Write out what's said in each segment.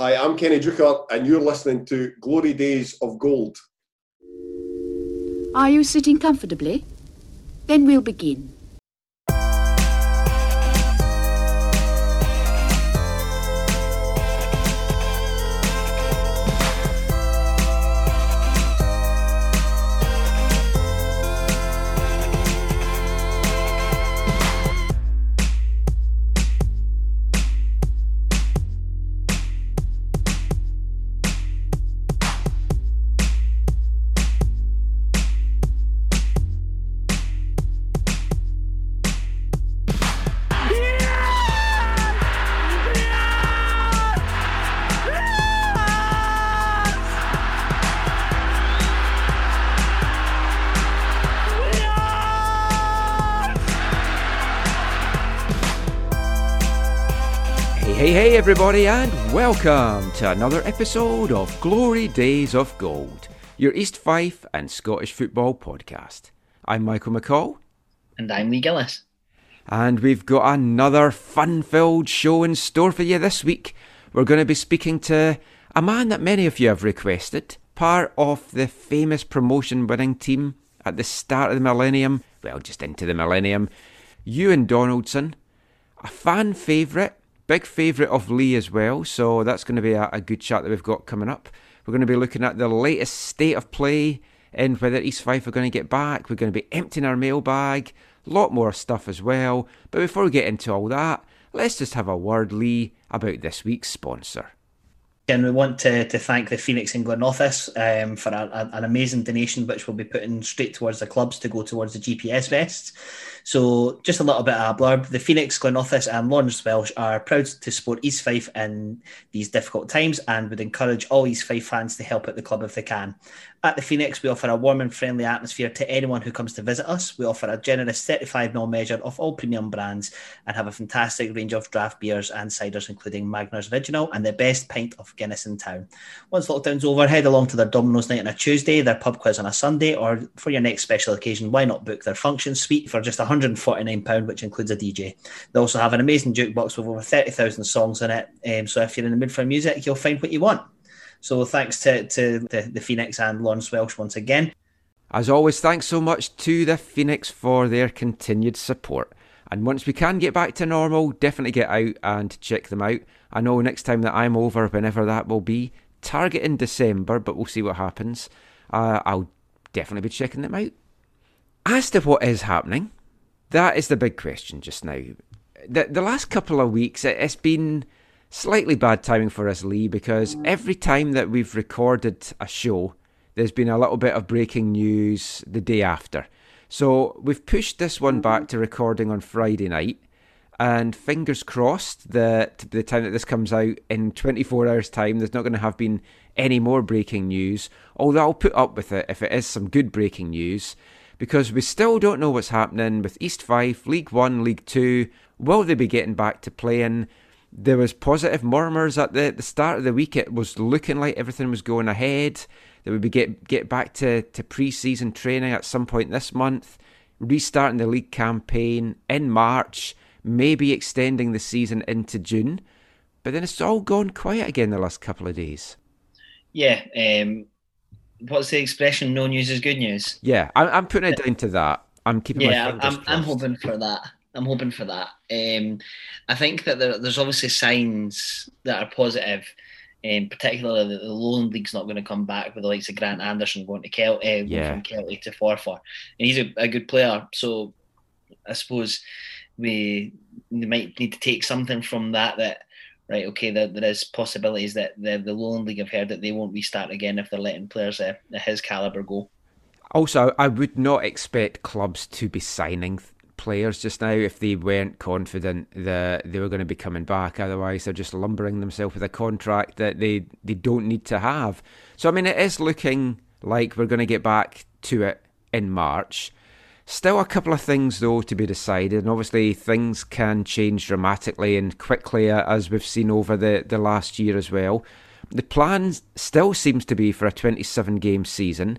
Hi, I'm Kenny Drucker, and you're listening to Glory Days of Gold. Are you sitting comfortably? Then we'll begin. Everybody, and welcome to another episode of Glory Days of Gold, your East Fife and Scottish football podcast. I'm Michael McCall, And I'm Lee Gillis. and we've got another fun filled show in store for you this week. We're going to be speaking to a man that many of you have requested, part of the famous promotion winning team at the start of the millennium, well, just into the millennium, Ewan Donaldson, a fan favourite, big favourite of Lee as well. So that's going to be a, a good chat that we've got coming up. We're going to be looking at the latest state of play and whether East Fife are going to get back. We're going to be emptying our mailbag, a lot more stuff as well. But before we get into all that, let's just have a word, Lee, about this week's sponsor. And we want to, to thank the Phoenix in Glenoffice um, for a, a- an amazing donation, which we'll be putting straight towards the clubs to go towards the GPS vests. So, just a little bit of a blurb. The Phoenix, Glenoffice, and Lawrence Welsh are proud to support East Fife in these difficult times and would encourage all East Fife fans to help out the club if they can. At the Phoenix, we offer a warm and friendly atmosphere to anyone who comes to visit us. We offer a generous 35ml measure of all premium brands and have a fantastic range of draft beers and ciders, including Magners Original and the best pint of Guinness in town. Once lockdown's over, head along to their Domino's night on a Tuesday, their pub quiz on a Sunday, or for your next special occasion, why not book their function suite for just £149, which includes a DJ. They also have an amazing jukebox with over 30,000 songs in it. Um, so if you're in the mood for music, you'll find what you want. So thanks to, to the, the Phoenix and Lawrence Welsh once again. As always, thanks so much to the Phoenix for their continued support. And once we can get back to normal, definitely get out and check them out. I know next time that I'm over, whenever that will be, target in December, but we'll see what happens. Uh, I'll definitely be checking them out. As to what is happening, that is the big question just now. The, the last couple of weeks, it, it's been slightly bad timing for us, Lee, because every time that we've recorded a show, there's been a little bit of breaking news the day after. So we've pushed this one back to recording on Friday night, and fingers crossed that the time that this comes out in 24 hours' time, there's not going to have been any more breaking news. Although I'll put up with it if it is some good breaking news, because we still don't know what's happening with East Fife, League One, League Two. Will they be getting back to playing? There was positive murmurs at the, the start of the week. It was looking like everything was going ahead. We would be get get back to, to pre season training at some point this month, restarting the league campaign in March, maybe extending the season into June. But then it's all gone quiet again the last couple of days. Yeah. Um, what's the expression? No news is good news. Yeah, I'm, I'm putting it down to that. I'm keeping Yeah, I'm, I'm hoping for that. I'm hoping for that. Um, I think that there, there's obviously signs that are positive, um, particularly that the Lowland League's not going to come back with the likes of Grant Anderson going to Kel- uh, Yeah. from Kelty to Forfar. And he's a, a good player. So I suppose we, we might need to take something from that that right, okay, there, there is possibilities that the, the Lowland League have heard that they won't restart again if they're letting players uh, his caliber go. Also, I would not expect clubs to be signing players just now if they weren't confident that they were going to be coming back. Otherwise, they're just lumbering themselves with a contract that they, they don't need to have. So, I mean, it is looking like we're going to get back to it in March. Still a couple of things, though, to be decided. And obviously, things can change dramatically and quickly, uh, as we've seen over the, the last year as well. The plan still seems to be for a 27 game season.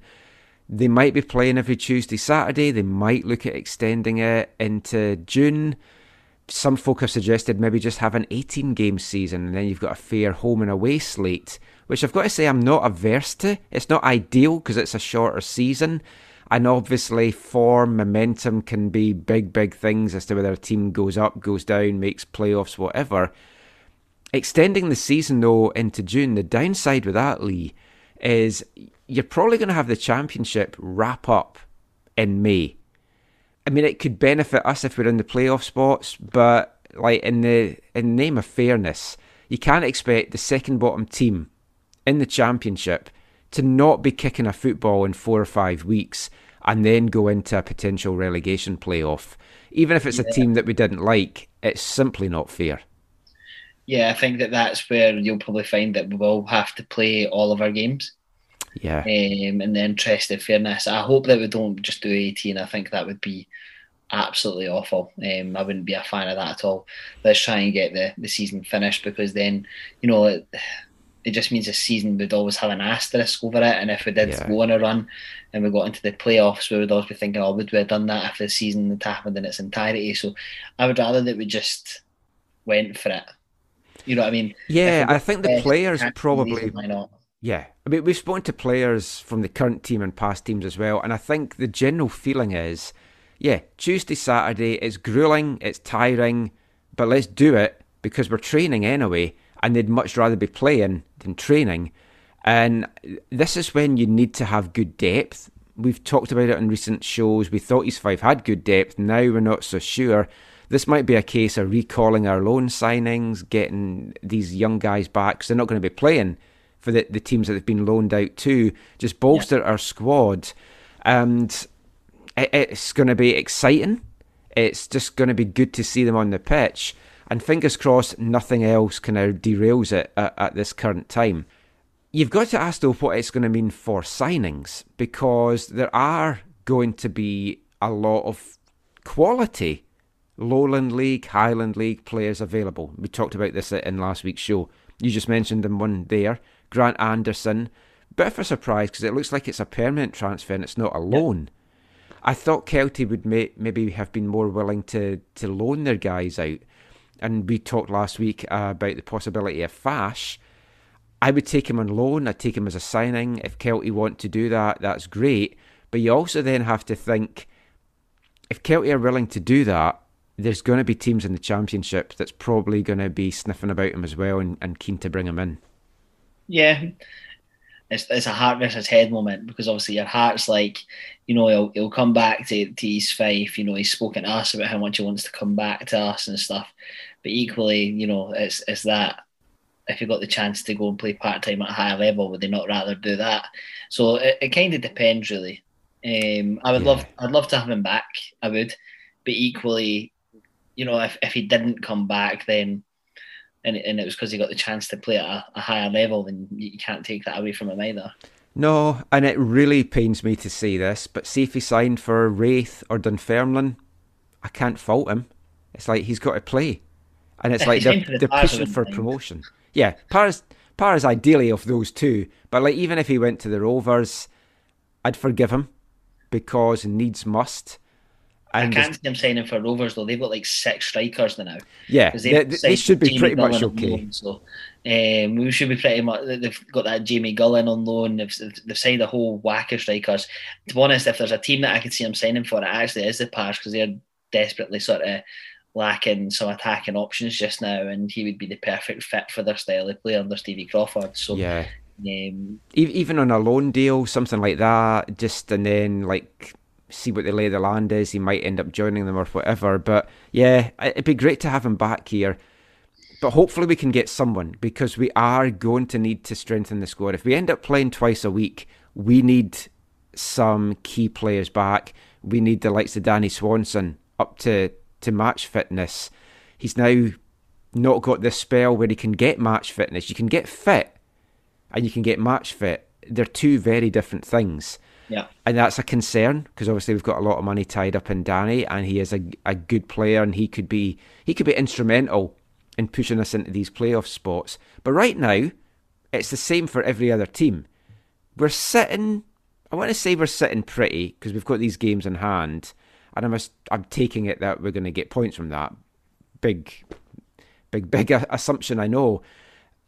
They might be playing every Tuesday, Saturday. They might look at extending it into June. some folk have suggested maybe just have an 18 game season and then you've got a fair home and away slate, which I've got to say I'm not averse to. It's not ideal because it's a shorter season. And obviously, form, momentum can be big, big things as to whether a team goes up, goes down, makes playoffs, whatever. Extending the season, though, into June, the downside with that, Lee, is you're probably going to have the championship wrap up in May. I mean, it could benefit us if we're in the playoff spots, but like in the in the name of fairness, you can't expect the second bottom team in the championship to not be kicking a football in four or five weeks and then go into a potential relegation playoff. Even if it's yeah. a team that we didn't like, it's simply not fair. Yeah, I think that that's where you'll probably find that we will have to play all of our games. Yeah. Um, in the interest of fairness, I hope that we don't just do 18. I think that would be absolutely awful. Um, I wouldn't be a fan of that at all. Let's try and get the, the season finished because then, you know, it, just means the season would always have an asterisk over it. And if we did yeah. go on a run and we got into the playoffs, we would always be thinking, oh, would we have done that if the season had happened in its entirety? So I would rather that we just went for it. You know what I mean? Yeah, I think the players probably. Why not? Yeah, I mean, we've spoken to players from the current team and past teams as well, and I think the general feeling is, yeah, Tuesday, Saturday, it's grueling, it's tiring, but let's do it because we're training anyway, and they'd much rather be playing than training. And this is when you need to have good depth. We've talked about it in recent shows. We thought East Fife had good depth, now we're not so sure. This might be a case of recalling our loan signings, getting these young guys back because they're not going to be playing for the, the teams that they've been loaned out to, just bolster yeah. our squad. And it, it's going to be exciting. It's just going to be good to see them on the pitch. And fingers crossed, nothing else kind of derails it at, at this current time. You've got to ask though what it's going to mean for signings because there are going to be a lot of quality Lowland League, Highland League players available. We talked about this in last week's show. You just mentioned them one there. Grant Anderson. Bit of a surprise because it looks like it's a permanent transfer and it's not a loan. I thought Kelty would may, maybe have been more willing to, to loan their guys out. And we talked last week uh, about the possibility of Fash. I would take him on loan. I'd take him as a signing. If Kelty want to do that, that's great. But you also then have to think if Kelty are willing to do that, there's going to be teams in the championship that's probably going to be sniffing about him as well and, and keen to bring him in yeah, it's, it's a heart versus head moment because obviously your heart's like, you know, he'll, he'll come back to, to East Fife. You know, he's spoken to us about how much he wants to come back to us and stuff. But equally, you know, it's it's that if you got the chance to go and play part time at a higher level, would they not rather do that? So it, it kind of depends, really. Um, I would yeah. love, I'd love to have him back. I would, but equally, you know, if if he didn't come back, then and and it was because he got the chance to play at a, a higher level, then you can't take that away from him either. No, and it really pains me to say this, but see if he signed for Raith or Dunfermline, I can't fault him. It's like he's got to play, and it's like they're, they're pushing for promotion. Yeah, Pars, Pars ideally of those two, but like even if he went to the Rovers, I'd forgive him because needs must. And I can't see them signing for Rovers though. They've got like six strikers now. Yeah, they, they should be Jamie pretty Gullen much okay. Loan, so um, we should be pretty much. They've got that Jamie Gullen on loan. They've, they've signed a whole whack of strikers. To be honest, if there's a team that I could see them signing for, it actually is the Pars because they're desperately sort of lacking some attacking options just now, and he would be the perfect fit for their style of play under Stevie Crawford. So yeah. Um, even on a loan deal, something like that, just and then like see what the lay of the land is. He might end up joining them or whatever. But yeah, it'd be great to have him back here. But hopefully we can get someone because we are going to need to strengthen the squad. If we end up playing twice a week, we need some key players back. We need the likes of Danny Swanson up to, to match fitness. He's now not got this spell where he can get match fitness. You can get fit and you can get match fit. They're two very different things. Yeah. And that's a concern because obviously we've got a lot of money tied up in Danny and he is a, a good player and he could be he could be instrumental in pushing us into these playoff spots. But right now, it's the same for every other team. We're sitting I want to say we're sitting pretty because we've got these games in hand and I'm I'm taking it that we're going to get points from that. big, big, big assumption. I know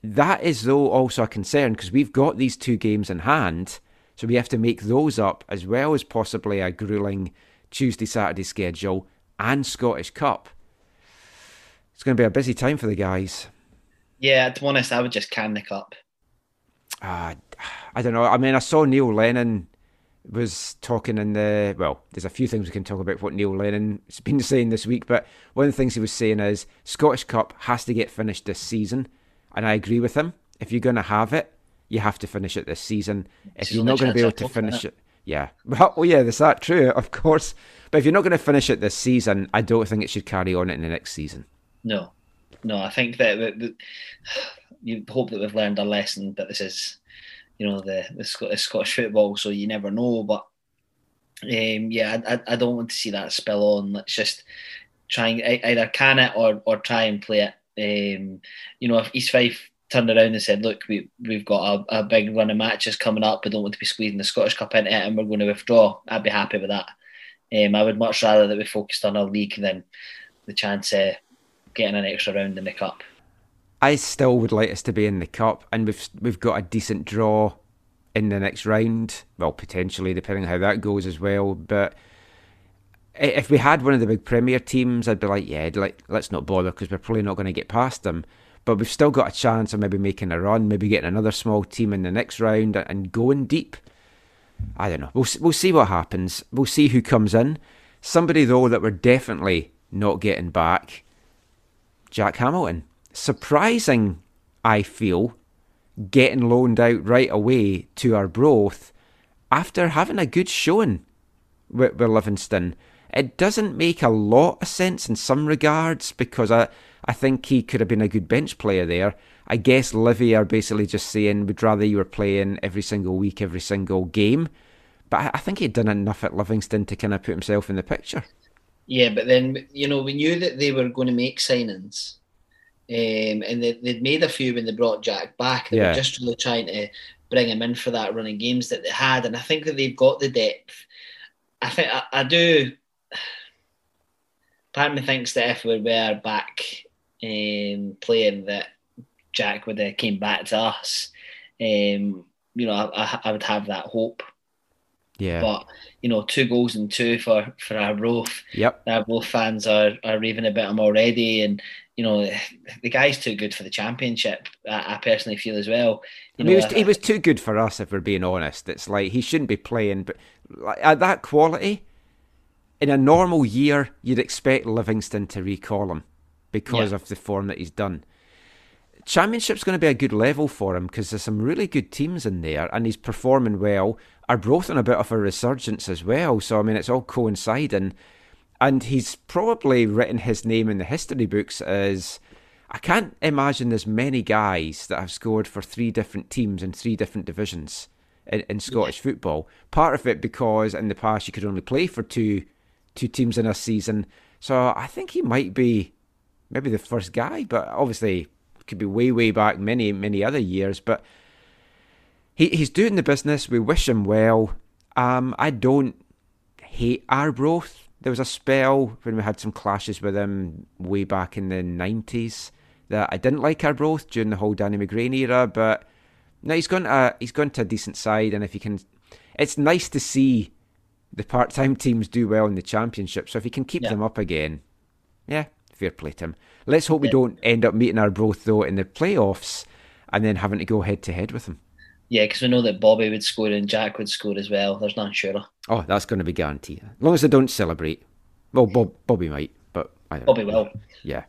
that is though also a concern because we've got these two games in hand, so we have to make those up as well as possibly a grueling Tuesday Saturday schedule and Scottish Cup. It's going to be a busy time for the guys. Yeah, to be honest, I would just can the cup. Uh, I don't know. I mean, I saw Neil Lennon was talking in the well. There's a few things we can talk about what Neil Lennon's been saying this week, but one of the things he was saying is Scottish Cup has to get finished this season, and I agree with him. If you're going to have it, you have to finish it this season. If you're not going to be able to finish it, yeah, well, oh yeah, that's that true, of course. But if you're not going to finish it this season, I don't think it should carry on in the next season. No, no, I think that, that, that you hope that we've learned a lesson. But this is you know the the Scottish football, so you never know. But um, yeah, I, I don't want to see that spill on. Let's just try and either can it or or try and play it. Um, you know, if East Fife turned around and said, "Look, we we've got a, a big run of matches coming up. We don't want to be squeezing the Scottish Cup into it, and we're going to withdraw," I'd be happy with that. Um, I would much rather that we focused on our league than the chance of getting an extra round in the cup. I still would like us to be in the cup, and we've we've got a decent draw in the next round. Well, potentially, depending how that goes as well. But if we had one of the big Premier teams, I'd be like, yeah, like let's not bother because we're probably not going to get past them. But we've still got a chance of maybe making a run, maybe getting another small team in the next round and going deep. I don't know. We'll we'll see what happens. We'll see who comes in. Somebody though that we're definitely not getting back. Jack Hamilton surprising, I feel, getting loaned out right away to Arbroath after having a good showing with, with Livingston. It doesn't make a lot of sense in some regards because I, I think he could have been a good bench player there. I guess Livy are basically just saying we'd rather you were playing every single week, every single game. But I, I think he'd done enough at Livingston to kind of put himself in the picture. Yeah, but then, you know, we knew that they were going to make signings um, and they, would made a few when they brought Jack back. They yeah. were just really trying to bring him in for that running games that they had. And I think that they've got the depth. I think I, I do. Part of me thinks that if we were back um, playing, that Jack would have came back to us. Um, you know, I, I would have that hope. Yeah. But you know, two goals and two for for our Arbroath. Yep. Arbroath fans are are raving about him already, and you know, the guy's too good for the championship. I, I personally feel as well. You know, he was I, he was too good for us, if we're being honest. It's like he shouldn't be playing, but at that quality, in a normal year, you'd expect Livingston to recall him because yeah. of the form that he's done. Championship's going to be a good level for him because there's some really good teams in there, and he's performing well. Arbroath on a bit of a resurgence as well, so I mean it's all coinciding and he's probably written his name in the history books as I can't imagine there's many guys that have scored for three different teams in three different divisions in, in Scottish yeah. football. Part of it because in the past you could only play for two two teams in a season. So I think he might be maybe the first guy, but obviously could be way way back many many other years. But he he's doing the business. We wish him well. Um, I don't hate Arbroath there was a spell when we had some clashes with him way back in the 90s that I didn't like Arbroath during the whole Danny McGrain era, but now he's gone to, he's gone to a decent side, and if he can, it's nice to see the part-time teams do well in the championship. So if he can keep yeah. them up again, yeah, fair play to him. Let's hope yeah. we don't end up meeting Arbroath though in the playoffs, and then having to go head to head with him. Yeah, because we know that Bobby would score and Jack would score as well. There's none surer. Oh, that's going to be guaranteed. As long as they don't celebrate. Well, Bob, Bobby might, but I don't Bobby know. will. Yeah.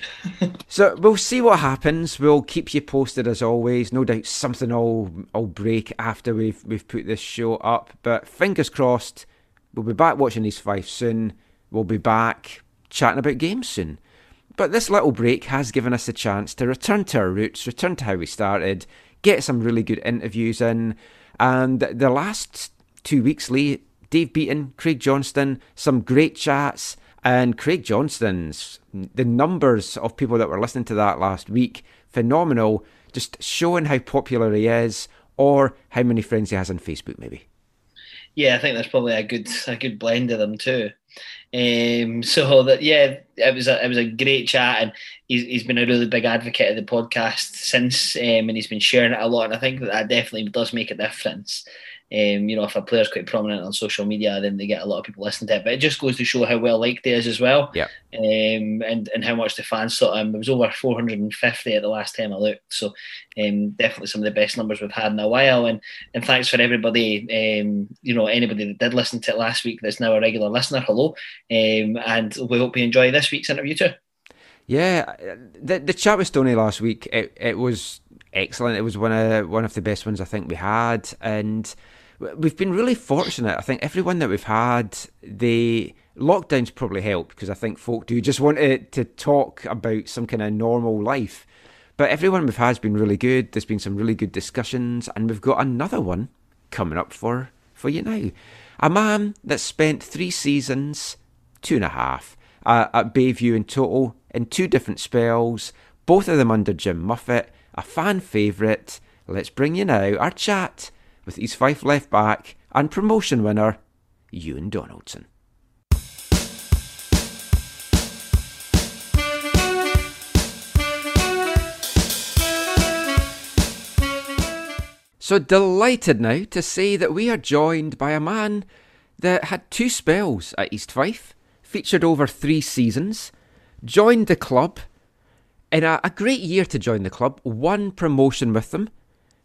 so we'll see what happens. We'll keep you posted as always. No doubt something will will break after we've we've put this show up. But fingers crossed, we'll be back watching East Fife soon. We'll be back chatting about games soon. But this little break has given us a chance to return to our roots, return to how we started, get some really good interviews in. And the last two weeks, Lee, Dave Beaton, Craig Johnston, some great chats. And Craig Johnston's, the numbers of people that were listening to that last week, phenomenal. Just showing how popular he is or how many friends he has on Facebook, maybe. Yeah, I think there's probably a good a good blend of them too. Um, so that yeah, it was a it was a great chat, and he's, he's been a really big advocate of the podcast since, um, and he's been sharing it a lot. And I think that, that definitely does make a difference. Um, you know, if a player's quite prominent on social media, then they get a lot of people listening to it. But it just goes to show how well liked he is as well. Yeah. Um, and and how much the fans thought him. It was over 450 at the last time I looked. So um, definitely some of the best numbers we've had in a while. And and thanks for everybody. Um, you know, anybody that did listen to it last week that's now a regular listener. Hello. Um, and we hope you enjoy this week's interview too. Yeah, the the chat with Stoney last week it, it was excellent. It was one of one of the best ones I think we had, and we've been really fortunate. I think everyone that we've had, the lockdown's probably helped because I think folk do just want to, to talk about some kind of normal life. But everyone we've had has been really good. There's been some really good discussions, and we've got another one coming up for, for you now. A man that spent three seasons, two and a half, uh, at Bayview in total, in two different spells, both of them under Jim Moffat, a fan favourite. Let's bring you now our chat with East Fife left back and promotion winner Ewan Donaldson. So delighted now to say that we are joined by a man that had two spells at East Fife, featured over three seasons, joined the club in a, a great year to join the club, won promotion with them,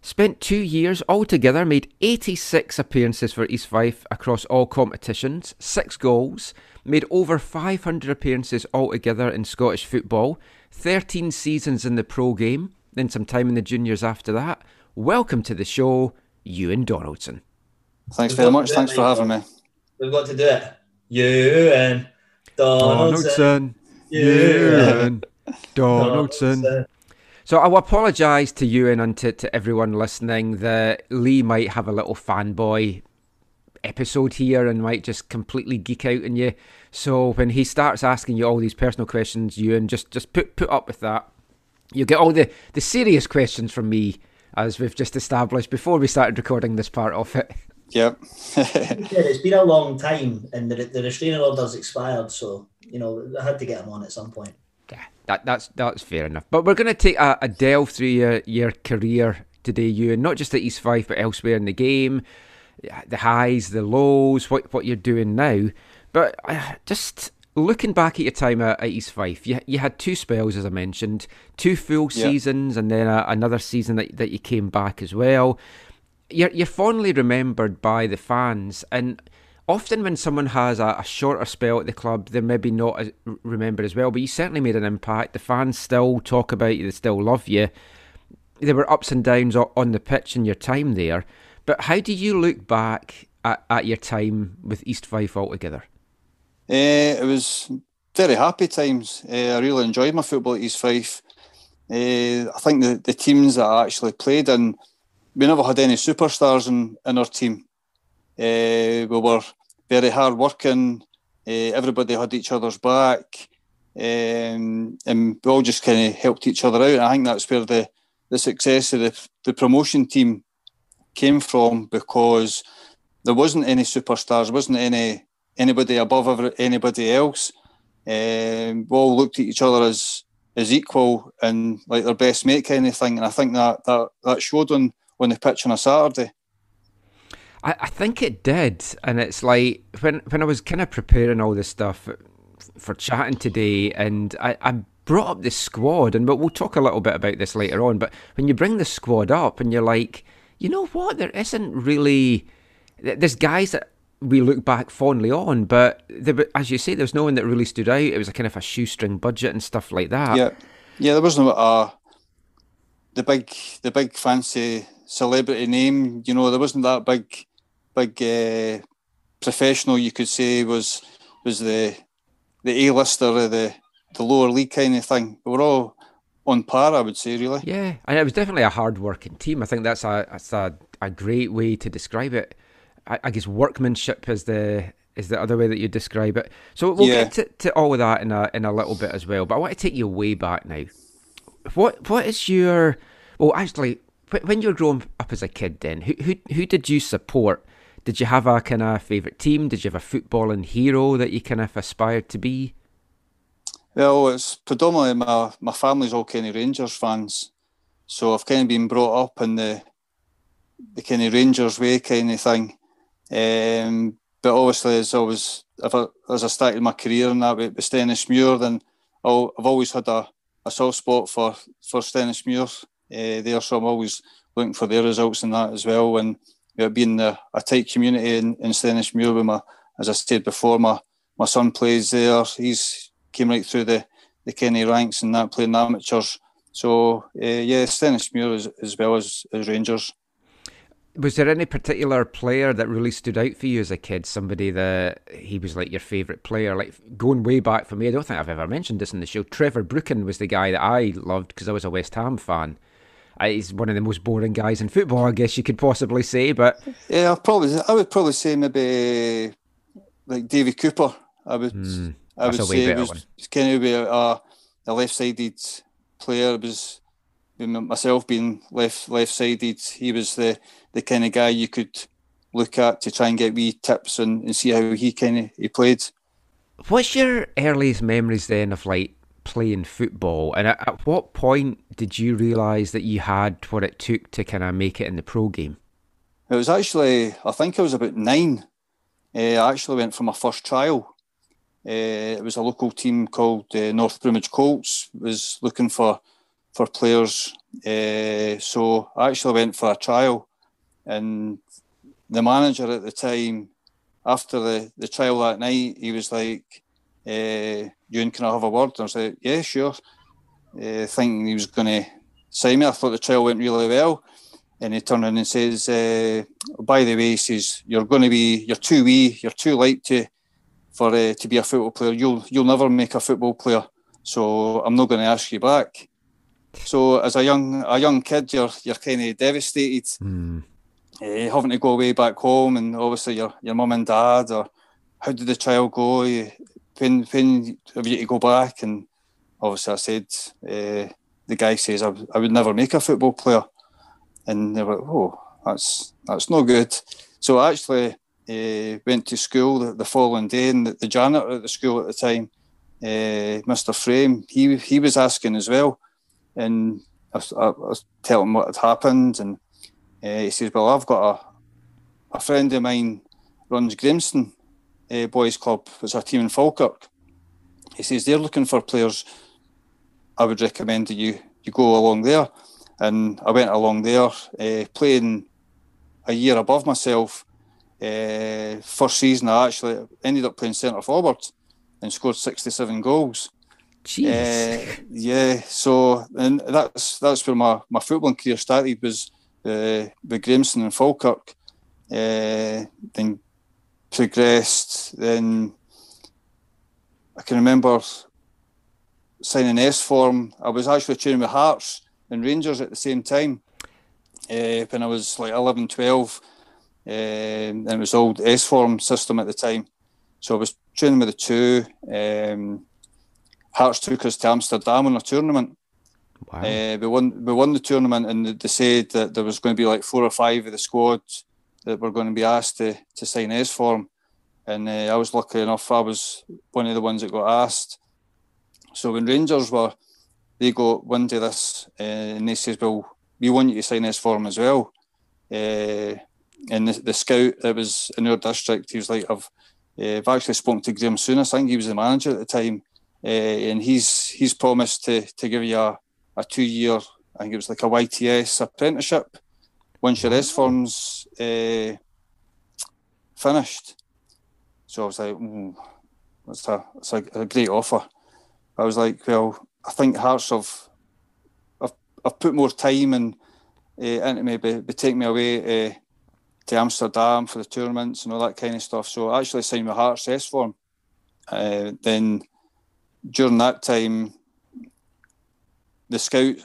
Spent two years altogether, made 86 appearances for East Fife across all competitions, six goals, made over 500 appearances altogether in Scottish football, 13 seasons in the pro game, then some time in the juniors after that. Welcome to the show, Ewan Donaldson. Thanks We've very much. Thanks for having me. We've got to do it. Ewan Donaldson. Donaldson. Ewan Donaldson. Donaldson. So I'll apologise to you and to, to everyone listening that Lee might have a little fanboy episode here and might just completely geek out on you. So when he starts asking you all these personal questions, you and just just put put up with that. You get all the the serious questions from me, as we've just established before we started recording this part of it. Yep. it's been a long time, and the, the restraining order's expired, so you know I had to get him on at some point. Yeah, that, that's that's fair enough. But we're going to take a, a delve through your, your career today, you, and not just at East Fife, but elsewhere in the game, the highs, the lows, what what you're doing now. But uh, just looking back at your time at, at, East Fife, you you had two spells, as I mentioned, two full seasons, and then a, another season that that you came back as well. You're you're fondly remembered by the fans, and often when someone has a, a, shorter spell at the club, they're maybe not as, remembered as well. But you certainly made an impact. The fans still talk about you. They still love you. There were ups and downs on the pitch in your time there. But how do you look back at, at your time with East Fife altogether? Uh, it was very happy times. Uh, I really enjoyed my football at East Fife. Uh, I think the, the teams that I actually played in, we never had any superstars in, in our team. Uh, we were very hard working. Uh, everybody had each other's back, um, and we all just kind of helped each other out. And I think that's where the the success of the the promotion team came from because there wasn't any superstars, wasn't any anybody above anybody else. Um, we all looked at each other as as equal and like their best mate kind of thing. And I think that that, that showed on on the pitch on a Saturday. I, I think it did, and it's like when when I was kind of preparing all this stuff for chatting today, and I, I brought up this squad, and but we'll talk a little bit about this later on. But when you bring the squad up, and you're like, you know what, there isn't really there's guys that we look back fondly on, but there, as you say, there's no one that really stood out. It was a kind of a shoestring budget and stuff like that. Yeah, yeah, there wasn't a the big the big fancy celebrity name. You know, there wasn't that big big uh, professional you could say was was the the A-lister of the the lower league kind of thing. We were all on par, I would say, really. Yeah, and it was definitely a hard-working team. I think that's a that's a, a great way to describe it. I, I guess workmanship is the is the other way that you describe it. So we'll yeah. get to, to all of that in a in a little bit as well. But I want to take you way back now. What what is your well actually when you were growing up as a kid then who who who did you support Did you have a kind of favourite team? Did you have a footballing hero that you kind of aspired to be? Well, it's predominantly my, my family's all kind of Rangers fans. So I've kind of been brought up in the the kind of Rangers way kind of thing. Um, but obviously, as I was, I, as I started my career in that with, with Stenhousemuir, then I'll, I've always had a, a soft spot for for Stenhousemuir uh, there. So I'm always looking for their results in that as well. And you know, being a, a tight community in, in Stenhousemuir, with my, as I said before, my my son plays there. He's came right through the the Kenny ranks and that playing amateurs. So uh, yeah, Stenhousemuir as, as well as, as Rangers. Was there any particular player that really stood out for you as a kid? Somebody that he was like your favourite player? Like going way back for me, I don't think I've ever mentioned this in the show. Trevor Brooking was the guy that I loved because I was a West Ham fan. He's one of the most boring guys in football, I guess you could possibly say. But yeah, I probably I would probably say maybe like Davy Cooper. I would mm, I would say it was one. kind of a, a, left-sided player. It was myself being left left sided, he was the the kind of guy you could look at to try and get wee tips and, and see how he kind of he played. What's your earliest memories then of like playing football, and at, at what point did you realise that you had what it took to kind of make it in the pro game? It was actually, I think I was about nine. Uh, I actually went for my first trial. Uh, it was a local team called uh, North Broomwich Colts. Was looking for for players. So I actually went for a trial, and the manager at the time, after the, the trial that night, he was like, uh, "Ewan, can I have a word?" And I like, "Yeah, sure." Uh, thinking he was going to sign me, I thought the trial went really well. And he turned in and says, uh, "By the way, he says you're going to be you're too wee, you're too light to for uh, to be a football player. You'll you'll never make a football player. So I'm not going to ask you back." So as a young a young kid, you're you're kind of devastated, mm. uh, having to go away back home, and obviously your your mum and dad, or how did the trial go? When when have you to go back? And obviously, I said uh, the guy says I, I would never make a football player, and they were oh that's that's no good. So I actually uh, went to school the, the, following day, and the, the janitor at the school at the time, uh, Mr. Frame, he he was asking as well and I was, I was telling him what had happened, and he says, "Well, I've got a a friend of mine runs Grahamston uh, Boys Club. It's a team in Falkirk. He says they're looking for players. I would recommend that you you go along there." And I went along there, uh, playing a year above myself. Uh, first season, I actually ended up playing centre forward and scored 67 goals. Jeez. Yeah, so and that's that's where my, my footballing career started was uh, with Grahamston and Falkirk. Uh, then progressed. Then I can remember signing S form. I was actually training with Hearts and Rangers at the same time uh, when I was like 11, 12. Uh, and it was old S form system at the time. So I was training with the two. Um, Hearts took us to Amsterdam on a tournament. Wow. Uh, we won we won the tournament and they said that there was going to be like four or five of the squad that were going to be asked to, to sign S form. And uh, I was lucky enough, I was one of the ones that got asked. So when Rangers were, they got wind of this uh, and they says, well, we want you to sign S form as well. Uh, and the, the, scout that was in our district, he was like, I've, uh, I've actually spoken to Graham Souness, I think he was the manager at the time uh, and he's he's promised to to give you a, a two year, I think it was like a YTS apprenticeship once your S form's uh, finished. So I was like, mm, that's a that's a, a, great offer. I was like, well, I think Hearts have I've, I've put more time and uh, into by, by taking me away uh, to Amsterdam for the tournaments and all that kind of stuff. So I actually signed my Hearts S form. Uh, then during that time, the scout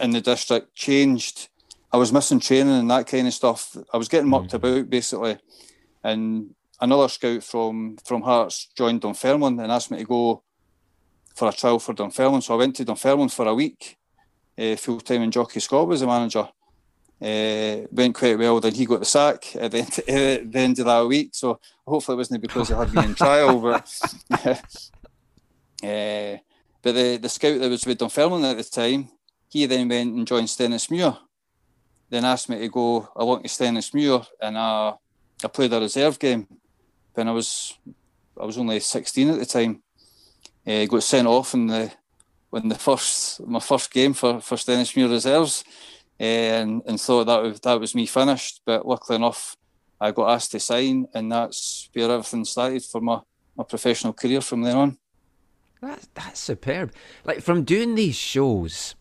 in the district changed. I was missing training and that kind of stuff. I was getting mucked mm-hmm. about basically, and another scout from from Hearts joined Dunfermline and asked me to go for a trial for Dunfermline. So I went to Dunfermline for a week, uh, full time, and Jocky Scott was the manager. Uh, went quite well. Then he got the sack at the, end, at the end of that week. So hopefully it wasn't because he had me in trial. But uh, but the, the scout that was with Dunfermline at the time, he then went and joined Stenhousemuir. Then asked me to go along to Stenhousemuir, and I played a reserve game when I was I was only 16 at the time. Uh, got sent off in the when the first my first game for for Stenhousemuir reserves, uh, and and thought that was, that was me finished. But luckily enough, I got asked to sign, and that's where everything started for my my professional career from then on. That's that's superb. Like from doing these shows,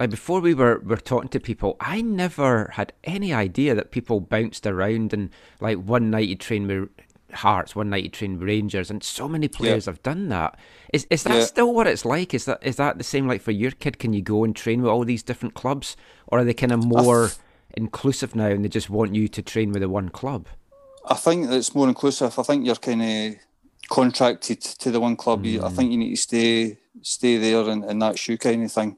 like before we were were talking to people, I never had any idea that people bounced around and like one night you train with Hearts, one night you train with Rangers, and so many players yeah. have done that. Is is that yeah. still what it's like? Is that is that the same like for your kid? Can you go and train with all these different clubs, or are they kind of more th- inclusive now and they just want you to train with the one club? I think it's more inclusive. I think you're kind of contracted to the one club. Mm. I think you need to stay stay there and, and that shoe kind of thing.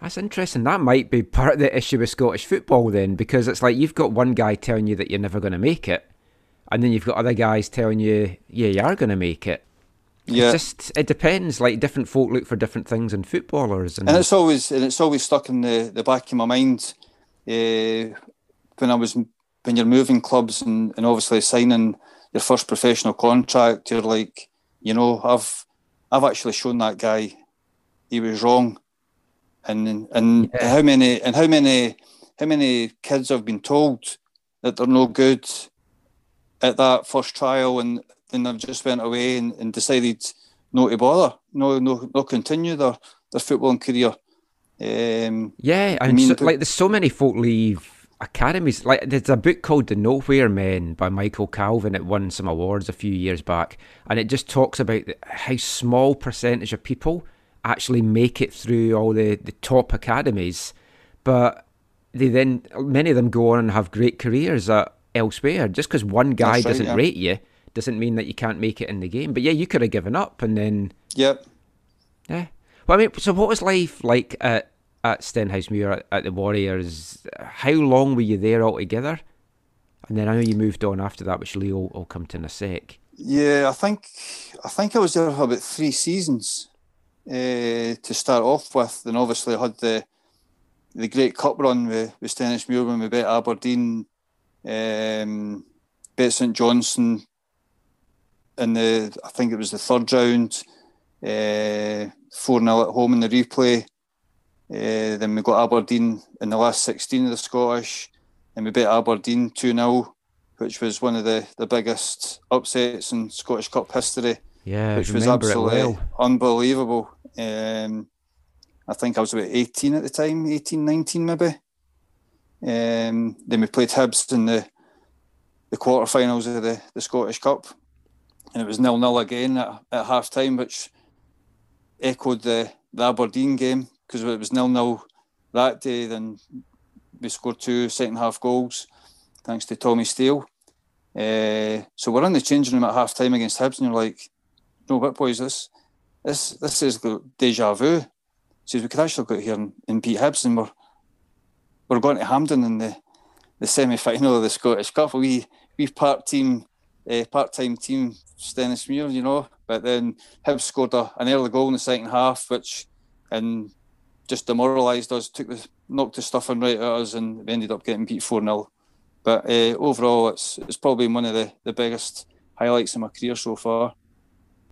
That's interesting. That might be part of the issue with Scottish football then, because it's like you've got one guy telling you that you're never going to make it, and then you've got other guys telling you, yeah, you are going to make it. Yeah, it's just it depends. Like different folk look for different things in footballers, and, and it's always and it's always stuck in the, the back of my mind uh, when I was when you're moving clubs and, and obviously signing your first professional contract, you're like, you know, I've I've actually shown that guy he was wrong, and and yeah. how many and how many how many kids have been told that they're no good at that first trial, and then they've just went away and, and decided not to bother, no no no continue their their footballing career. Um, yeah, and I mean, so, like there's so many folk leave academies. Like there's a book called The Nowhere Men by Michael Calvin. It won some awards a few years back, and it just talks about how small percentage of people actually make it through all the the top academies, but they then many of them go on and have great careers at elsewhere. Just because one guy right, doesn't yeah. rate you doesn't mean that you can't make it in the game. But yeah, you could have given up and then. Yep. Yeah. Well, I mean, so what was life like at at Stenhousemuir at, at the Warriors. How long were you there altogether? And then I know you moved on after that, which Leo will come to in a sec. Yeah, I think I think I was there for about three seasons uh, to start off with, and obviously I had the the great cup run with, with Stenhousemuir when we beat Aberdeen, um, beat St Johnstone in the I think it was the third round, uh, four uh, 0 at home in the replay. Uh, then we got Aberdeen in the last 16 of the Scottish, and we beat Aberdeen 2 0, which was one of the, the biggest upsets in Scottish Cup history. Yeah, which was absolutely well. unbelievable. Um, I think I was about 18 at the time, 18, 19 maybe. Um, then we played Hibs in the the quarterfinals of the, the Scottish Cup, and it was nil nil again at, at half time, which echoed the, the Aberdeen game because it was nil nil that day. Then we scored two second half goals thanks to Tommy Steele. Uh, so we're in the changing room at half time against Hibs, and you're like, "No, what boys? This, this, this is deja vu." Says we could actually go here and beat Hibs, and we're we're going to Hampden in the the semi final of the Scottish Cup. We we part team, uh, part time team Stenhousemuir, you know. But then Hibs scored a, an early goal in the second half, which and just demoralised us, took the knocked the stuffing right at us, and we ended up getting beat four 0 But uh, overall, it's it's probably one of the, the biggest highlights of my career so far.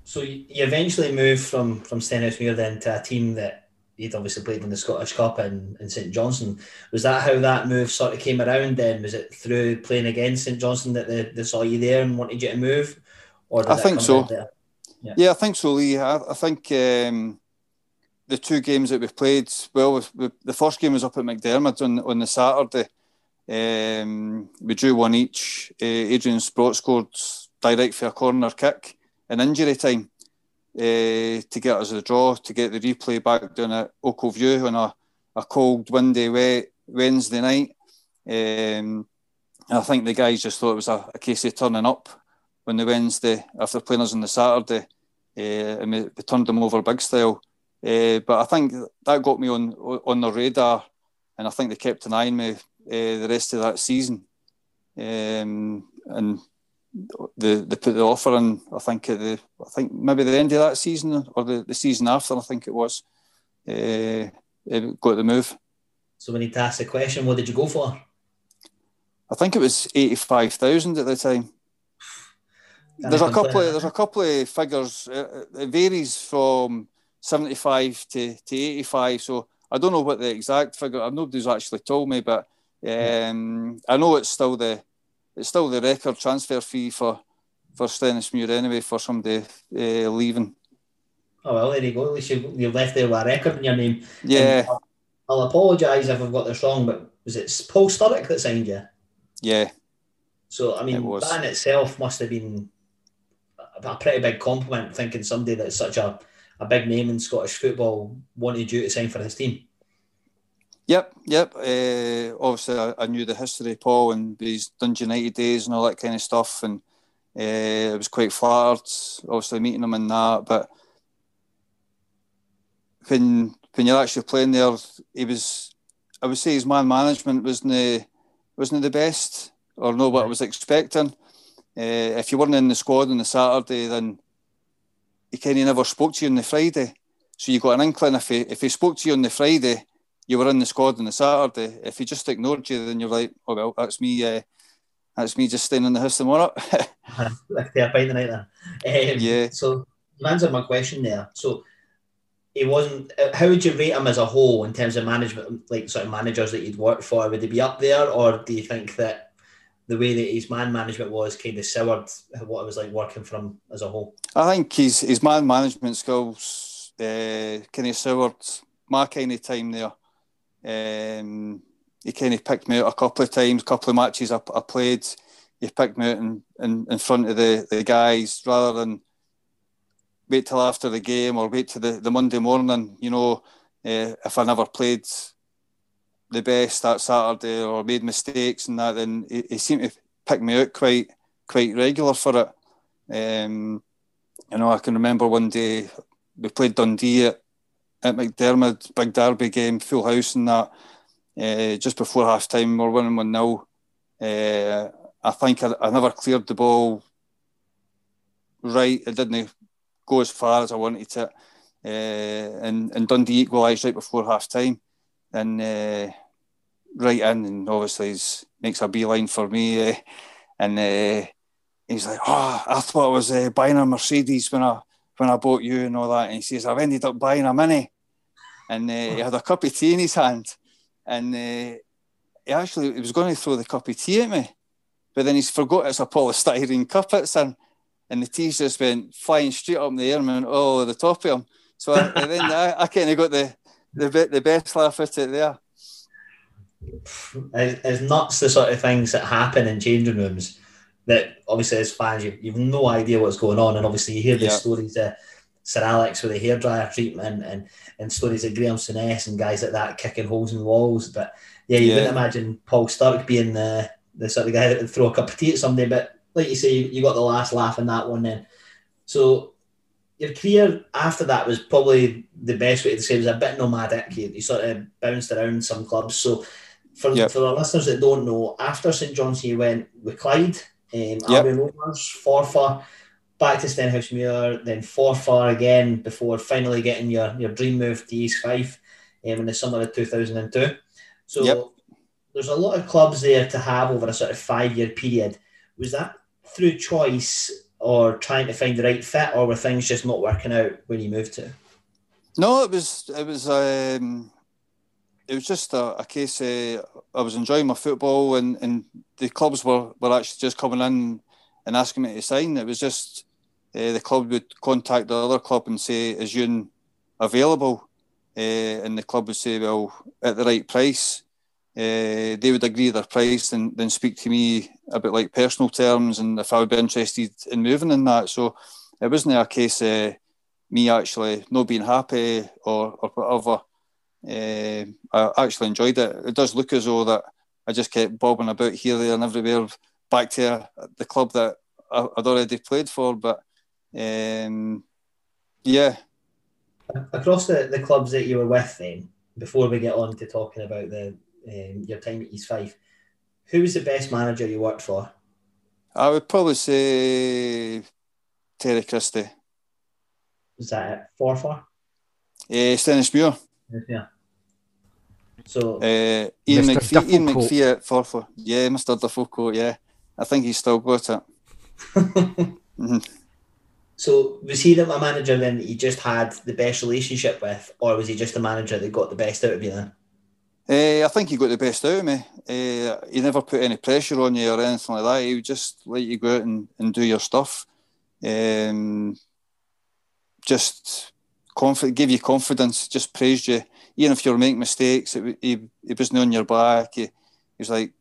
So you eventually moved from from Stenhousemuir then to a team that you'd obviously played in the Scottish Cup in, in St Johnstone. Was that how that move sort of came around then? Was it through playing against St Johnstone that they, they saw you there and wanted you to move? Or I think so. Yeah. yeah. I think so, Lee. I, I think um, the two games that we've played, well, we, the first game was up at McDiarmid on, on the Saturday. Um, we drew one each. Uh, Adrian Sprott scored direct for a corner kick in injury time uh, to get us a draw, to get the replay back down at view on a, a cold, windy, wet Wednesday night. Um, I think the guys just thought it was a, a case of turning up on the Wednesday after playing us on the Saturday, uh, and we, we turned them over big style. Uh, but I think that got me on on the radar, and I think they kept an eye on me the rest of that season. Um, and they, they put the offer in, I think, at the, I think maybe the end of that season or the, the season after, I think it was, uh, got the move. So we need to ask the question, what did you go for? I think it was 85,000 at the time. there's a couple of, there's a couple of figures. It varies from 75 to, to 85. So I don't know what the exact figure. Nobody's actually told me, but um, I know it's still the it's still the record transfer fee for for Stenhousemuir anyway for somebody uh, leaving. Oh well, there you go. At least you, you left there with a record in your name. Yeah. I'll, I'll apologise if I've got this wrong, but was it Paul Sturrock that signed you? Yeah. So I mean, that in itself must have been a pretty big compliment. Thinking somebody that's such a, a big name in Scottish football wanted you to sign for his team. Yep, yep. Uh, obviously, I, I, knew the history of Paul and these Dundee United days and all that kind of stuff, and uh, I was quite flattered, obviously meeting him in that. But when when you're actually playing there, he was, I would say, his man management wasn't the, wasn't the best, or not what I was expecting. Uh, if you weren't in the squad on the Saturday, then he kind of never spoke to you on the Friday. So you got an inkling if he if he spoke to you on the Friday you were in the squad on the Saturday. If he just ignored you, then you're like, oh well, that's me. Uh, that's me just staying in the house tomorrow. yeah, by the night then. Um, yeah. So you answered my question there. So he wasn't. Uh, how would you rate him as a whole in terms of management, like sort of managers that you'd worked for? Would he be up there, or do you think that the way that his man management was kind of soured what it was like working for him as a whole? I think his his man management skills uh, kind of soured my kind of time there. Um, he kind of picked me out a couple of times, a couple of matches I, I played. He picked me out in, in, in front of the, the guys rather than wait till after the game or wait to the, the Monday morning. You know, uh, if I never played the best that Saturday or made mistakes and that, then he, he seemed to pick me out quite quite regular for it. Um, you know, I can remember one day we played Dundee at at McDiarmid, big derby game, full house and that. Uh, just before half time, we're winning 1 0. Uh, I think I, I, never cleared the ball right. It didn't go as far as I wanted it. Uh, and, and Dundee equalised right before half time. And uh, right in, and obviously he makes a beeline for me. And he's like, Oh, I thought I was buying a Mercedes when I when I bought you and all that. And he says, I've ended up buying a Mini and uh, he had a cup of tea in his hand, and uh, he actually he was going to throw the cup of tea at me, but then he's forgot it's a polystyrene cup it's in, and the tea just went flying straight up in the air and went all over the top of him. So I, then I, I kind of got the the the best laugh at it there. It's nuts the sort of things that happen in changing rooms that obviously as fans you, you've no idea what's going on and obviously you hear the yeah. stories that Sir Alex with the hairdryer treatment and, and stories of Graham Souness and guys like that kicking holes in walls. But yeah, you yeah. wouldn't imagine Paul Sturrock being the, the sort of guy that would throw a cup of tea at somebody. But like you say, you, you got the last laugh in that one then. So your career after that was probably the best way to say it was a bit nomadic. You, you sort of bounced around some clubs. So for, yep. for the listeners that don't know, after St John's, you went with Clyde, um, yep. Albion Rovers, Forfar back to Stenhousemuir, then Forfar again before finally getting your, your dream move to East Fife um, in the summer of 2002. So yep. there's a lot of clubs there to have over a sort of five year period. Was that through choice or trying to find the right fit, or were things just not working out when you moved to? No, it was it was um, it was just a, a case. Uh, I was enjoying my football, and, and the clubs were, were actually just coming in and asking me to sign. It was just uh, the club would contact the other club and say, "Is Ewan available?" Uh, and the club would say, "Well, at the right price." Uh, they would agree their price and then speak to me a bit like personal terms and if I would be interested in moving in that. So it wasn't a case of me actually not being happy or, or whatever. I actually enjoyed it. It does look as though that I just kept bobbing about here, there, and everywhere back to the club that I'd already played for. But um, yeah. Across the, the clubs that you were with, then, before we get on to talking about the, um, your time at East Fife. Who was the best manager you worked for? I would probably say Terry Christie. Was that at Forfar? Uh, Stenhousemuir. Yeah. So Uh, Ian, Mr. McPhee, Ian Dufflecoat. McPhee at Forfar. Yeah, Mr. Dufflecoat, yeah. I think he's still got it. Mhm. So was he the manager then that you just had the best relationship with, or was he just the manager that got the best out of you then? Uh, I think he got the best out of me. Uh, he never put any pressure on you or anything like that. He would just let you go out and, and do your stuff. Um, just confident, give you confidence, just praised you. Even if you were making mistakes, it, he, he wasn't on your back. He, he was like,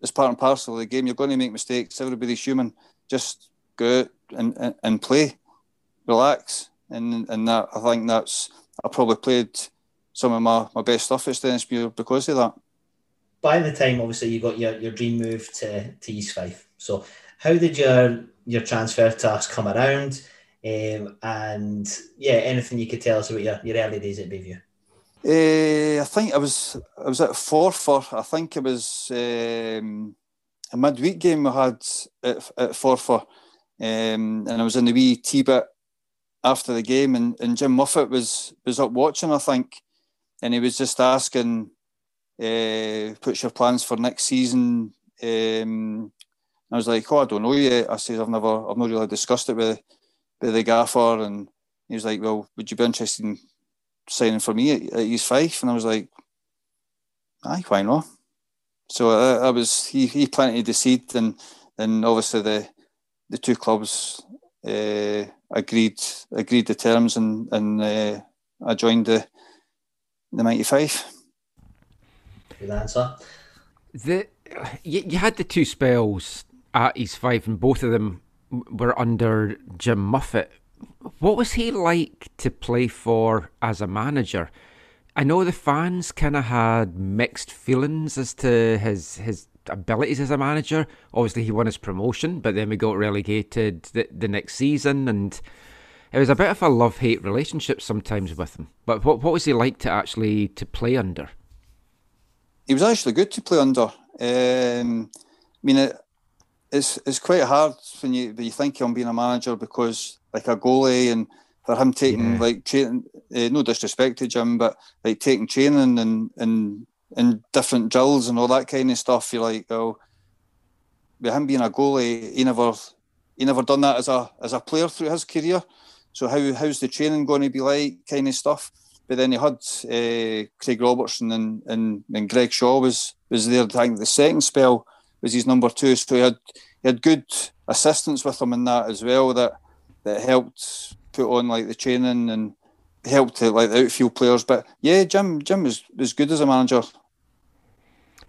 it's part and parcel of the game. You're going to make mistakes. Everybody's human. Just go out and, and, and play, relax. And, and that, I think that's, I probably played some of my, my best stuff at Stenhousemuir because of that. By the time obviously you got your, your dream move to, to East Fife. So how did your your transfer us come around? Um, and yeah, anything you could tell us about your, your early days at Bayview? Uh, I think I was I was at Forfar. I think it was um, a midweek game we had at, at Forfar, um, and I was in the wee tea bit after the game, and, and Jim Moffat was was up watching. I think, and he was just asking, uh, "What's your plans for next season?" Um, I was like, "Oh, I don't know yet." I said, "I've never, I've not really discussed it with with the gaffer," and he was like, "Well, would you be interested in?" Signing for me at, at East Fife, and I was like, "Aye, why not?" So I, I was he he planted the seed, and and obviously the the two clubs uh, agreed agreed the terms, and and uh, I joined the the ninety five. Five. Good answer. The you, you had the two spells at East Fife, and both of them were under Jim Moffat. What was he like to play for as a manager? I know the fans kind of had mixed feelings as to his his abilities as a manager. Obviously, he won his promotion, but then we got relegated the, the next season, and it was a bit of a love hate relationship sometimes with him. But what what was he like to actually to play under? He was actually good to play under. Um, I mean, it, it's it's quite hard when you when you think on being a manager because like a goalie and for him taking Yeah. like training, uh, no disrespect to Jim, but like taking training and and and different drills and all that kind of stuff. You're like, oh, with him being a goalie, he never he never done that as a as a player through his career. So how how's the training going to be like, kind of stuff. But then he had uh, Craig Robertson and, and and Greg Shaw was was there. I think the second spell was his number two, so he had he had good assistance with him in that as well. That that helped put on like the training and helped to, like the outfield players. But yeah, Jim Jim was was good as a manager.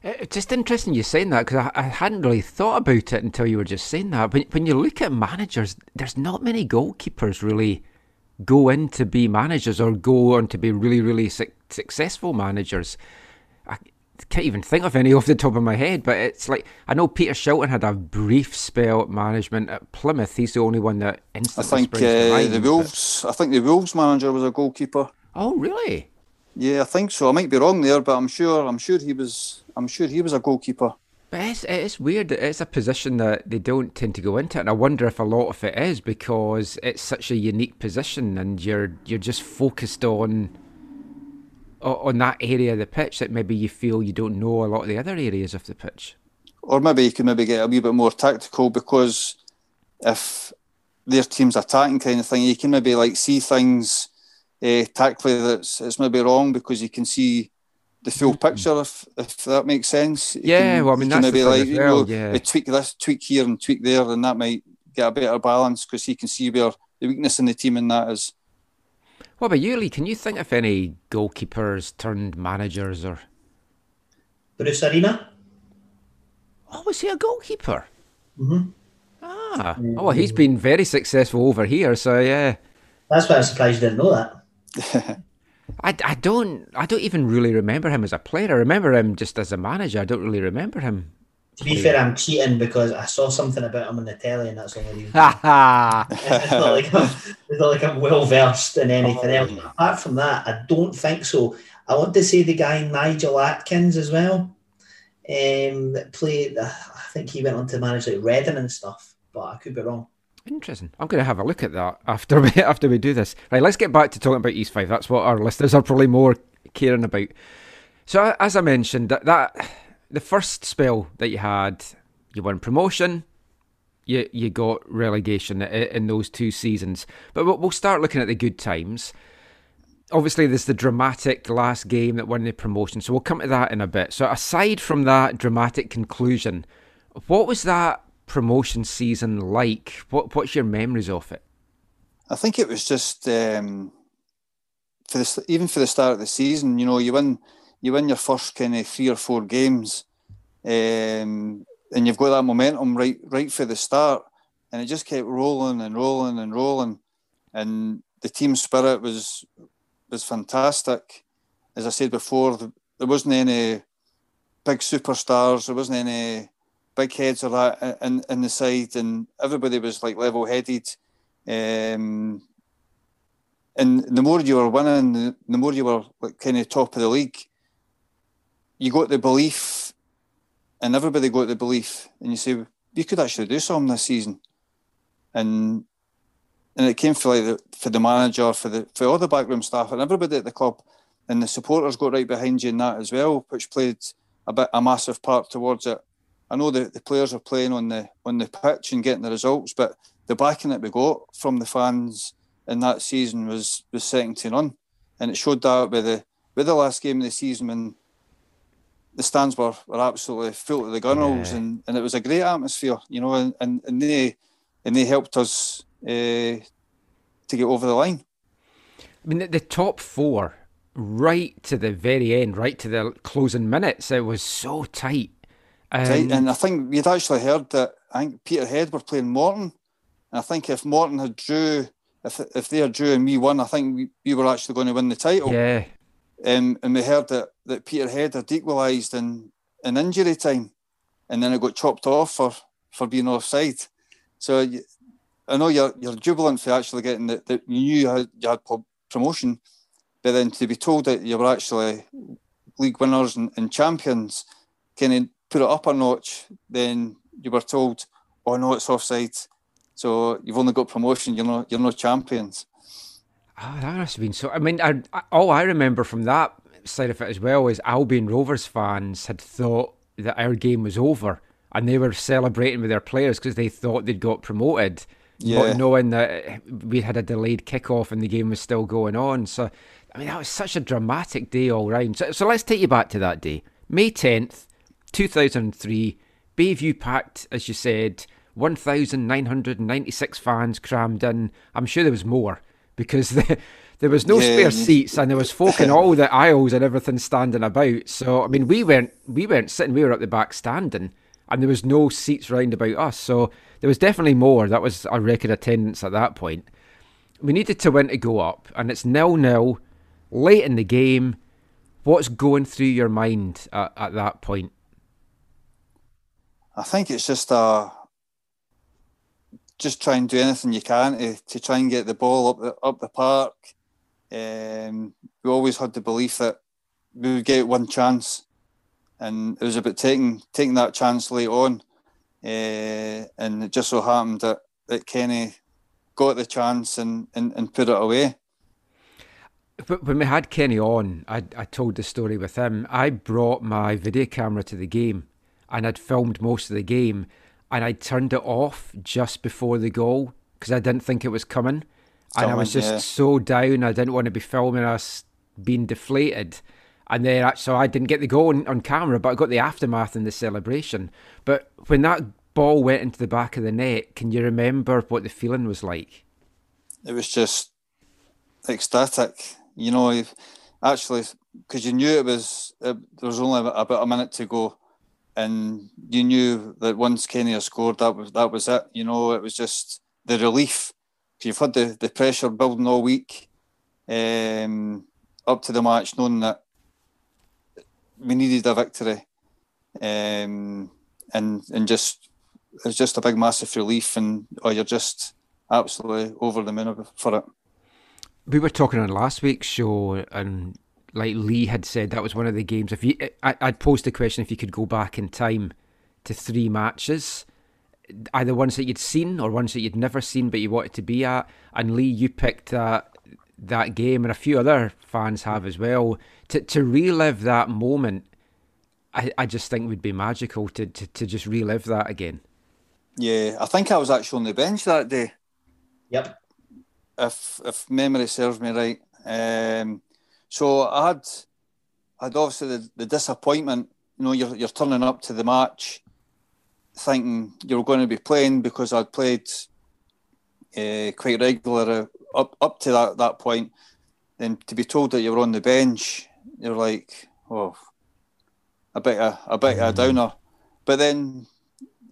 Uh, It's just interesting you saying that because I, I hadn't really thought about it until you were just saying that. When, when you look at managers, there's not many goalkeepers really go in to be managers or go on to be really, really suc successful managers. I can't even think of any off the top of my head, but it's like I know Peter Shilton had a brief spell at management at Plymouth. He's the only one that I instantly think springs to uh, mind, the but- Wolves. I think the Wolves manager was a goalkeeper. Oh, really? Yeah, I think so. I might be wrong there, but I'm sure. I'm sure he was. I'm sure he was a goalkeeper. But it's, it's weird. It's a position that they don't tend to go into, and I wonder if a lot of it is because it's such a unique position, and you're you're just focused on on that area of the pitch that maybe you feel you don't know a lot of the other areas of the pitch. or maybe you can maybe get a wee bit more tactical because if their team's attacking kind of thing, you can maybe like see things uh, tactically that's it's maybe wrong because you can see the full picture if if that makes sense. You Yeah, can- well, I mean, that's maybe like you know, yeah. we tweak this, tweak here, and tweak there, and that might get a better balance because he can see where the weakness in the team in that is. What about you, Lee? Can you think of any goalkeepers turned managers or? Bruce Arena? Oh, was he a goalkeeper? Mhm. Ah, oh, well, he's been very successful over here. So yeah. That's why I'm surprised you didn't know that. I, I don't I don't even really remember him as a player. I remember him just as a manager. I don't really remember him. To be fair, I'm cheating because I saw something about him on the telly, and that's the only reason. Ha ha! it's not like I'm, it's not like I'm well versed in anything Oh. else. Apart from that, I don't think so. I want to say the guy Nigel Adkins as well. Um, that played. I think he went on to manage like Reading and stuff, but I could be wrong. Interesting. I'm going to have a look at that after we after we do this. Right, let's get back to talking about East Fife. That's what our listeners are probably more caring about. So, as I mentioned, that, that the first spell that you had, you won promotion, you you got relegation in those two seasons. But we'll start looking at the good times. Obviously, there's the dramatic last game that won the promotion, so we'll come to that in a bit. So, aside from that dramatic conclusion, what was that promotion season like? What What's your memories of it? I think it was just um, for even for the start of the season. You know, you win you win your first kind of three or four games, um, and you've got that momentum right right for the start, and it just kept rolling and rolling and rolling, and the team spirit was was fantastic. As I said before, there wasn't any big superstars. There wasn't any big heads or that in, in the side, and everybody was like level headed. Um, and the more you were winning, the, the more you were like kind of top of the league, you got the belief, and everybody got the belief, and you say you could actually do something this season, and and it came for like the, for the manager, for the for all the backroom staff, and everybody at the club, and the supporters got right behind you in that as well, which played a bit a massive part towards it. I know that the players are playing on the on the pitch and getting the results, but the backing that we got from the fans in that season was was second to none, and it showed that with the with the last game of the season when the stands were, were absolutely full to the gunnels, yeah. and, and it was a great atmosphere, you know, and, and, and they and they helped us uh, to get over the line. I mean, the, the top four, right to the very end, right to the closing minutes, it was so tight um, and I think we'd actually heard that I think Peterhead were playing Morton. And I think if Morton had drew, if if they had drew and we won, I think we, we were actually going to win the title. Yeah. Um, and we heard that, that Peterhead had equalised in, in injury time, and then it got chopped off for, for being offside. So you, I know you're you're jubilant for actually getting that, that you knew you had, you had promotion, but then to be told that you were actually league winners and, and champions, kind of put it up a notch, then you were told, "Oh no, it's offside." So you've only got promotion. You're not. You're not champions. Oh, that must have been so. I mean, I, I, all I remember from that side of it as well is Albion Rovers fans had thought that our game was over, and they were celebrating with their players because they thought they'd got promoted. Yeah. But knowing that we had a delayed kickoff and the game was still going on. So, I mean, that was such a dramatic day all round. So, so let's take you back to that day. May 10th, 2003, Bayview packed, as you said, 1,996 fans crammed in. I'm sure there was more because the, there was no yeah. spare seats and there was folk in all the aisles and everything standing about. So I mean, we weren't we weren't sitting; we were at the back standing, and there was no seats round about us. So there was definitely more. That was a record attendance at that point. We needed to win to go up, and it's nil nil late in the game. What's going through your mind at, at that point? I think it's just a just try and do anything you can to, to try and get the ball up the up the park. Um, we always had the belief that we would get one chance, and it was about taking taking that chance late on. Uh, and it just so happened that, that Kenny got the chance and, and, and put it away. But when we had Kenny on, I, I told the story with him. I brought my video camera to the game and I'd filmed most of the game and I turned it off just before the goal because I didn't think it was coming. and I was just yeah. so down. I didn't want to be filming us being deflated. And then, so I didn't get the goal on, on camera, but I got the aftermath and the celebration. But when that ball went into the back of the net, can you remember what the feeling was like? It was just ecstatic. You know, actually, because you knew it was, it, there was only about a minute to go and you knew that once Kenny scored, that was that was it. You know, it was just the relief. You've had the, the pressure building all week um, up to the match, knowing that we needed a victory, um, and and just it's just a big massive relief, and oh, you're just absolutely over the moon for it. We were talking on last week's show, and like Lee had said, that was one of the games. If you, I, would posed the question if you could go back in time to three matches, either ones that you'd seen or ones that you'd never seen but you wanted to be at. And Lee, you picked that that game, and a few other fans have as well. To to relive that moment, I, I just think would be magical to, to to just relive that again. Yeah, I think I was actually on the bench that day. Yep. If if memory serves me right. Um, so I had had obviously the, the disappointment. You know, you're you're turning up to the match, thinking you're going to be playing because I'd played uh, quite regular up up to that that point. Then to be told that you were on the bench, you're like, oh, a bit of, a bit of a downer. But then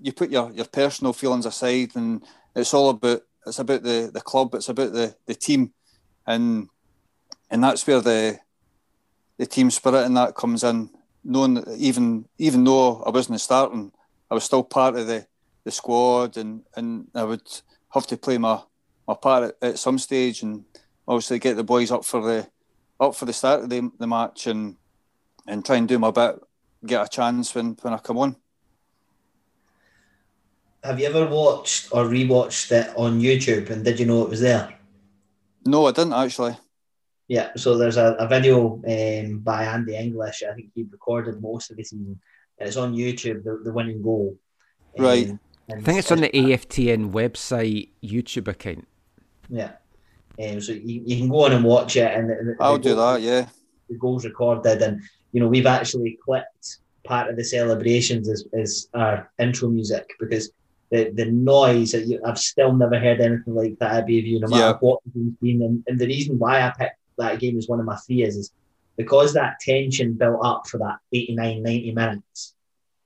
you put your, your personal feelings aside, and it's all about it's about the, the club, it's about the, the team, and and that's where the the team spirit and that comes in. Knowing that even even though I wasn't starting, I was still part of the, the squad, and, and I would have to play my, my part at, at some stage, and obviously get the boys up for the up for the start of the, the match, and and try and do my bit, get a chance when, when I come on have you ever watched or rewatched it on YouTube? And did you know it was there? No, I didn't actually. Yeah, so there's a, a video um, by Andy English. I think he recorded most of the season, and it's on YouTube. The, the winning goal. Um, right. I think it's on the AFTN website YouTube account. Yeah. Um, so you, you can go on and watch it, and the, I'll do that. Yeah. The goals recorded, and you know we've actually clipped part of the celebrations as, as our intro music because the, the noise that you, I've still never heard anything like that at Bayview, no matter yeah. what the game's been. And, and the reason why I picked that game as one of my fears is, is because that tension built up for that 89, 90 minutes.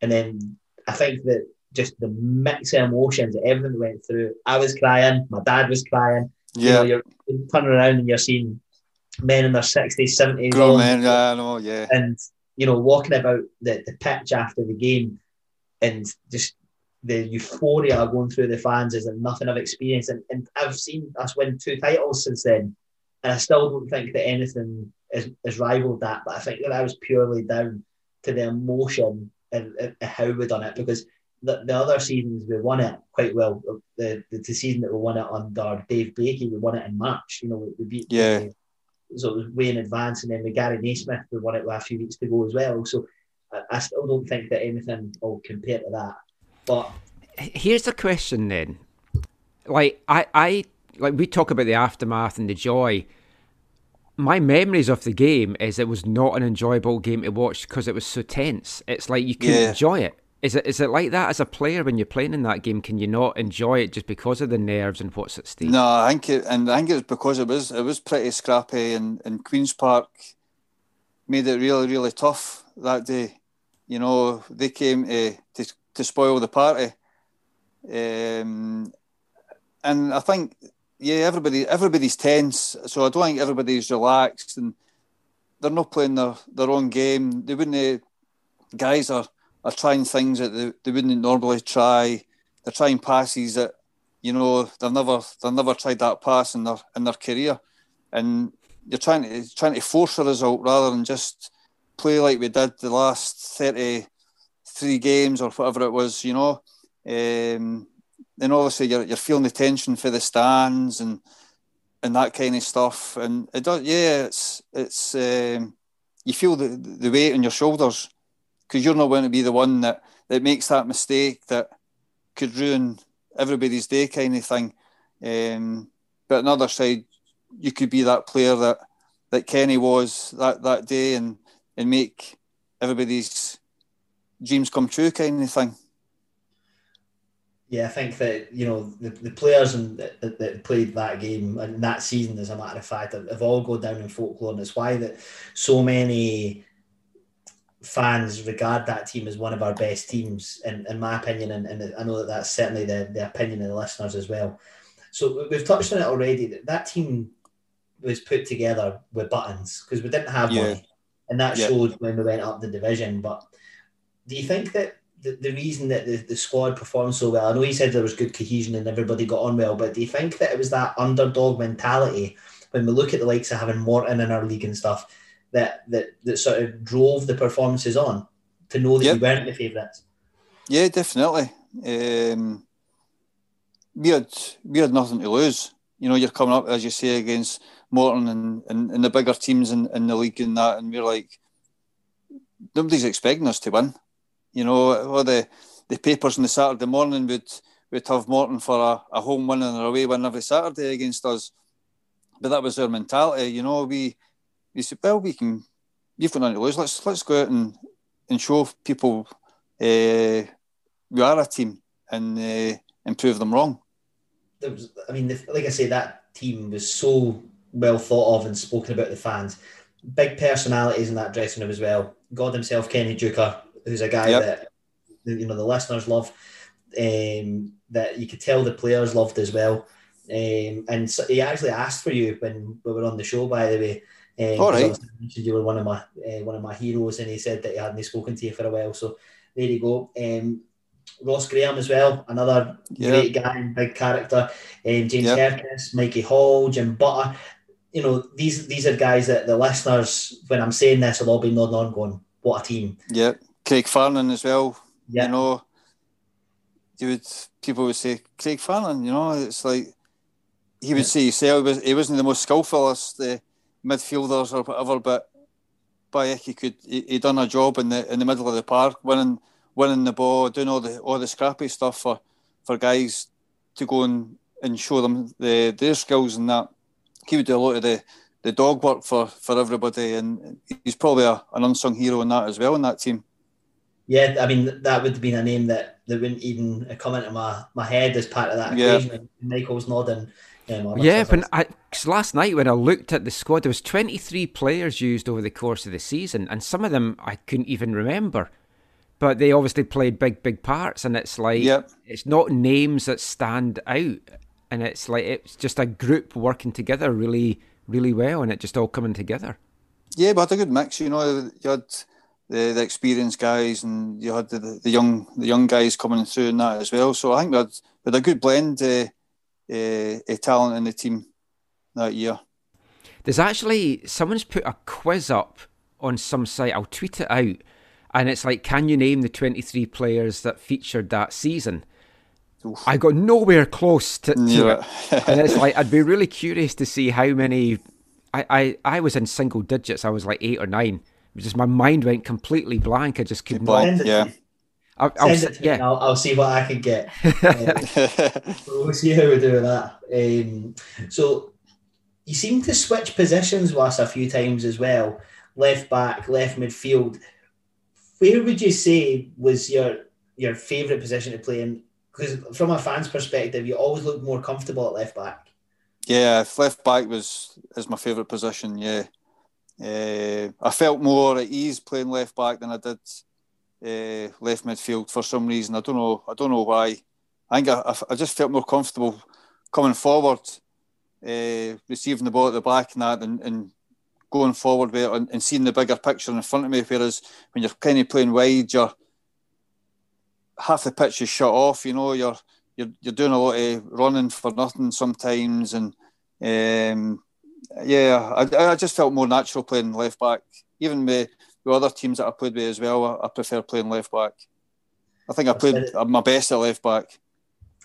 And then I think that just the mix of emotions, everything that went through. I was crying, my dad was crying. Yeah. You know, you're turning around and you're seeing men in their 60s, 70s. Grown men, yeah, I know, yeah. And, you know, walking about the, the pitch after the game and just the euphoria going through the fans is nothing I've experienced. And, and I've seen us win two titles since then. And I still don't think that anything has, has rivaled that. But I think that I was purely down to the emotion and, and how we done it because the, the other seasons we won it quite well. The, the, the season that we won it under Dave Baikie, we won it in March. You know, we, we beat yeah. so it was way in advance, and then with Gary Naysmith, we won it a few weeks to go as well. So I, I still don't think that anything will compare to that. But here's the question then. Like I, I like we talk about the aftermath and the joy. My memories of the game is it was not an enjoyable game to watch because it was so tense. It's like you couldn't yeah. enjoy it. Is it is it like that as a player when you're playing in that game? Can you not enjoy it just because of the nerves and what's at stake? No, I think it, and I think it was because it was it was pretty scrappy, and, and Queens Park made it really really tough that day. You know, they came to, to to spoil the party. Um, and I think, yeah, everybody everybody's tense, so I don't think everybody's relaxed and they're not playing their, their own game. They wouldn't. Guys are, are trying things that they, they wouldn't normally try. They're trying passes that you know they've never they've never tried that pass in their in their career, and you're trying to trying to force a result rather than just play like we did the last thirty three games or whatever it was, you know. Um, then obviously you're, you're feeling the tension for the stands and and that kind of stuff. And it does, yeah, it's it's um, you feel the the weight on your shoulders because you're not going to be the one that that makes that mistake that could ruin everybody's day, kind of thing. Um, but on the other side, you could be that player that that Kenny was that that day and and make everybody's dreams come true kind of thing. Yeah, I think that you know the, the players and that, that played that game and that season, as a matter of fact, have all gone down in folklore, and it's why that so many fans regard that team as one of our best teams, in, in my opinion, and, and I know that that's certainly the, the opinion of the listeners as well. So we've touched on it already. That that team was put together with buttons because we didn't have yeah. money, and that yeah. showed when we went up the division. But do you think that the, the reason that the, the squad performed so well, I know you said there was good cohesion and everybody got on well, but do you think that it was that underdog mentality when we look at the likes of having Morton in our league and stuff? that that that sort of drove the performances on to know that Yep. you weren't the favourites. Yeah, definitely. Um, we had we had nothing to lose. You know, you're coming up as you say against Morton and, and, and the bigger teams in, in the league and that, and we're like, nobody's expecting us to win. You know, all the the papers on the Saturday morning would would have Morton for a, a home win and an away win every Saturday against us. But that was their mentality. You know, we we said, well, we can. We've got nothing to lose. Let's let's go out and and show people uh, we are a team and uh, and prove them wrong. There was, I mean, like I say, that team was so well thought of and spoken about the fans. Big personalities in that dressing room as well. God himself, Kenny Deuchar, who's a guy Yep. that you know the listeners love. Um, that you could tell the players loved as well. Um, and so he actually asked for you when we were on the show, by the way. Um, All right. obviously I mentioned You were one of my uh, one of my heroes, and he said that he hadn't spoken to you for a while. So there you go. Um, Ross Graham as well, another Yeah. great guy, big character. Um, James Yeah. Herkis, Mikey Hall, Jim Butter. You know these these are guys that the listeners, when I'm saying this, will all be nodding on, going, "What a team!" Yeah, Craig Farnan as well. Yeah, You know, you would people would say Craig Farnan. You know, it's like he would Yeah. say himself oh, was, he wasn't the most skillfulest the midfielders or whatever, but by he could he, he done a job in the in the middle of the park, winning winning the ball, doing all the all the scrappy stuff for for guys to go and, and show them the their skills and that. He would do a lot of the the dog work for for everybody, and he's probably a, an unsung hero in that as well in that team. Yeah. I mean, that would have been a name that, that wouldn't even come into my, my head as part of that Yeah. equation. And Michael's nodding. Um, Yeah, that's- but I, 'cause last night when I looked at the squad, there was 23 players used over the course of the season, and some of them I couldn't even remember. But they obviously played big, big parts, and it's like Yep. it's not names that stand out, and it's like it's just a group working together really, really well, and it just all coming together. Yeah, but had a good mix. You know, you had the, the experienced guys, and you had the, the young the young guys coming through and that as well. So I think we had, we had a good blend uh, uh, of talent in the team that year. There's actually someone's put a quiz up on some site. I'll tweet it out, and it's like, can you name the 23 players that featured that season? Oof. I got nowhere close to, to Yeah. it, and it's like I'd be really curious to see how many. I, I I was in single digits. I was like eight or nine. It was just my mind went completely blank. I just could not. Blank. Send it yeah. to me. I, I'll, Send it to me yeah, I'll, I'll see what I can get. Uh, we'll see how we do with that. Um, so you seem to switch positions with us a few times as well. Left back, left midfield. Where would you say was your your favourite position to play in? Because from a fan's perspective, you always look more comfortable at left back. yeah, left back was is my favourite position. Yeah, uh, I felt more at ease playing left back than I did uh, left midfield for some reason. I don't know. I don't know why. I think I, I just felt more comfortable coming forward, uh, receiving the ball at the back and that, and, and going forward with it and, and seeing the bigger picture in front of me. Whereas when you're kind of playing wide, you're half the pitch is shut off. You know, you're you're you're doing a lot of running for nothing sometimes, and um, yeah, I, I just felt more natural playing left back. Even with, with other teams that I played with as well, I, I prefer playing left back. I think I I've played uh, my best at left back.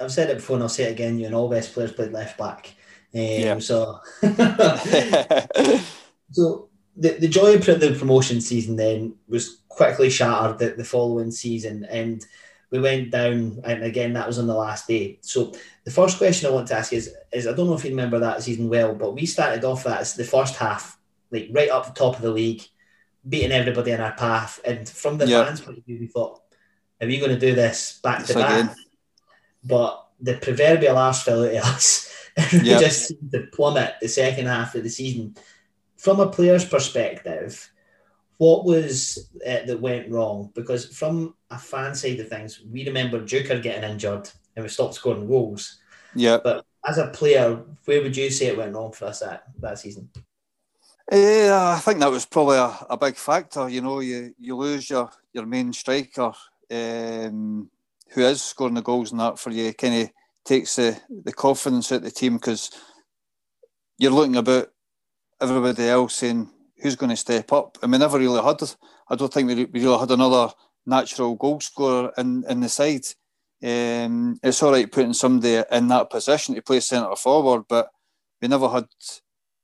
I've said it before and I'll say it again. You and all best players played left back. Um, Yeah. So, so the, the joy of the promotion season then was quickly shattered the, the following season, and we went down. And again, that was on the last day. So the first question I want to ask is: is I don't know if you remember that season well, but we started off that as the first half, like right up the top of the league, beating everybody in our path. And from the Yeah. fans' point of view, we thought, "Are we going to do this back to back?" but the proverbial arse fell out of us. we Yep. just seemed to plummet the second half of the season. From a player's perspective, what was uh, that went wrong? Because from a fan side of things, we remember Deuchar getting injured and we stopped scoring goals. yeah, But as a player, where would you say it went wrong for us that, that season? Yeah, I think that was probably a, a big factor. You know, you, you lose your, your main striker, um, who is scoring the goals and that for you, kind of takes the, the confidence out of the team because you're looking about everybody else saying, who's going to step up, and we never really had. I don't think we, really had another natural goal scorer in in the side. Um, it's all right putting somebody in that position to play centre forward, but we never had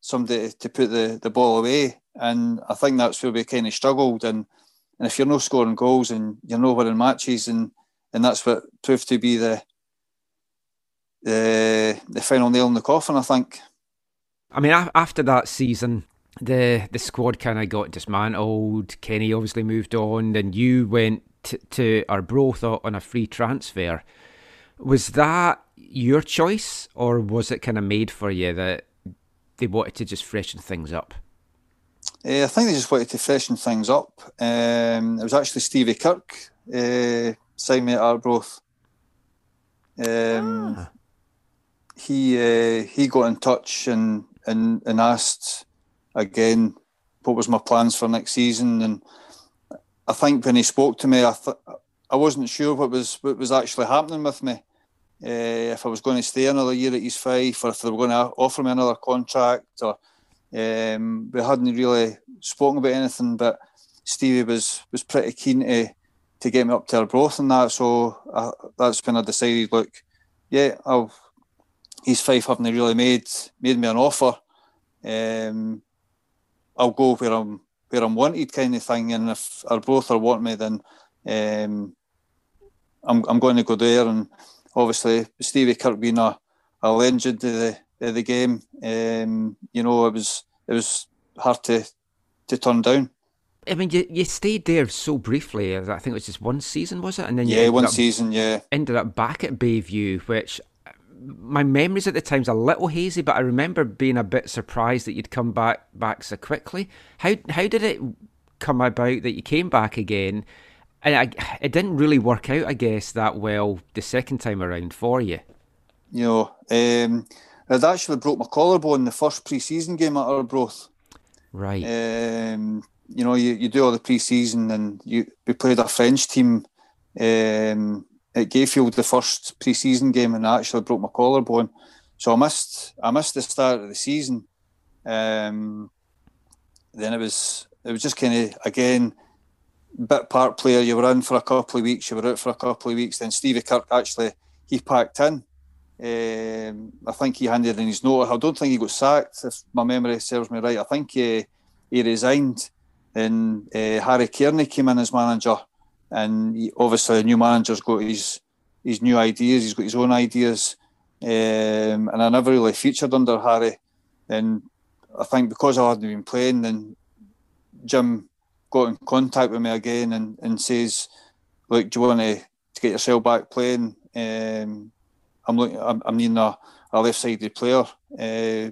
somebody to put the, the ball away. And I think that's where we kind of struggled. And, and if you're not scoring goals and you're not winning matches, and, and that's what proved to be the, the, the final nail in the coffin, I think. I mean, after that season, the the squad kind of got dismantled. Kenny obviously moved on, and you went to, to Arbroath on a free transfer. Was that your choice, or was it kind of made for you that they wanted to just freshen things up? Uh, I think they just wanted to freshen things up. Um, it was actually Stevie Kirk uh, signed me at Arbroath. Um, ah. He uh, he got in touch and, and and asked again what was my plans for next season, and I think when he spoke to me, I th- I wasn't sure what was what was actually happening with me. Uh, if I was going to stay another year at East Fife, or if they were going to offer me another contract, or um, we hadn't really spoken about anything. But Stevie was was pretty keen to to get me up to Arbroath and that. So I, that's when I decided, look, yeah, I'll, East Fife haven't really made made me an offer. Um, I'll go where I'm where I'm wanted, kind of thing. And if Arbroath are want me, then um, I'm I'm going to go there. And obviously, Stevie Kirk being a, a legend of the of the game, um, you know, it was it was hard to to turn down. I mean, you, you stayed there so briefly. I think it was just one season, was it? And then yeah, one up, season, yeah. Ended up back at Bayview, which my memories at the time's a little hazy, but I remember being a bit surprised that you'd come back back so quickly. How how did it come about that you came back again? And I, it didn't really work out, I guess, that well the second time around for you. You know, um, I'd actually broke my collarbone in the first pre-season game at Arbroath. Right. Um, you know, you, you do all the pre-season and you we played a French team um, at Gayfield the first pre-season game and I actually broke my collarbone. So I missed I missed the start of the season. Um, then it was it was just kind of again bit part player. You were in for a couple of weeks, you were out for a couple of weeks. Then Stevie Kirk actually he packed in. Um, I think he handed in his note. I don't think he got sacked, if my memory serves me right. I think he, he resigned, and uh, Harry Cairney came in as manager and obviously the new manager's got his his new ideas. He's got his own ideas, um, and I never really featured under Harry. And I think because I hadn't been playing, then Jim got in contact with me again and, and says, "Look, do you want to, to get yourself back playing? Um, I'm looking, I'm, I'm needing a, a left-sided player. Uh,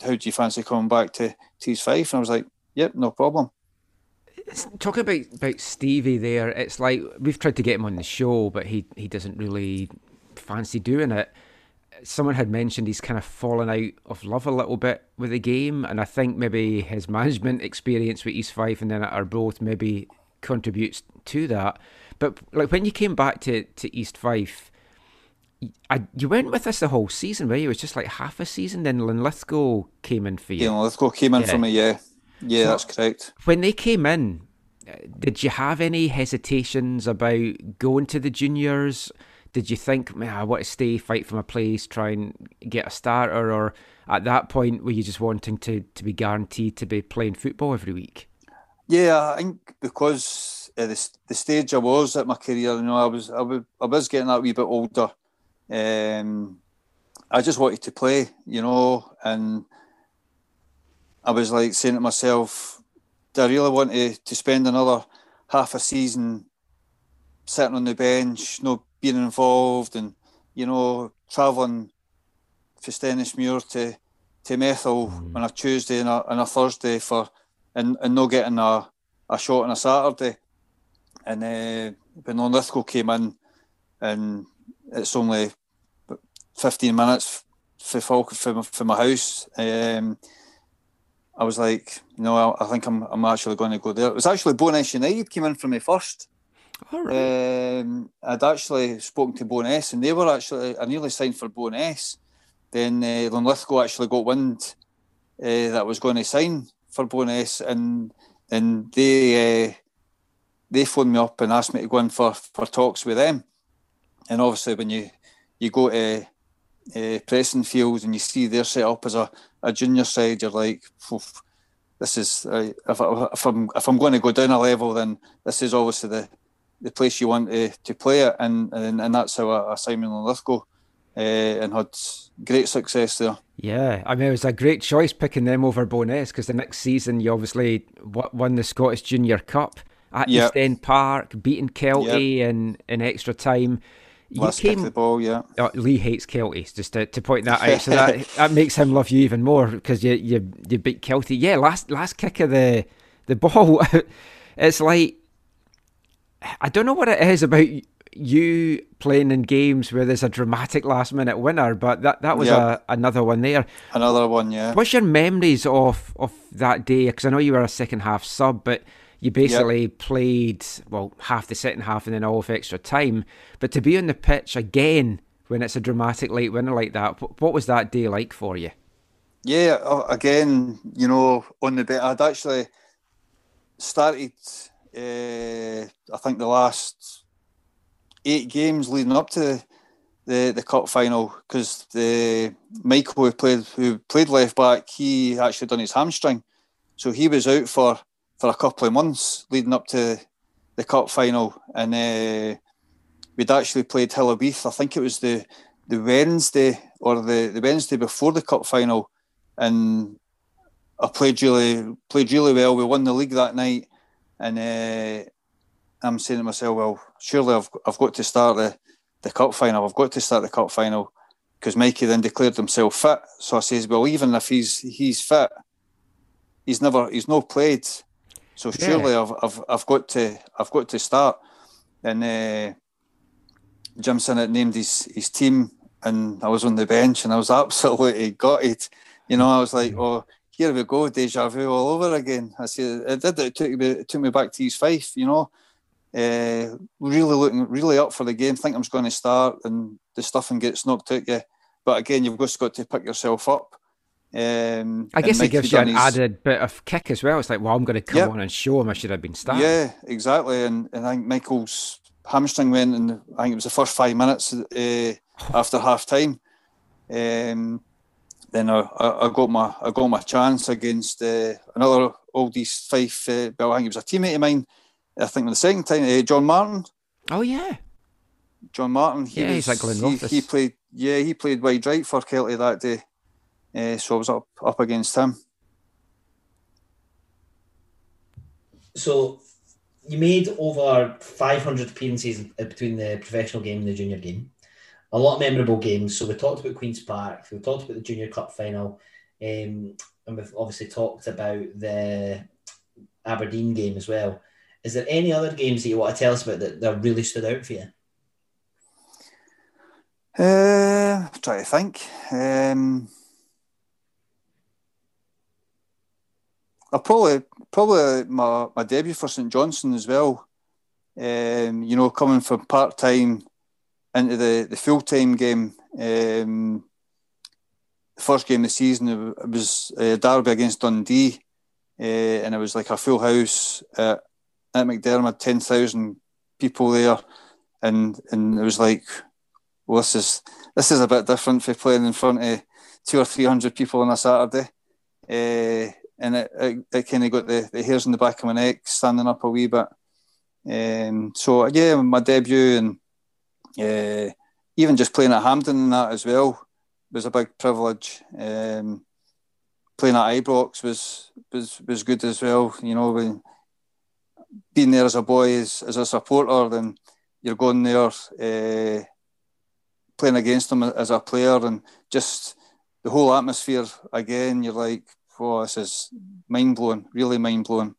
how do you fancy coming back to East Fife?" And I was like, "Yep, no problem." Talking about about Stevie there, it's like we've tried to get him on the show, but he he doesn't really fancy doing it. Someone had mentioned he's kind of fallen out of love a little bit with the game, and I think maybe his management experience with East Fife and then at Arbroath maybe contributes to that. But like when you came back to, to East Fife, I, you went with us the whole season, where you? It was just like half a season. Then Linlithgow came in for you. Yeah, Linlithgow came in yeah. for me. Yeah, yeah, so that's correct. When they came in, did you have any hesitations about going to the juniors? Did you think, man, I want to stay, fight for my place, try and get a starter? Or at that point, were you just wanting to, to be guaranteed to be playing football every week? Yeah, I think because at the, the stage I was at my career, you know, I was I was, I was getting that wee bit older. Um, I just wanted to play, you know, and I was like saying to myself, do I really want to, to spend another half a season sitting on the bench, not being involved, and you know, travelling from Stenhousemuir to to Methil mm. on a Tuesday and a, and a Thursday for and, and not getting a, a shot on a Saturday. And uh, when Linlithgow came in, and it's only 15 minutes for Falk from, from my house. Um, I was like, no, I, I, think I'm, I'm actually going to go there. It was actually Bo'ness United came in for me first. All right. Um, I'd actually spoken to Bo'ness and they were actually, I nearly signed for Bo'ness. Then uh, Linlithgow actually got wind uh, that I was going to sign for Bo'ness, and and they uh, they phoned me up and asked me to go in for, for talks with them. And obviously, when you you go to uh, Preston Fields and you see their set up as a, a junior side, you're like, this is uh, if, if I'm if I'm going to go down a level, then this is obviously the the place you want to, to play it, and, and and that's how I, I Simon Lithgow uh, and had great success there. Yeah, I mean it was a great choice picking them over Bo'ness because the next season you obviously won the Scottish Junior Cup at yep. East End Park, beating Kelty yep. in in extra time. You Last came, the ball, yeah. Oh, Lee hates Kelty, just to, to point that out. So that that makes him love you even more because you you you beat Kelty. Yeah, last last kick of the the ball. it's like I don't know what it is about you playing in games where there's a dramatic last minute winner, but that, that was yep. a, another one there. Another one, yeah. What's your memories of, of that day? Because I know you were a second half sub, but you basically yep. played, well, half the second half and then all of extra time. But to be on the pitch again when it's a dramatic late winner like that, what was that day like for you? Yeah, uh, again, you know, on the bit, I'd actually started, uh, I think, the last eight games leading up to the, the cup final because the Michael who played who played left back he actually done his hamstring, so he was out for for a couple of months leading up to the cup final, and uh, we'd actually played Hill of Beath. I think it was the the Wednesday or the, the Wednesday before the cup final, and I played really played really well. We won the league that night, and uh, I'm saying to myself, well, surely I've I've got to start the the cup final. I've got to start the cup final because Mikey then declared himself fit. So I says, well, even if he's he's fit, he's never he's no played. So surely yeah. I've, I've I've got to I've got to start. And uh, Jim Sinnott named his his team, and I was on the bench, and I was absolutely gutted. You know, I was like, oh, here we go, deja vu all over again. I said, it did. It took me it took me back to East Fife. You know, uh, really looking really up for the game. Think I'm going to start, and the stuff and gets knocked out you. But again, you've just got to pick yourself up. Um, I guess it gives you an added bit of kick as well. It's like, well, I'm going to come yep. on and show him I should have been starting. Yeah, exactly. And, and I think Michael's hamstring went, and I think it was the first five minutes uh, after half time. Um, then I, I, got my I got my chance against uh, another oldies East Fife. Uh, well, I think it was a teammate of mine. I think the second time, uh, John Martin. Oh yeah, John Martin. He yeah, was, he's like Glenn he, he played. Yeah, he played wide right for Kelty that day. Uh, so I was up up against him. So you made over 500 appearances between the professional game and the junior game. A lot of memorable games. So we talked about Queen's Park. We talked about the Junior Cup final, um, and we've obviously talked about the Aberdeen game as well. Is there any other games that you want to tell us about that, that really stood out for you? Uh, try to think. Um, Probably probably my, my debut for St Johnstone as well. Um, you know, coming from part time into the, the full time game. Um, the first game of the season it was uh, derby against Dundee, uh, and it was like a full house at, at McDiarmid, ten thousand people there, and and it was like, well, this is this is a bit different for playing in front of two or three hundred people on a Saturday. Uh, and it, it, it kind of got the, the hairs in the back of my neck standing up a wee bit. Um, so yeah, my debut and uh, even just playing at Hampden and that as well was a big privilege. Um, playing at Ibrox was was was good as well. You know, when being there as a boy as, as a supporter, then you're going there uh, playing against them as a player, and just the whole atmosphere again. You're like, oh, this is mind blowing, really mind blowing.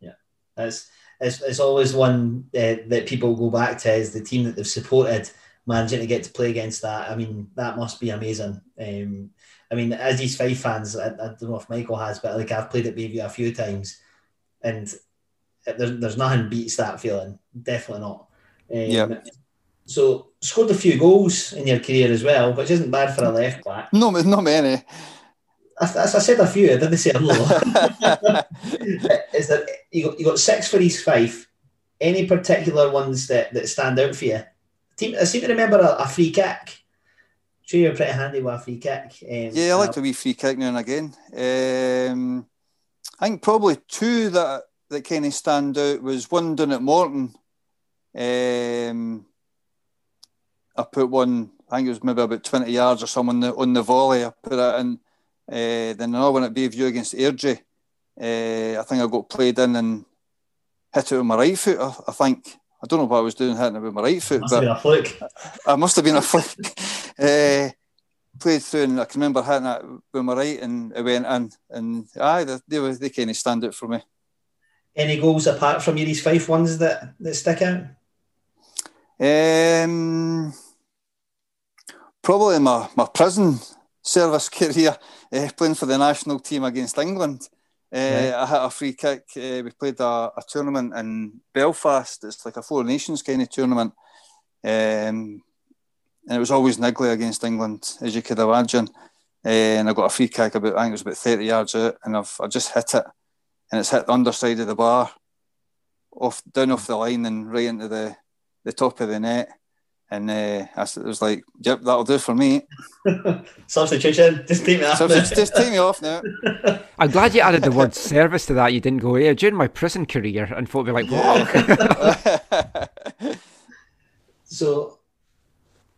Yeah, it's, it's, it's always one uh, that people go back to is the team that they've supported managing to get to play against that. I mean, that must be amazing. Um, I mean, as East Fife fans, I, I, don't know if Michael has, but like I've played at Bayview a few times, and there's, there's nothing beats that feeling. Definitely not. Um, yeah. So scored a few goals in your career as well, which isn't bad for a left back. No, not many. As I said a few, I didn't say a lot. is that you got, you got six for East Fife? Any particular ones that, that stand out for you? Team, I seem to remember a, a free kick. Sure, you're pretty handy with a free kick. Um, yeah, I like a wee free kick now and again. Um, I think probably two that that kind of stand out was one done at Morton. Um, I put one, I think it was maybe about 20 yards or something on the, on the volley. I put it in. Uh, then another one at Bayview against Airdrie. Uh, I think I got played in and hit it with my right foot. I, I, think I don't know what I was doing hitting it with my right foot, must but I must have been a fluke. uh, played through and I can remember hitting it with my right and it went in. And aye, they, they, were, they kind of stand out for me. Any goals apart from your East Fife that, that stick out? Um, probably my, my prison service career, uh, playing for the national team against England. Uh, right. I hit a free kick. Uh, we played a, a, tournament in Belfast. It's like a Four Nations kind of tournament. Um, and it was always niggly against England, as you could imagine. Uh, and I got a free kick about, I think it was about 30 yards out, and I've I just hit it. And it's hit the underside of the bar, off down off the line and right into the, the top of the net. And uh, it was like, yep, that'll do for me. Substitution, just take me off. Just, just take me off now. I'm glad you added the word service to that. You didn't go, yeah, during my prison career, and folk be like, what? so,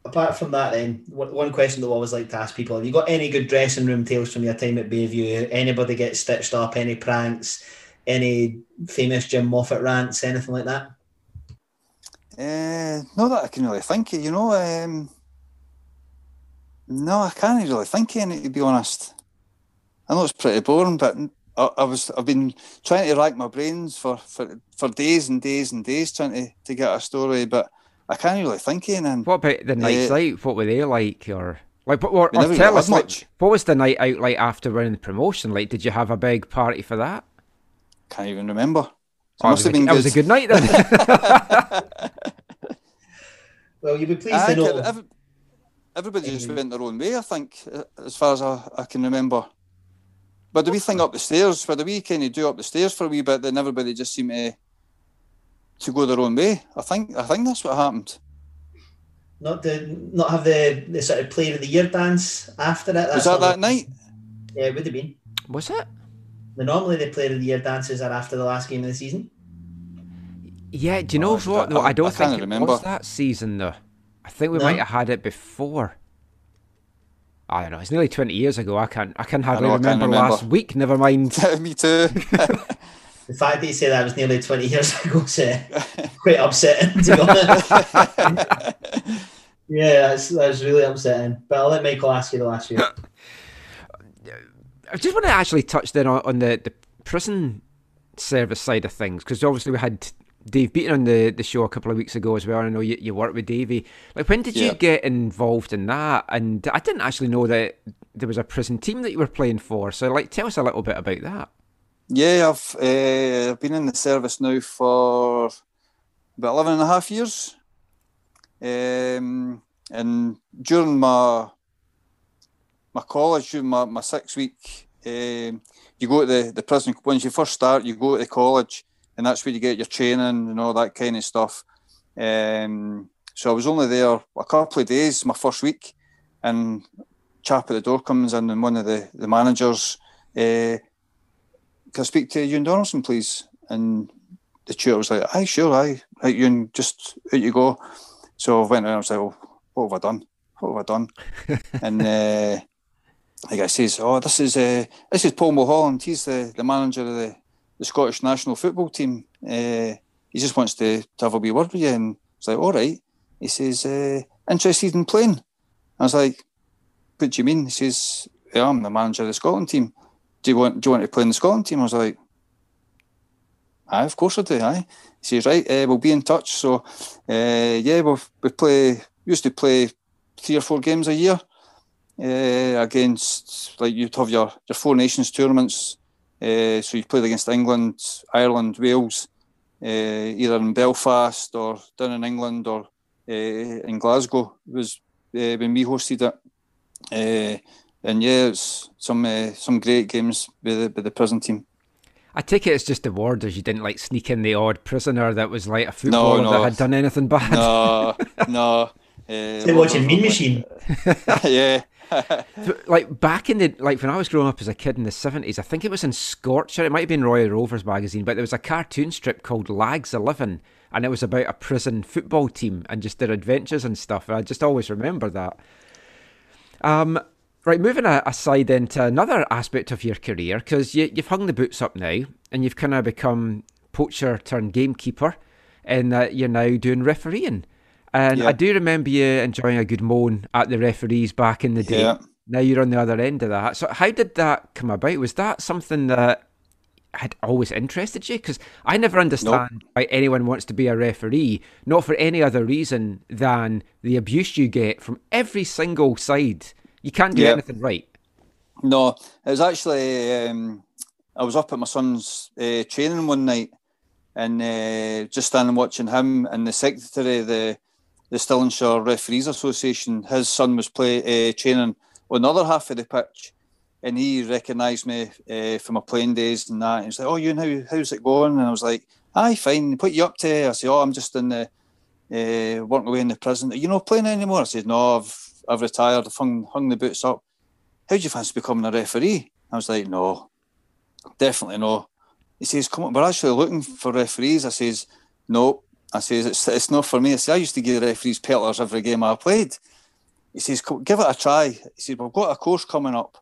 apart from that, then, one question that I always like to ask people have you got any good dressing room tales from your time at Bayview? Anybody get stitched up? Any pranks? Any famous Jim Moffat rants? Anything like that? Uh, not that I can really think of, you know. Um, no, I can't really think of any, to be honest. I know it's pretty boring, but I, I, was I've been trying to rack my brains for, for, for days and days and days trying to, to get a story, but I can't really think of anything. What about the nights uh, out? What were they like, or like, or, or tell us, like, what was the night out like after winning the promotion? Like, did you have a big party for that? Can't even remember. Oh, must have been that good. was a good night then. well, you'll be pleased I to know. Every, everybody just went their own way, I think, as far as I, I can remember. But the wee thing up the stairs, but the wee kind of do up the stairs for a wee bit, then everybody just seemed to to go their own way. I think I think that's what happened. Not the not have the, the sort of player of the year dance after it. That's was that that night? Yeah, it would have been. Was it? Normally the player of the year dances are after the last game of the season. Yeah, do you know oh, what? No, I, I don't I think it remember. was that season though. I think we no. might have had it before. I don't know. It's nearly twenty years ago. I can't. I can hardly I know, remember, remember, last week. Never mind. Me too. the fact that you say that was nearly twenty years ago is uh, quite upsetting. To be honest. yeah, that's that's really upsetting. But I'll let Michael ask you the last year. I just want to actually touch then on, on the, the prison service side of things because obviously we had Dave Beaton on the, the show a couple of weeks ago as well. I know you, you worked with Davey. Like, when did yeah. you get involved in that? And I didn't actually know that there was a prison team that you were playing for. So, like, tell us a little bit about that. Yeah, I've uh, I've been in the service now for about 11 and a half years. Um, and during my my college, my, my six week, um, you go to the, the prison. Once you first start, you go to the college, and that's where you get your training and all that kind of stuff. Um, so I was only there a couple of days, my first week, and chap at the door comes in, and one of the, the managers, uh, can I speak to Ewan Donaldson, please? And the tutor was like, aye, sure, aye, right, Ewan, just out you go. So I went and I was like, well, what have I done? What have I done? and uh, the guy says, "Oh, this is uh, this is Paul Mulholland. He's the, the manager of the, the Scottish national football team. Uh, he just wants to, to have a wee word with you." And it's like, "All right." He says, uh, "Interested in playing?" I was like, "What do you mean?" He says, yeah, "I'm the manager of the Scotland team. Do you want do you want to play in the Scotland team?" I was like, "Aye, of course I do." Aye. He says, "Right, uh, we'll be in touch." So, uh, yeah, we we play. Used to play three or four games a year uh, against like you'd have your, your Four Nations tournaments. Uh, so you played against England, Ireland, Wales, uh, either in Belfast or down in England or in Glasgow. It was when we hosted it. and yeah, it's some uh, some great games with the, with the prison team. I take it it's just the warders. You didn't like sneak in the odd prisoner that was like a footballer no. that had done anything bad. No, no. Uh, Still watching Mean Machine. yeah. like back in the like when I was growing up as a kid in the seventies, I think it was in Scorcher. It might have been Roy of the Rovers magazine, but there was a cartoon strip called Lags Eleven, and it was about a prison football team and just their adventures and stuff. And I just always remember that. Um, right, moving aside into another aspect of your career, because you, you've hung the boots up now, and you've kind of become poacher turned gamekeeper, and uh, you're now doing refereeing. And yeah. I do remember you enjoying a good moan at the referees back in the day. Yeah. Now you're on the other end of that. So how did that come about? Was that something that had always interested you? Because I never understand nope. why anyone wants to be a referee, not for any other reason than the abuse you get from every single side. You can't do anything right. No, it was actually um, I was up at my son's uh, training one night and uh, just standing watching him and the secretary the the Stirlingshire Referees Association. His son was play uh, training on the other half of the pitch, and he recognised me uh, from my playing days and that. And he's like, "Oh, you know, how's it going?" And I was like, "Aye, fine. What you up to?" I said, "Oh, I'm just in the uh, working away in the prison. Are you not playing anymore?" I said, "No, I've I've retired. I've hung hung the boots up." How do you fancy becoming a referee? I was like, "No, definitely no." He says, "Come on, we're actually looking for referees." I says, "No, I says, it's, it's not for me. I say, I used to give the referees pelters every game I played. He says, give it a try. He says, we've got a course coming up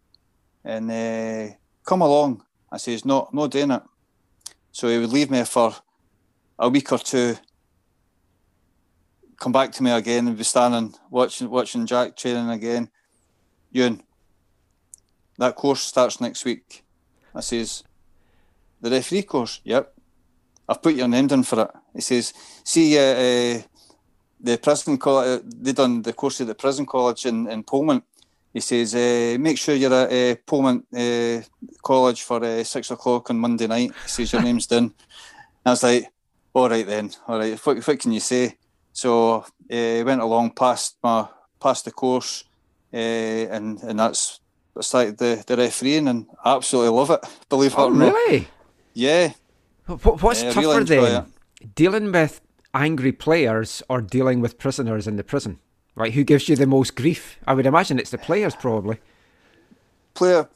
and uh, come along. I says, no, no doing it. So he would leave me for a week or two, come back to me again and be standing watching watching Jack training again. Ewan, that course starts next week. I says, the referee course? Yep. I've put your name down for it. He says, see, uh, uh, the prison college, they done the course at the prison college in, in Polmont. He says, uh, make sure you're at uh, Polmont uh, College for uh, six o'clock on Monday night. He says, your name's done. I was like, all right then, all right, what, what can you say? So uh, went along past my past the course, uh, and and that's I started the, the refereeing and I absolutely love it. Believe it oh, or not. Really? Yeah, What's tougher really then? It. Dealing with angry players or dealing with prisoners in the prison? Right? Who gives you the most grief? I would imagine it's the players, probably. Player,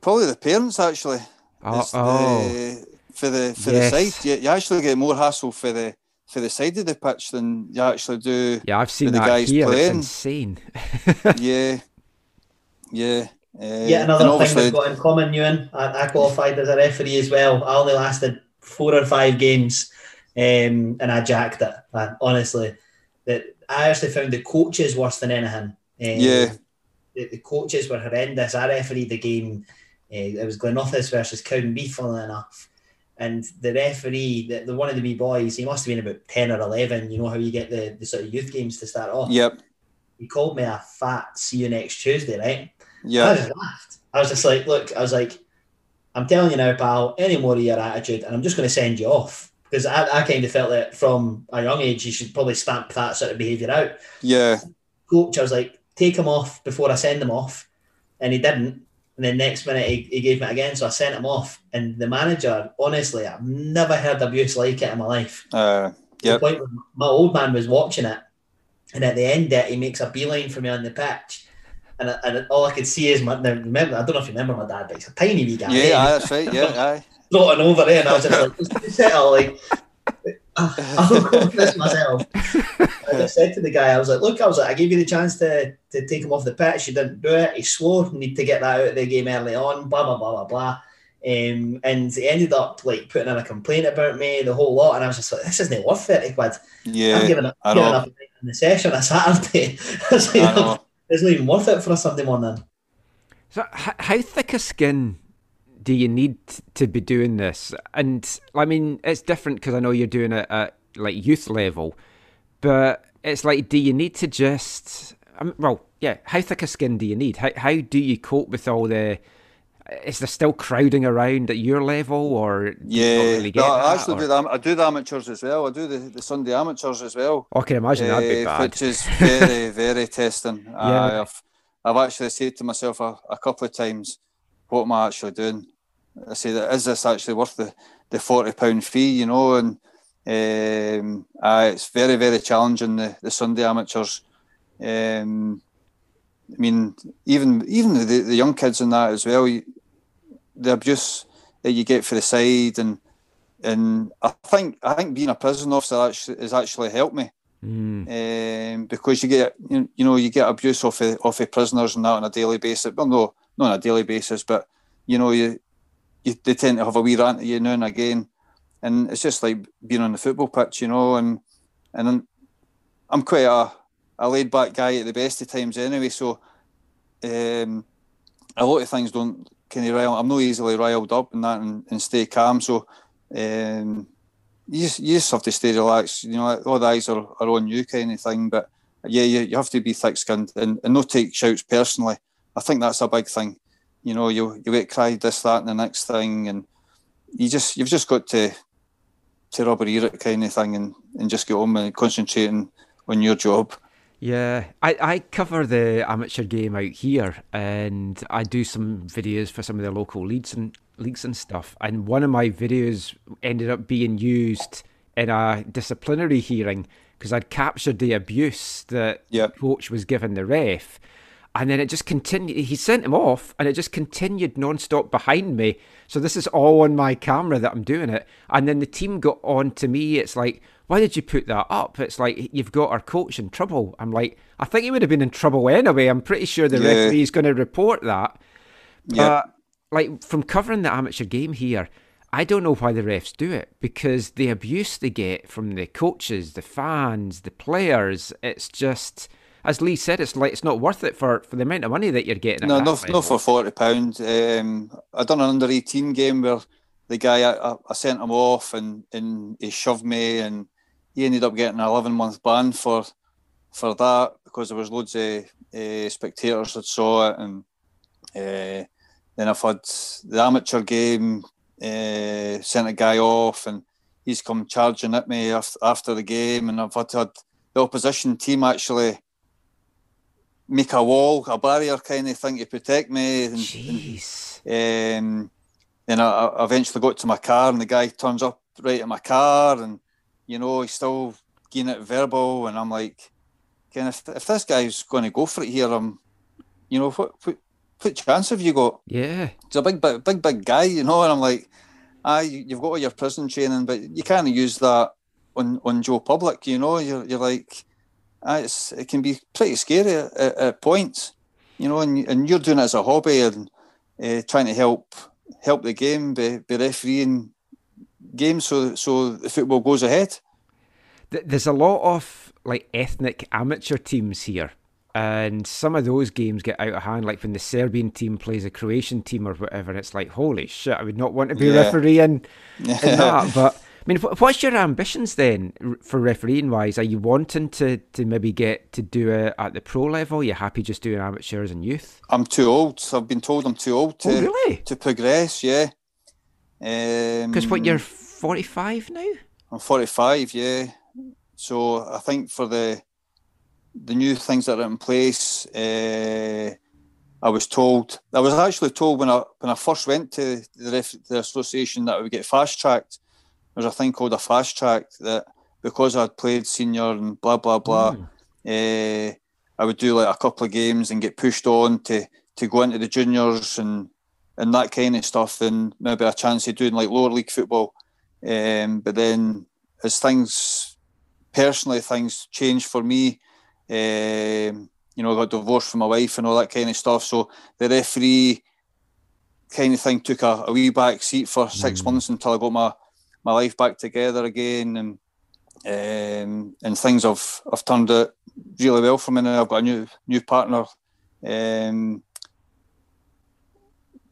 probably the parents actually. Oh, oh. The, for the for yes. the side, you, you actually get more hassle for the for the side of the pitch than you actually do. Yeah, I've seen the that guys here. Playing. It's insane. yeah, yeah. Uh, yeah, another thing we've got in common, Ewan. I, I qualified as a referee as well. I only lasted four or five games, um, and I jacked it. Man. Honestly, that I actually found the coaches worse than anything. Um, yeah, the, the, coaches were horrendous. I refereed the game. Uh, it was Glenoffice versus Cowdenbeath, funnily enough. And the referee, the, the one of the wee boys, he must have been about ten or eleven. You know how you get the, the sort of youth games to start off. Yep. He called me a fat. See you next Tuesday, right? Yeah. I just laughed. I was just like, look, I was like, I'm telling you now, pal, any more of your attitude, and I'm just going to send you off. Because I, I kind of felt that from a young age, you should probably stamp that sort of behaviour out. Yeah. Coach, I was like, take him off before I send him off. And he didn't. And then next minute, he, he gave me again. So I sent him off. And the manager, honestly, I've never heard abuse like it in my life. Uh, yeah. My old man was watching it. And at the end, it, he makes a beeline for me on the pitch and, and all I could see is my. Now remember, I don't know if you remember my dad, but he's a tiny wee guy. Yeah, aye, that's right. Yeah, aye. Floating over there, and I was just like, settle, like. I don't go this myself. And I said to the guy, I was like, look, I was like, I gave you the chance to, to take him off the pitch. You didn't do it. He swore, need to get that out of the game early on, blah, blah, blah, blah, blah. Um, and he ended up like putting in a complaint about me, the whole lot. And I was just like, this isn't worth 30 quid. Yeah. I'm giving up, giving up in the session on a Saturday. I was like, I it's not even worth it for a Sunday morning. So, how thick a skin do you need to be doing this? And I mean, it's different because I know you're doing it at like youth level, but it's like, do you need to just, um, well, yeah, how thick a skin do you need? How how do you cope with all the? Is there still crowding around at your level, or yeah? Really no, I actually or? do the I do the amateurs as well. I do the, the Sunday amateurs as well. I can imagine uh, that'd be bad. Which is very very testing. yeah. I've I've actually said to myself a, a couple of times, what am I actually doing? I say that is this actually worth the, the forty pound fee, you know? And um, uh, it's very very challenging the, the Sunday amateurs. Um, I mean, even even the, the young kids in that as well, you, the abuse that you get for the side, and and I think I think being a prison officer actually has actually helped me. Mm. Um, because you get you, know you get abuse off of, off of prisoners and that on a daily basis. Well, no, not on a daily basis, but you know you you, they tend to have a wee rant at you now and again, and it's just like being on the football pitch, you know. And and I'm quite a, a laid back guy at the best of times anyway, so um, a lot of things don't kind of rile. I'm not easily riled up and that, and, and stay calm. So um, you just, you just have to stay relaxed. You know, all the eyes are, are on you, kind of thing. But yeah, you, you have to be thick skinned and, and not take shouts personally. I think that's a big thing you know, you you get cried this, that, and the next thing, and you just you've just got to to rubber ear it kind of thing, and and just get on and concentrating on your job. Yeah, I, I cover the amateur game out here, and I do some videos for some of the local leagues and leagues and stuff. And one of my videos ended up being used in a disciplinary hearing because I'd captured the abuse that yep. coach was giving the ref and then it just continued. He sent him off, and it just continued non-stop behind me. So this is all on my camera that I'm doing it. And then the team got on to me. It's like, why did you put that up? It's like you've got our coach in trouble. I'm like, I think he would have been in trouble anyway. I'm pretty sure the yeah. referee is going to report that. But yeah. like from covering the amateur game here, I don't know why the refs do it because the abuse they get from the coaches, the fans, the players, it's just as Lee said, it's like it's not worth it for, for the amount of money that you're getting. No, not no for forty pound. Um, I done an under eighteen game where the guy I, I, sent him off and, and he shoved me and he ended up getting an eleven month ban for for that because there was loads of uh, spectators that saw it and uh, then I've had the amateur game uh, sent a guy off and he's come charging at me after, after the game and I've had, had the opposition team actually make a wall, a barrier kind of thing to protect me. And, Jeez. And, um, then I, I, eventually got to my car, and the guy turns up right at my car, and you know he's still getting it verbal, and I'm like, "Can if, if this guy's going to go for it here, I'm, you know, what, what what chance have you got? Yeah, it's a big, big, big, big guy, you know, and I'm like, ah, you've got all your prison training, but you can't use that on on Joe Public, you know. You're you're like, uh, it's, it can be pretty scary at, at, points, you know, and, and you're doing it as a hobby and uh, trying to help help the game by, by refereeing games so so the football goes ahead. There's a lot of like ethnic amateur teams here, and some of those games get out of hand. Like when the Serbian team plays a Croatian team or whatever, it's like holy shit! I would not want to be yeah. refereeing in that, but mean, what's your ambitions then for refereeing wise? Are you wanting to, to maybe get to do it at the pro level? Are you happy just doing amateurs and youth? I'm too old. I've been told I'm too old to oh, really? to progress. Yeah. Because um, what you're 45 now? I'm 45. Yeah. So I think for the the new things that are in place, uh, I was told. I was actually told when I when I first went to the, ref, the association that I would get fast tracked there's a thing called a fast track that because I'd played senior and blah blah blah, mm. uh, I would do like a couple of games and get pushed on to to go into the juniors and and that kind of stuff, and maybe a chance of doing like lower league football. Um, but then as things personally things changed for me. Um, you know, I got divorced from my wife and all that kind of stuff. So the referee kind of thing took a, a wee back seat for six mm. months until I got my my life back together again, and um, and things have have turned out really well for me now. I've got a new new partner. Um,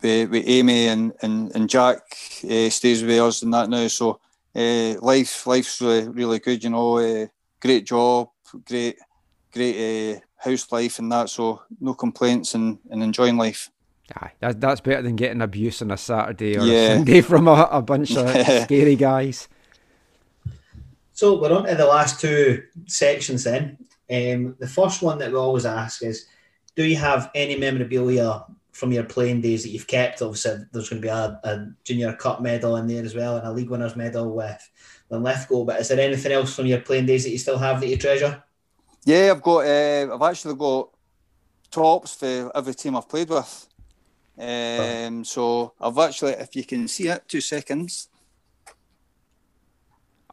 with, with Amy and, and, and Jack uh, stays with us and that now. So uh, life life's really really good. You know, uh, great job, great great house life and that. So no complaints and, and enjoying life. Aye, that, that's better than getting abuse on a Saturday or yeah. a Sunday from a, a bunch of scary guys. So we're on to the last two sections then. Um, the first one that we always ask is do you have any memorabilia from your playing days that you've kept? Obviously, there's going to be a, a junior cup medal in there as well, and a league winners medal with Linlithgow. But is there anything else from your playing days that you still have that you treasure? Yeah, I've got. Uh, I've actually got tops for every team I've played with. Um, oh. So I've actually, if you can see it, two seconds.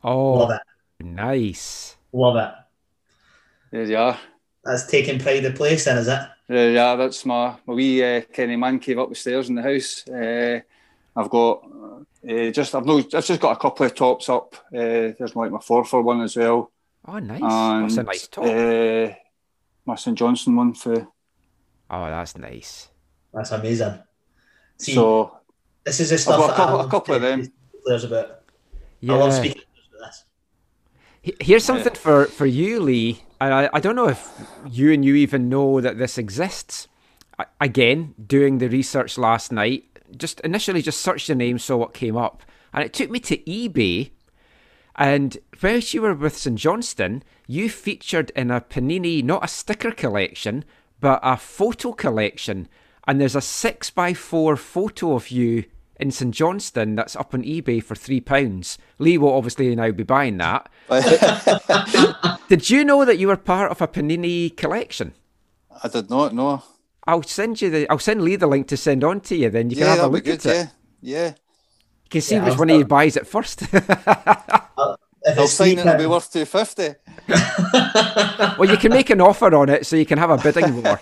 Oh, Love it. nice. Love it. There you are. That's taking pride of place, then, is it? Yeah, yeah that's my, my wee uh, Kenny man cave up the stairs in the house. Uh, I've got uh, just I've no, I've just got a couple of tops up. Uh, there's like my Forfar one as well. Oh, nice. And, that's a nice top. Uh, my St Johnstone one for. Oh, that's nice. That's amazing. See, so this is the stuff. I've got a couple, a couple of them. Players about. Yeah. I love speaking about this. Here's something for, for you, Lee. And I, I don't know if you and you even know that this exists. I, again, doing the research last night, just initially just searched the name, saw what came up, and it took me to eBay. And whilst you were with St Johnstone, you featured in a Panini, not a sticker collection, but a photo collection. And there's a six by four photo of you in St Johnstone that's up on eBay for three pounds. Lee will obviously now be buying that. did you know that you were part of a Panini collection? I did not know. I'll send you the. I'll send Lee the link to send on to you. Then you can yeah, have a look good, at it. Yeah, You can see yeah, which one of you buys it first. Uh, I'll sign it, it'll be worth 250 well, you can make an offer on it so you can have a bidding war.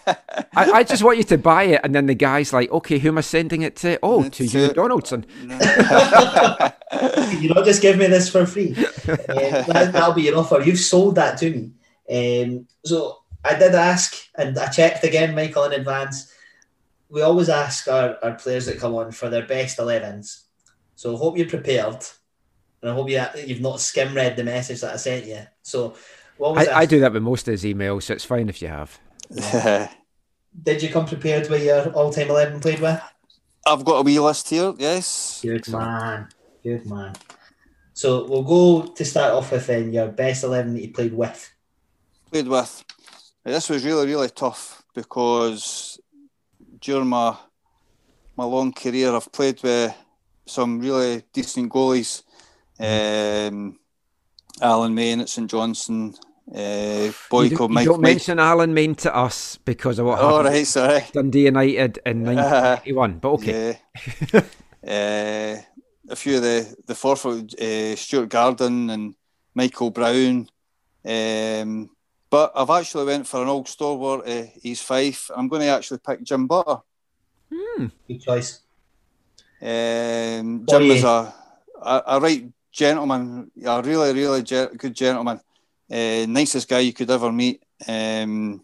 I, I, just want you to buy it, and then the guy's like, okay, who am I sending it to? Oh, to you, Donaldson. you don't just give me this for free. Um, that, will be your offer. You've sold that to me. Um, so I did ask, and I checked again, Michael, in advance. We always ask our, our players that come on for their best 11s. So hope you're prepared and I hope you you've not skim read the message that I sent you. So, what was I, I, do that with most of his emails, so it's fine if you have. Did you come prepared with your all-time eleven played with? I've got a wee list here. Yes. Good man. Good man. So we'll go to start off with then your best eleven that you played with. Played with. This was really really tough because during my my long career, I've played with some really decent goalies um, Alan Main at St Johnstone. Uh, boy you called Mike. Don't Mike. mention Alan Main to us because of what oh, happened. right, sorry. Dundee United in 1981, but okay. Yeah. uh, a few of the the forward, uh, Stuart Garden and Michael Brown. Um, but I've actually went for an old stalwart. Uh, East Fife. I'm going to actually pick Jim Butter. Hmm. Good choice. Um, Jim is a, a, a right gentleman, a really, really ge- good gentleman, uh, nicest guy you could ever meet. Um,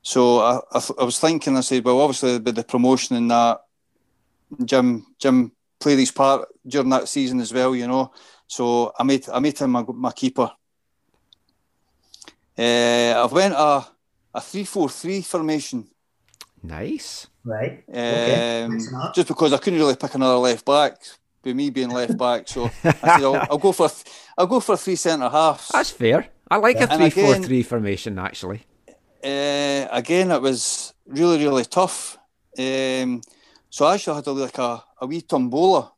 so I, I, I, was thinking, I said, well, obviously with the promotion and that, Jim, Jim played his part during that season as well, you know. So I made, I made him my, my keeper. Uh, I've went a a three four three formation. Nice. Right. Um, okay. Just because I couldn't really pick another left back with me being left back. So I said, I'll, I'll, go for I'll go for three centre halves. That's fair. I like a three four three formation actually. Uh, again, it was really really tough. Um, so I actually had a, like a, a wee tombola,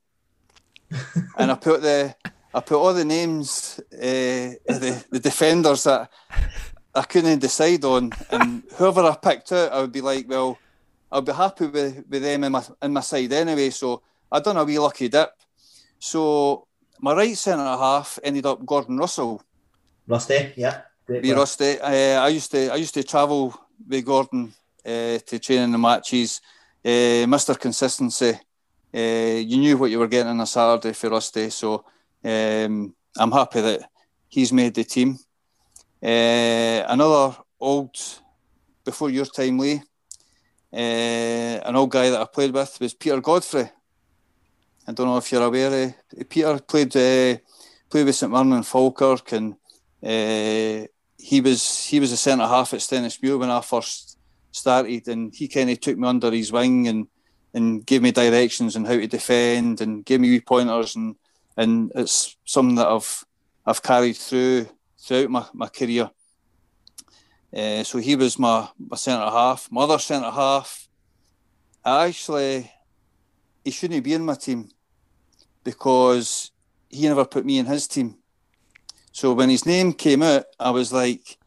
and I put the I put all the names uh, the the defenders that I couldn't decide on, and whoever I picked out, I would be like, well, I'll be happy with, with them in my in my side anyway. So I done a wee lucky dip. So my right centre half ended up Gordon Russell. Rusty, yeah. Be Rusty. Uh, I used to I used to travel with Gordon uh, to train in the matches. Uh, Mr. Consistency. Uh, you knew what you were getting on a Saturday for Rusty, so um, I'm happy that he's made the team. Uh, another old before your time, Lee. Uh, an old guy that I played with was Peter Godfrey. I don't know if you're aware. Uh, Peter played uh, played with St Mirren and Falkirk, and uh, he was he was a centre half at Stenhousemuir when I first started, and he kind of took me under his wing and and gave me directions on how to defend and gave me pointers, and and it's something that I've I've carried through throughout my, my career. Uh, so he was my, my centre half. My other centre half, I actually, he shouldn't be in my team because he never put me in his team. So when his name came out, I was like,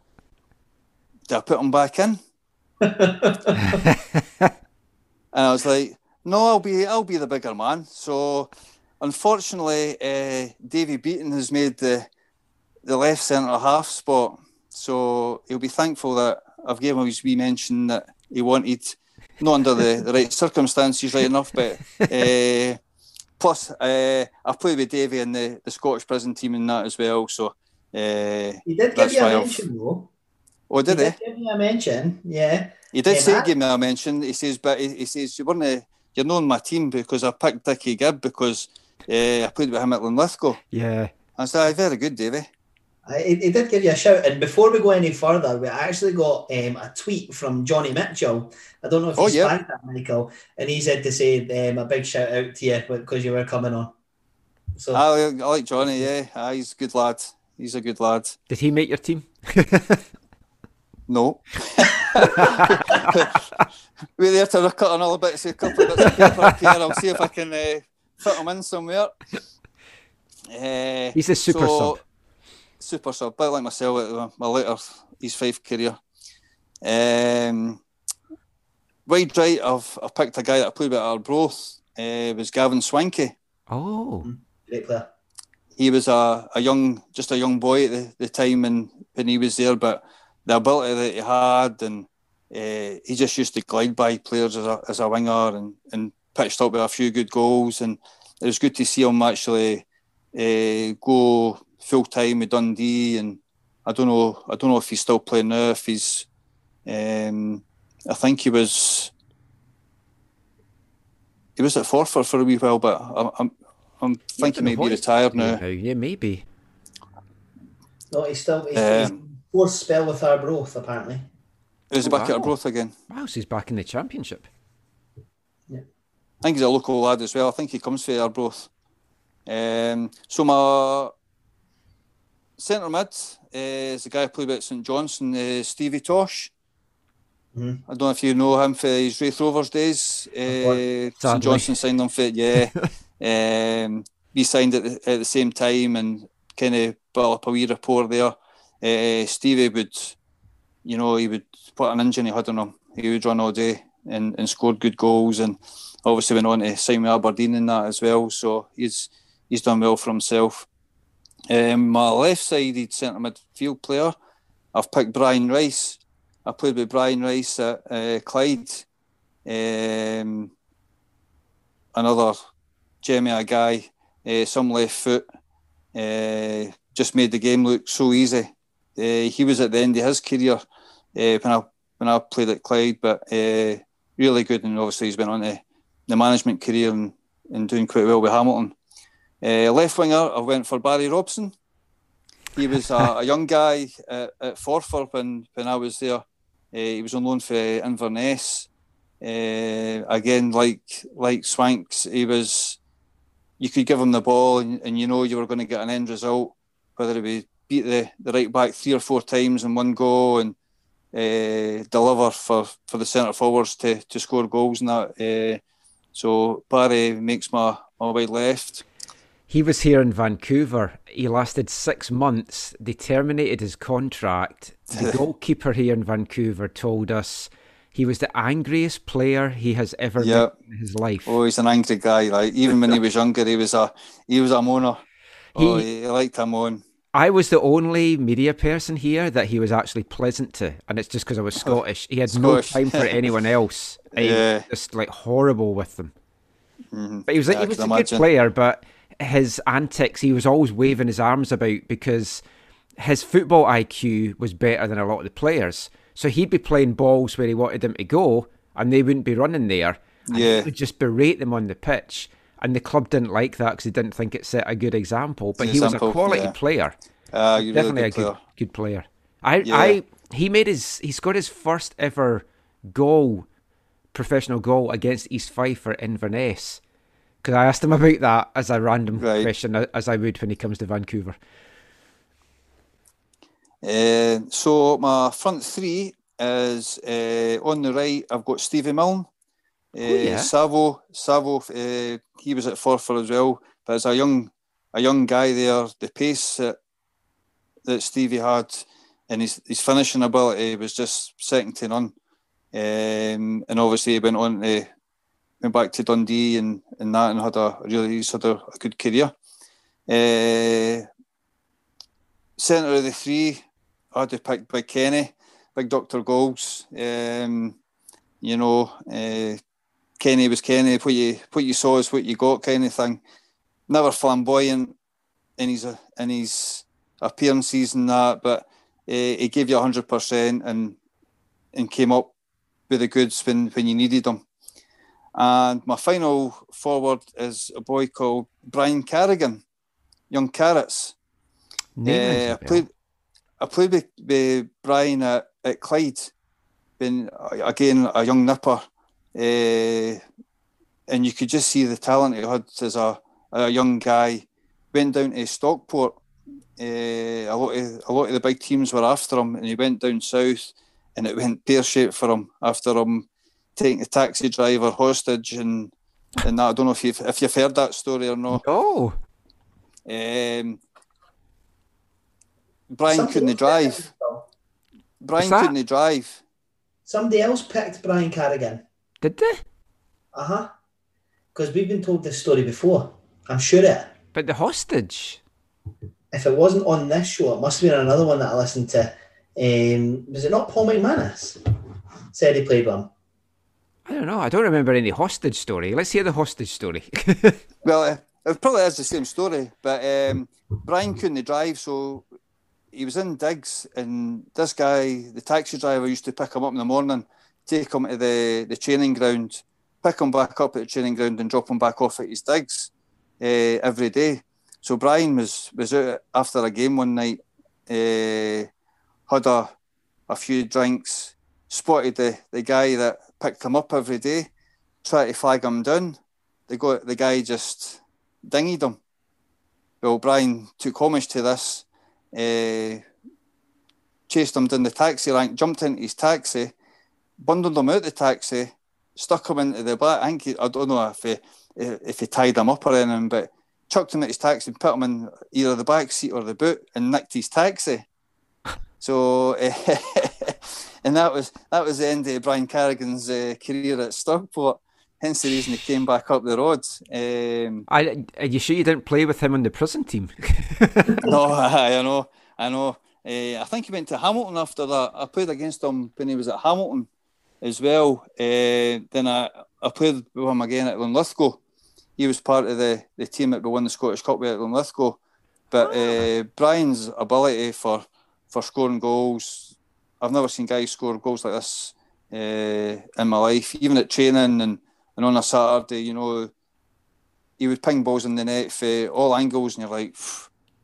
did I put him back in? and I was like, no, I'll be I'll be the bigger man. So unfortunately, uh, Davy Beaton has made the the left centre half spot. So he'll be thankful that I've given him his wee mention that he wanted, not under the, the right circumstances, right enough, but uh, plus uh, I've played with Davy in the, the Scottish prison team in that as well. So uh, he did give you a mention, I've... though. Oh, did he? He did give me a mention, yeah. He did say give me a mention. He says, but he, he says you weren't. a, You're not on my team because I picked Dickie Gibb because uh, I played with him at Linlithgow. Yeah. I said, very good, Davy. He, he did give you a shout. And before we go any further, we actually got um, a tweet from Johnny Mitchell. I don't know if you oh, yeah. that, Michael. And he said to say um, a big shout out to you because you were coming on. So I, I like Johnny, yeah. Ah, he's a good lad. He's a good lad. Did he make your team? no. We're there to cut another bit, say a couple of bits of paper here. I'll see if I can uh, fit him in somewhere. Uh, He's a super so, sub. Super sub, bit like myself at my later East Fife career. Um, wide right, I've, I've picked a guy that I played with at Arbroath. Uh, was Gavin Swankie. Oh, mm, great player. He was a, a young, just a young boy at the, the time, and when he was there, but the ability that he had, and uh, he just used to glide by players as a, as a winger and, and pitched up with a few good goals. And it was good to see him actually uh, go full time with Dundee. And I don't know, I don't know if he's still playing now. If he's, um, I think he was, he was at Forfar for a wee while, but I'm I'm, I'm thinking maybe retired now. Yeah, maybe. No, he's still. He's, um, fourth spell with Arbroath, apparently. Is he oh, back wow. at Arbroath again? Wow, so he's back in the championship. Yeah. I think he's a local lad as well. I think he comes from Arbroath. Um, so my centre mid uh, is the guy who played at St Johnstone, uh, Stevie Tosh. Mm. I don't know if you know him for his Raith Rovers days. Uh, St Johnstone signed him for yeah. um, we signed at the, at the same time and kind of built up a wee rapport there uh, Stevie would, you know, he would put an engine he had on him. He would run all day and, and scored good goals, and obviously went on to sign with Aberdeen in that as well. So he's he's done well for himself. Um, my left-sided centre midfield player, I've picked Brian Rice. I played with Brian Rice at uh, Clyde. Um, another Jemmy guy, uh, some left foot, uh, just made the game look so easy. Uh, he was at the end of his career uh, when I when I played at Clyde, but uh, really good, and obviously he's been on the, the management career and, and doing quite well with Hamilton. Left winger, I went for Barry Robson. He was a, a young guy at, at Forfar when, when I was there. he was on loan for Inverness. Uh, again, like like Swanks, he was. You could give him the ball, and, and you know you were going to get an end result, whether it be beat the, the right back three or four times in one go and uh, deliver for, for the centre forwards to, to score goals and that. Uh, so Barry makes my, my wide left. He was here in Vancouver. He lasted six months. They terminated his contract. The goalkeeper here in Vancouver told us he was the angriest player he has ever yep. met in his life. Oh, he's an angry guy. Like even when he was younger, he was a he was a moaner. Oh, he, he liked him on. I was the only media person here that he was actually pleasant to, and it's just because I was Scottish. He had Scottish. no time for anyone else. yeah. just like horrible with them. Mm-hmm. But he was, yeah, he was a imagine. good player, but his antics, he was always waving his arms about because his football IQ was better than a lot of the players. So he'd be playing balls where he wanted them to go, and they wouldn't be running there. And yeah. he would just berate them on the pitch and the club didn't like that because they didn't think it set a good example. But he example, was a quality yeah. player, uh, definitely really a good good player. I, yeah. I, he made his, he scored his first ever goal, professional goal against East Fife for Inverness. Because I asked him about that as a random right. question, as I would when he comes to Vancouver. Uh, so my front three is uh, on the right. I've got Stevie Milne, uh, Oh, yeah. Savo. Savo. Uh, he was at Forfar as well, but as a young a young guy there, the pace that that Stevie had and his his finishing ability was just second to none. Um, and obviously he went on to went back to Dundee and, and that and had a really he's had a, good career. Uh, centre of the three, I had to pick Big Kenny, Big Doctor Goals. Um, you know, uh, Kenny was Kenny. What you what you saw is what you got, kind of thing. Never flamboyant in his in his appearances and that, but uh, he gave you hundred percent and and came up with the goods when when you needed them. And my final forward is a boy called Brian Carrigan, young carrots. Name rings Uh, I played, I played with, with Brian at, at Clyde, been again a young nipper, uh, and you could just see the talent he had as a, a young guy. Went down to Stockport. Uh, a lot of a lot of the big teams were after him, and he went down south, and it went pear shaped for him after him taking the taxi driver hostage and and that. I don't know if you've if you've heard that story or not. Oh, Um, Brian Somebody couldn't drive. him. Brian that? couldn't drive. Somebody else picked Brian Carrigan. did they? Uh huh. Because we've been told this story before. I'm sure it. But the hostage. If it wasn't on this show, it must have been another one that I listened to. Um, was it not Paul McManus? Said he played one. I don't know. I don't remember any hostage story. Let's hear the hostage story. Well, it probably is the same story, but um, Brian couldn't drive, so he was in digs, and this guy, the taxi driver, used to pick him up in the morning, take him to the, the training ground, pick him back up at the training ground, and drop him back off at his digs uh, every day. So Brian was was out after a game one night, uh, had a a few drinks, spotted the, the guy that picked them up every day, tried to flag them down. The guy, the guy just dinghied them. Well, Brian took homage to this, uh, chased him down the taxi rank, jumped into his taxi, bundled him out the taxi, stuck him into the back. I think he, I don't know if he, if he tied him up or anything, but chucked him at his taxi and put him in either the back seat or the boot and nicked his taxi. So, and that was that was the end of Brian Carrigan's uh, career at Stockport. Hence the reason he came back up the road. Um, I, are you sure you didn't play with him on the prison team? no, I know, I know. Uh, I think he went to Hamilton after that. I played against him when he was at Hamilton as well. Uh, then I, I played with him again at Linlithgow. He was part of the, the team that won the Scottish Cup with at Linlithgow. But uh, Brian's ability for, for scoring goals, I've never seen guys score goals like this uh, in my life. Even at training and, and on a Saturday, you know, he would ping balls in the net for all angles, and you're like,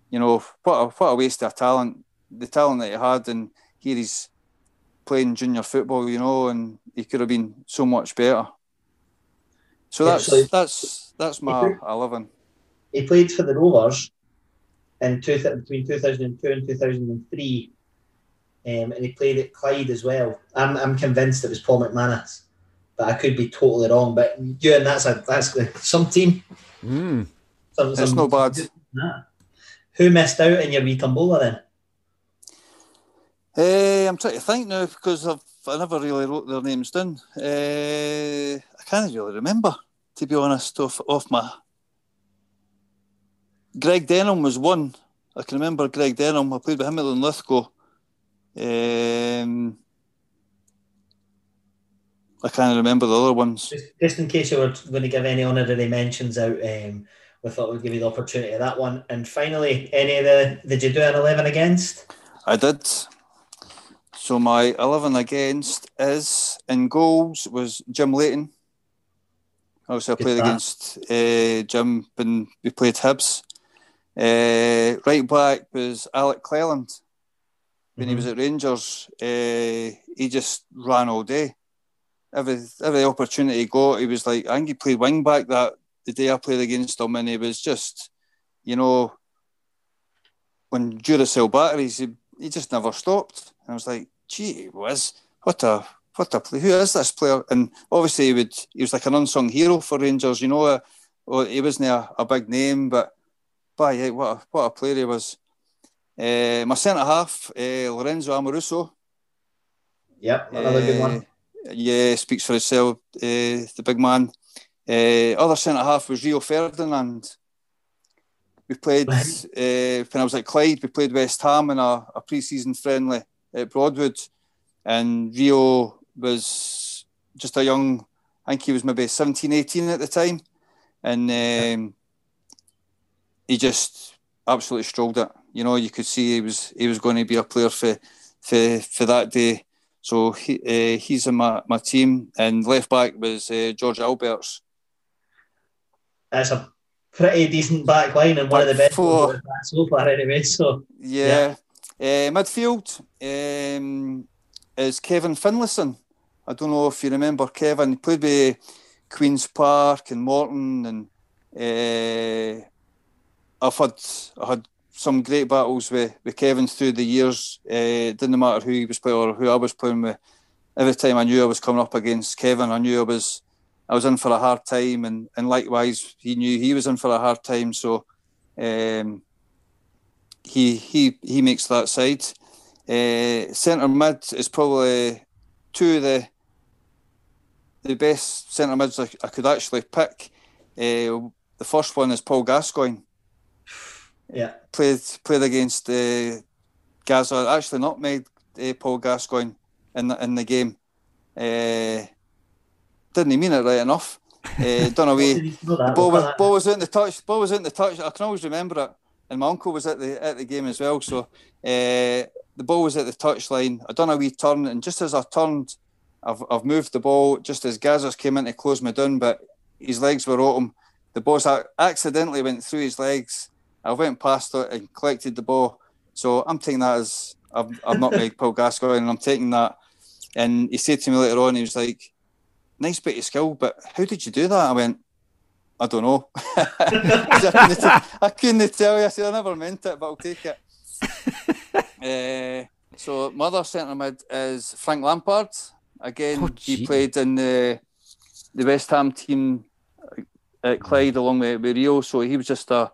you know, what a, what a waste of talent. The talent that he had, and here he's playing junior football, you know, and he could have been so much better. So Yeah, that's so- that's that's my eleven. He played for the Rovers in two, between 2002 and 2003. Um, and he played at Clyde as well. I'm, I'm convinced it was Paul McManus, but I could be totally wrong. But Ewan that's a that's some team. Mm. Some, It's some- no bad. Who missed out in your wee tombola then? Uh, I'm trying to think now because I've I never really wrote their names down. Uh, I can't really remember, to be honest, off off my. Greg Denham was one. I can remember Greg Denham. I played with him at Linlithgow. Um, I can't remember the other ones. Just, just in case you were going to give any honorary mentions out, um, we thought we'd give you the opportunity of that one. And finally, any of the did you do an eleven against? I did. So my eleven against is in goals was Jim Leighton. Obviously, I played against uh, Jim when we played Hibs. Uh, right back was Alec Cleland. When he was at Rangers, uh, he just ran all day. Every every opportunity he got, he was like I think he played wing back that the day I played against him, and he was just, you know, when Duracell batteries, he, he just never stopped. And I was like, gee whiz, what a what a play! Who is this player? And obviously, he would he was like an unsung hero for Rangers. You know, uh, well, he wasn't a, a big name, but by what a, what a player he was. Uh, my centre half, uh, Lorenzo Amoruso. Yep, another good one. Yeah, speaks for itself. the big man. other centre half was Rio Ferdinand. We played uh, when I was at Clyde. We played West Ham in a, a pre-season friendly at Broadwood, and Rio was just a young. I think he was maybe 17, 18 at the time, and um, he just absolutely strolled it. You know, you could see he was he was going to be a player for for for that day. So he, uh, he's in my, my team, and left back was uh, Jörg Albertz. That's a pretty decent back line and one of the best four. so far, anyway. So yeah, yeah. Uh, midfield um, is Kevin Finlayson. I don't know if you remember Kevin. He played with Queens Park and Morton, and uh, I've had I had some great battles with, with Kevin through the years. Uh, didn't matter who he was playing or who I was playing with. Every time I knew I was coming up against Kevin, I knew I was I was in for a hard time, and, and likewise he knew he was in for a hard time. So um, he he he makes that side. Uh, centre mid is probably two of the the best centre mids I, I, could actually pick. Uh, the first one is Paul Gascoigne. Yeah, played played against uh, Gaza. Actually, nutmegged uh, Paul Gascoigne in the in the game. Uh, didn't he mean it right enough. Uh, done away. the ball was, ball was in the touch. Ball was in the touch. I can always remember it. And my uncle was at the at the game as well. So uh, the ball was at the touchline. I done a wee turn, and just as I turned, I've, I've moved the ball just as Gazza's came in to close me down, but his legs were open. The ball accidentally went through his legs. I went past it and collected the ball. So I'm taking that as I've, I've nutmegged Paul Gascoigne, and I'm taking that. And he said to me later on, he was like, nice bit of skill, but how did you do that? I went, I don't know. I, couldn't, I, couldn't, tell you. I said, I never meant it, but I'll take it. uh, so, mother centre mid is Frank Lampard. Again, oh, he played in the, the West Ham team at Clyde along with, with Rio. So, he was just a,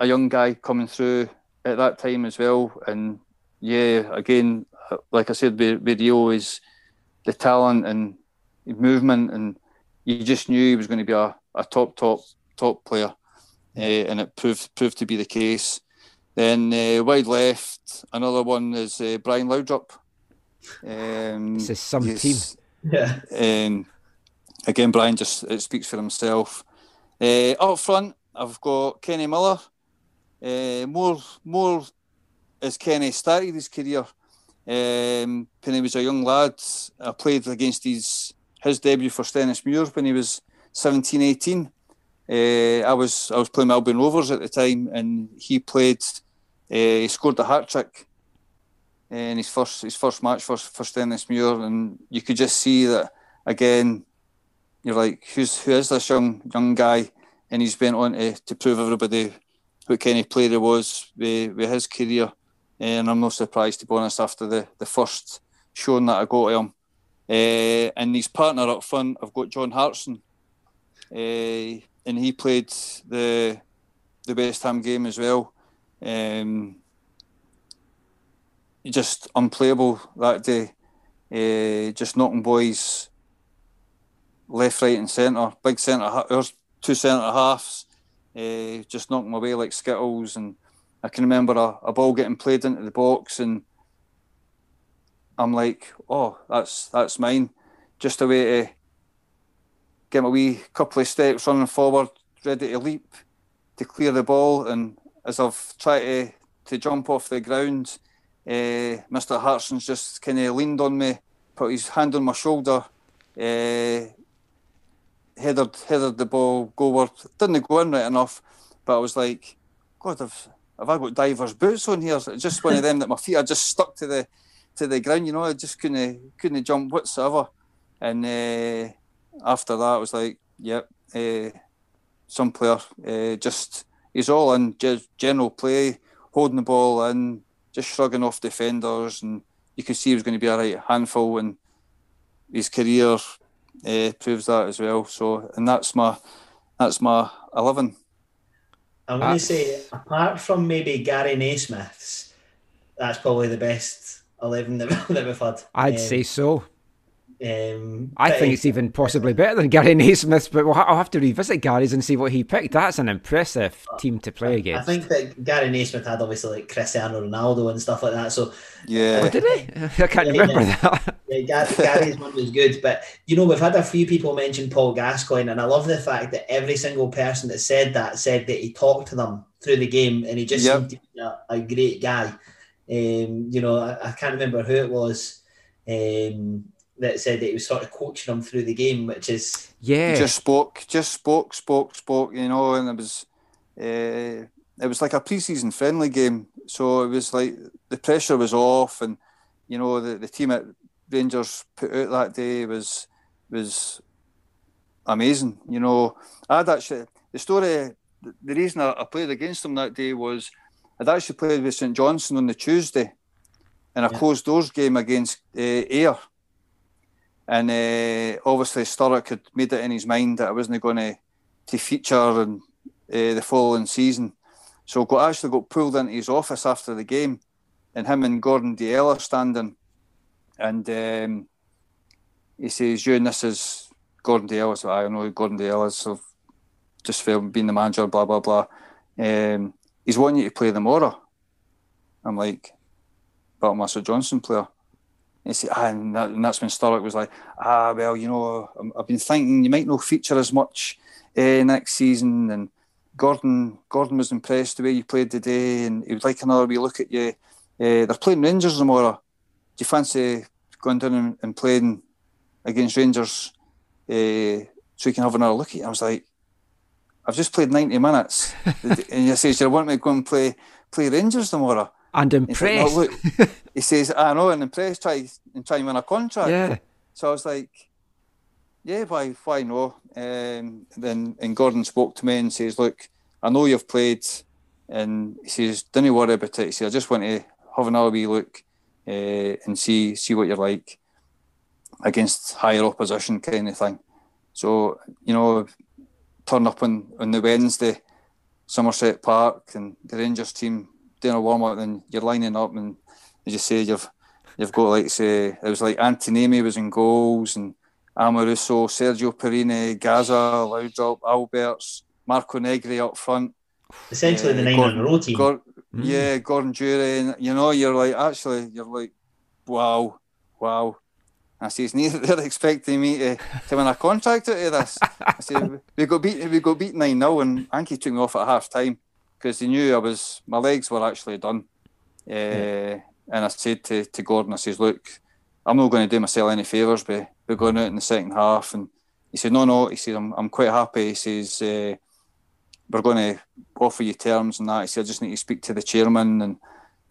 a young guy coming through at that time as well. And yeah, again, like I said, with, with Rio is the talent and movement, and you just knew he was going to be a, a top, top, top player, uh, and it proved proved to be the case. Then uh, wide left, another one is uh, Brian Laudrup. Um, this is some team. Yeah. Um, again, Brian just it speaks for himself. Uh, up front, I've got Kenny Miller. Uh, more, more as Kenny started his career. Um, when he was a young lad, I played against his his debut for Stenhousemuir when he was 17, 18. Uh, I was I was playing Albion Rovers at the time, and he played. Uh, he scored a hat trick in his first his first match for for Stenhousemuir, and you could just see that again. You're like, who's who is this young young guy? And he's been on to, to prove everybody what kind of player he was with, with his career. And I'm not surprised to be honest after the, the first showing that I got to him. Uh, and his partner up front, I've got John Hartson, uh, and he played the the West Ham game as well. Um, just unplayable that day. Uh, just knocking boys left, right, and centre. Big centre, there's two centre halves. Uh, just knocking away like skittles, and I can remember a, a ball getting played into the box and I'm like, oh, that's that's mine. Just a way to get my wee couple of steps running forward, ready to leap, to clear the ball. And as I've tried to, to jump off the ground, uh, Mr. Hartson's just kind of leaned on me, put his hand on my shoulder, uh, headed, headed the ball Go goalward. Didn't go in right enough, but I was like, God, have, have I got divers boots on here? Just one of them that my feet are just stuck to the to the ground. You know, I just couldn't couldn't jump whatsoever. And uh, after that, I was like, yep, uh, some player uh, just he's all in general play, holding the ball in, just shrugging off defenders, and you could see he was going to be a right handful, and his career uh, proves that as well. So, and that's my that's my eleven. I'm going to say, apart from maybe Gary Naysmith's, that's probably the best eleven that, that we've had. I'd um, say so. Um, I think it's even possibly better than Gary Naysmith's, but we'll ha- I'll have to revisit Gary's and see what he picked. That's an impressive team to play against. I think that Gary Naysmith had obviously like Cristiano Ronaldo and stuff like that. So yeah, oh, did he? I can't yeah, remember yeah. that. Yeah, Gary, Gary's one was good, but you know we've had a few people mention Paul Gascoigne, and I love the fact that every single person that said that said that he talked to them through the game, and he just yep. seemed to be a, a great guy. Um, you know, I, I, can't remember who it was. Um, that said that he was sort of coaching them through the game, which is yeah, just spoke, just spoke, spoke, spoke, you know, and it was uh, it was like a preseason friendly game, so it was like the pressure was off, and you know the, the team at Rangers put out that day was was amazing. You know, I'd actually the story, the reason I, I played against them that day was I'd actually played with St Johnstone on the Tuesday in a yeah. closed doors game against uh, Ayr and uh, obviously Sturrock had made it in his mind that I wasn't going to feature in uh, the following season. So got actually got pulled into his office after the game, and him and Gordon are standing, and um, he says, "You and this is Gordon Dalziel." So I know Gordon is. So just for being the manager, blah blah blah. Um, he's wanting you to play the Mora. I'm like, but I'm a St Johnstone player. And, say, ah, and, that, and that's when Sturrock was like, ah, well, you know, I've been thinking you might not feature as much uh, next season. And Gordon Gordon was impressed the way you played today, and he would like another wee look at you. Uh, they're playing Rangers tomorrow. Do you fancy going down and, and playing against Rangers uh, so you can have another look at you? I was like, I've just played 90 minutes. and he says, you want me to go and play play Rangers tomorrow? And impressed. Like, no, he says, I know, and impressed, try and try and win a contract. Yeah. So I was like, yeah, why, why no? Um, then and Gordon spoke to me and says, look, I know you've played, and he says, don't worry about it. He says, I just want to have another wee look uh, and see see what you're like against higher opposition, kind of thing. So you know, turn up on on the Wednesday, Somerset Park, and the Rangers team doing a warm up, then you're lining up, and as you say, you've you've got like say it was like Antti Niemi was in goals, and Amoruso, Sergio Porrini, Gazza, Laudrup, Albertz, Marco Negri up front. Essentially, uh, the nine Gordon, in a row team. Gordon, mm. Yeah, Gordon Durie, and you know, you're like actually, you're like, wow, wow. I see it's neither they're expecting me to, to win a contract out of this. I said, we got beat, we got beat nine 0 and Anki took me off at half time because he knew I was my legs were actually done. Uh, yeah. And I said to, to Gordon, I says, look, I'm not going to do myself any favours by, by going out in the second half. And he said, no, no. He said, I'm, I'm quite happy. He says, uh, we're going to offer you terms and that. He said, I just need to speak to the chairman and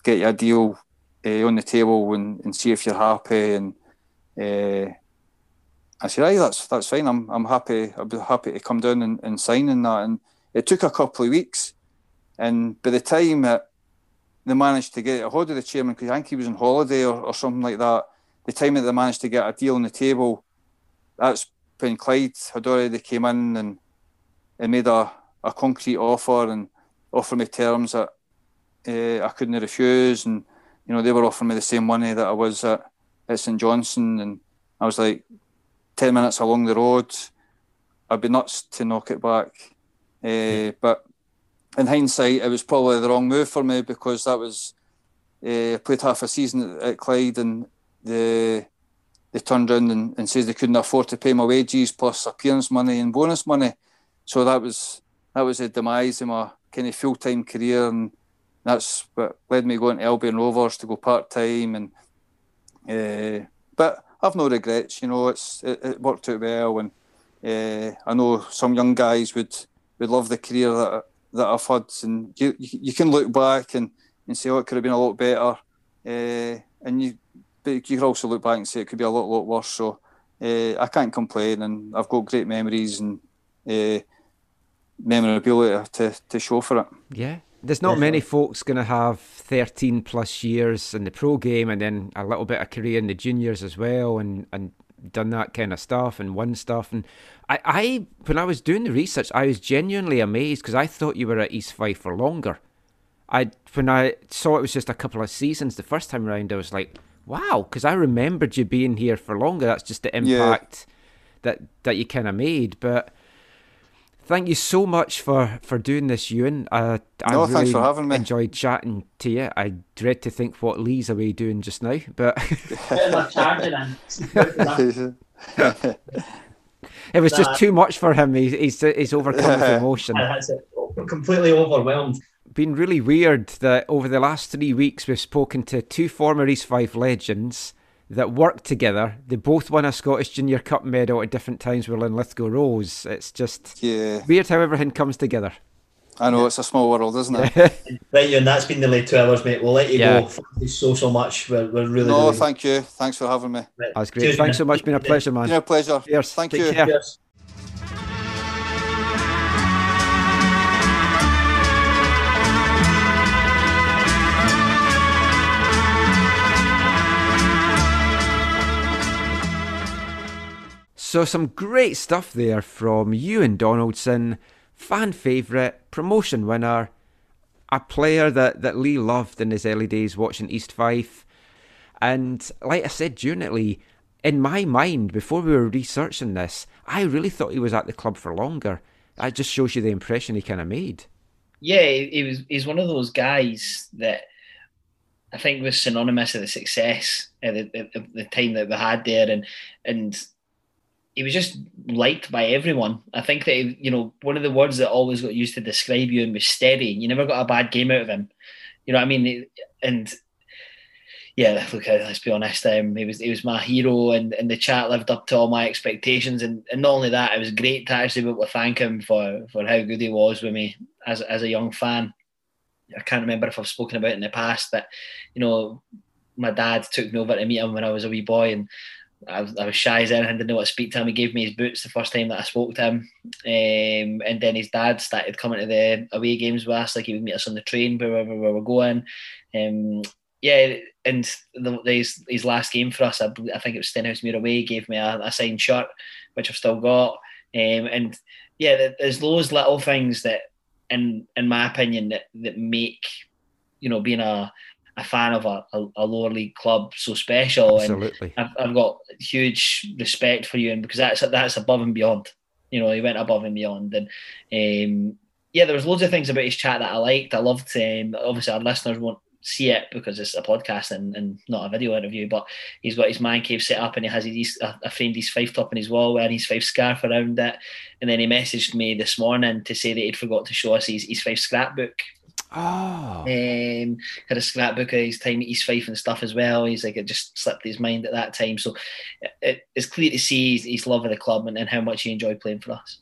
get you a deal uh, on the table and, and see if you're happy. And uh, I said, aye, that's that's fine. I'm I'm happy. I'll be happy to come down and, and sign in that. And it took a couple of weeks. And by the time that they managed to get a hold of the chairman, because I think he was on holiday or, or something like that, the time that they managed to get a deal on the table, that's when Clyde had already came in and, and made a, a concrete offer and offered me terms that uh, I couldn't refuse. And, you know, they were offering me the same money that I was at, at St Johnstone. And I was like, 10 minutes along the road, I'd be nuts to knock it back. Uh, but in hindsight, it was probably the wrong move for me because that was uh, played half a season at, Clyde and the they turned around and, and they couldn't afford to pay my wages plus appearance money and bonus money. So that was that was the demise of my kind of full time career, and that's what led me going to Albion Rovers to go part time. And uh, but I've no regrets. You know, it's it, it worked out well, and uh, I know some young guys would would love the career that that I've had, and you you can look back and, and say, oh, it could have been a lot better, uh, and you but you can also look back and say it could be a lot lot worse. So uh, I can't complain, and I've got great memories and uh, memorability to, to show for it. Yeah, there's not many folks going to have 13 plus years in the pro game and then a little bit of career in the juniors as well and, and done that kind of stuff and won stuff. And I, I when I was doing the research, I was genuinely amazed because I thought you were at East Fife for longer. I when I saw it was just a couple of seasons the first time around, I was like, wow, because I remembered you being here for longer. That's just the impact yeah. that that you kind of made, but thank you so much for, for doing this, Ewan. Uh, no, I really thanks for having me. Enjoyed chatting to you. I dread to think what Lee's away doing just now, but it was just too much for him. He's he's, he's overcome with emotion. Completely overwhelmed. Been really weird that over the last three weeks we've spoken to two former East Fife legends that work together. They both won a Scottish Junior Cup medal at different times while Linlithgow Rose. It's just yeah. weird how everything comes together. I know, it's a small world, isn't it? right, Ewan that's been the late two hours, mate. We'll let you yeah. go. Thank you so, so much. We're, we're really, No, really... thank you. Thanks for having me. Right. That's great. Cheers, Thanks man. so much. Been a pleasure, man. Been a pleasure. Cheers. Thank Take you. Care. Cheers. So, some great stuff there from Ewan Donaldson, fan favourite, promotion winner, a player that, that Lee loved in his early days watching East Fife. And like I said during in my mind, before we were researching this, I really thought he was at the club for longer. That just shows you the impression he kind of made. Yeah, he was. He's one of those guys that I think was synonymous with the success at the, at the time that we had there, and and he was just liked by everyone. I think that you know one of the words that always got used to describe Ewan was steady. You never got a bad game out of him. You know what I mean? And yeah, look, uh, let's be honest. Um, he was he was my hero, and, and the chat lived up to all my expectations. And, and not only that, it was great to actually be able to thank him for for how good he was with me as as a young fan. I can't remember if I've spoken about in the past, but you know, my dad took me over to meet him when I was a wee boy, and I was, I was shy as anything, didn't know what to speak to him. He gave me his boots the first time that I spoke to him. Um, and then his dad started coming to the away games with us, like he would meet us on the train wherever we were going. Um, yeah, and the, his, his last game for us, I, I think it was Stenhousemuir away, gave me a, a, signed shirt, which I've still got. Um, and yeah, there's those little things that, in in my opinion, that, that make, you know, being a a fan of a, a, a, lower league club so special. Absolutely. And I've, I've, got huge respect for you, and because that's that's above and beyond. You know, he went above and beyond, and um, yeah, there was loads of things about his chat that I liked. I loved. Um, obviously, our listeners won't see it because it's a podcast and, and not a video interview. But he's got his man cave set up, and he has his a, framed his Fife top on his wall, wearing his Fife scarf around it. And then he messaged me this morning to say that he'd forgot to show us his, his Fife scrapbook Oh. Um, had a scrapbook of his time at East Fife and stuff as well. He's like, it just slipped his mind at that time. So it, it's clear to see his, his love of the club and, and, how much he enjoyed playing for us.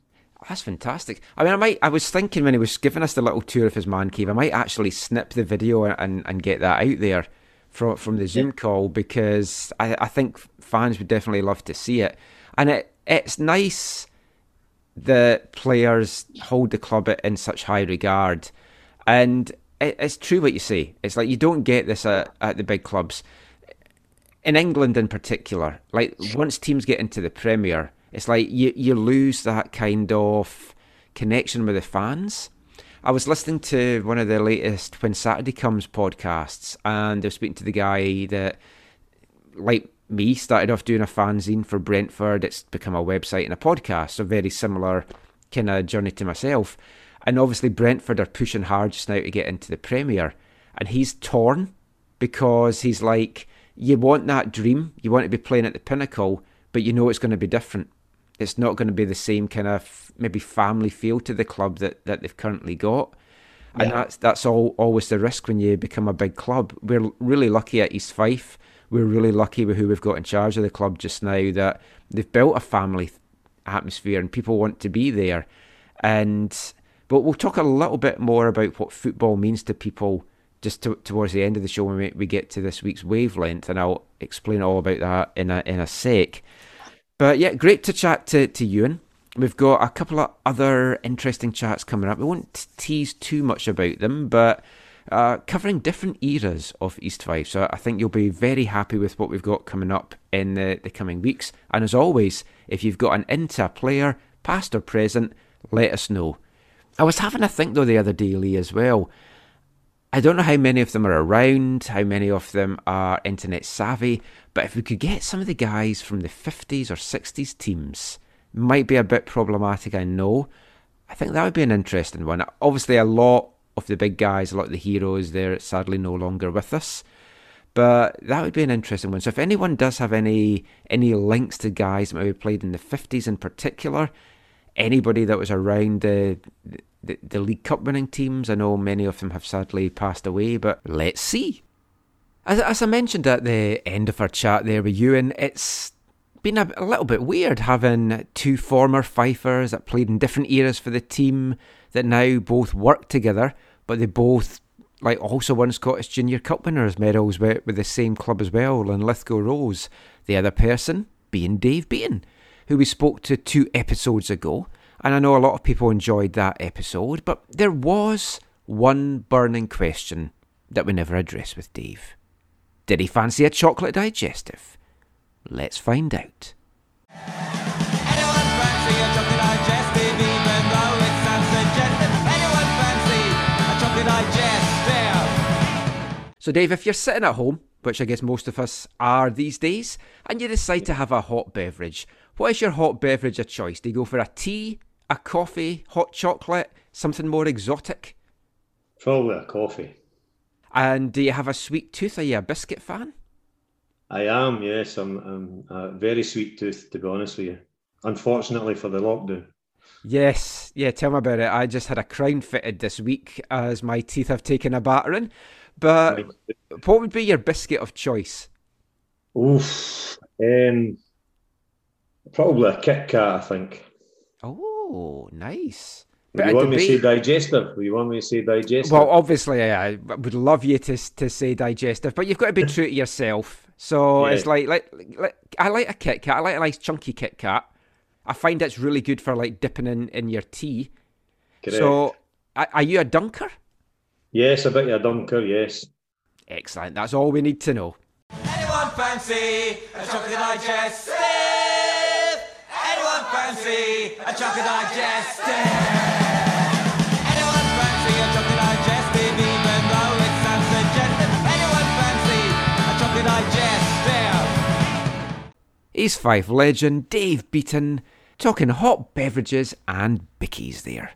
That's fantastic. I mean, I might. I was thinking when he was giving us the little tour of his man cave, I might actually snip the video and, and get that out there from from the Zoom yeah. call because I, I think fans would definitely love to see it. And it it's nice that players hold the club in such high regard and it, it's true what you say. It's like you don't get this at, at the big clubs. In England, in particular, like once teams get into the Premier, it's like you, you lose that kind of connection with the fans. I was listening to one of the latest When Saturday Comes podcasts, and they were speaking to the guy that, like me, started off doing a fanzine for Brentford. It's become a website and a podcast, so very similar kind of journey to myself. And obviously, Brentford are pushing hard just now to get into the Premier. And he's torn because he's like, you want that dream, you want to be playing at the pinnacle, but you know it's going to be different. It's not going to be the same kind of maybe family feel to the club that, that they've currently got. Yeah. And that's that's all always the risk when you become a big club. We're really lucky at East Fife. We're really lucky with who we've got in charge of the club just now that they've built a family atmosphere and people want to be there. And but we'll talk a little bit more about what football means to people just to, towards the end of the show when we, get to this week's wavelength, and I'll explain all about that in a in a sec. But yeah, great to chat to, to Ewan. We've got a couple of other interesting chats coming up. We won't tease too much about them, but uh, covering different eras of East Fife. So I think you'll be very happy with what we've got coming up in the, the coming weeks. And as always, if you've got an into player, past or present, let us know. I was having a think though the other day, Lee, as well. I don't know how many of them are around, how many of them are internet savvy, but if we could get some of the guys from the 50s or 60s teams, might be a bit problematic, I know. I think that would be an interesting one. Obviously, a lot of the big guys, a lot of the heroes, they're sadly no longer with us. But that would be an interesting one. So if anyone does have any any links to guys that maybe played in the 50s in particular, anybody that was around the, the, the League Cup winning teams. I know many of them have sadly passed away, but let's see. As, as I mentioned at the end of our chat there with Ewan, it's been a, a little bit weird having two former Fifers that played in different eras for the team that now both work together, but they both like also won Scottish Junior Cup winners medals with, with the same club as well, Linlithgow Rose. The other person being Dave Beaton who we spoke to two episodes ago. And I know a lot of people enjoyed that episode, but there was one burning question that we never addressed with Dave. Did he fancy a chocolate digestive? Let's find out. So, Dave, if you're sitting at home, which I guess most of us are these days, and you decide to have a hot beverage, what is your hot beverage of choice? Do you go for a tea, a coffee, hot chocolate, something more exotic? Probably a coffee. And do you have a sweet tooth? Are you a biscuit fan? I am, yes. I'm, I'm a very sweet tooth, to be honest with you. Unfortunately for the lockdown. Yes, yeah, tell me about it. I just had a crown fitted this week as my teeth have taken a battering. But what would be your biscuit of choice? Oof. Um, Probably a Kit Kat, I think. Oh, Oh, nice. But you want me to say digestive? You want me to say digestive? Well, obviously, I would love you to to say digestive, but you've got to be true to yourself. So yeah. it's like, like, like, I like a Kit Kat. I like a nice chunky Kit Kat. I find it's really good for like dipping in in your tea. Correct. So, are you a dunker? Yes, a bit of a dunker. Yes. Excellent. That's all we need to know. Anyone fancy a chocolate digestive? Fancy a chocolate digestive? Fife legend Dave Beaton talking hot beverages and bickies there.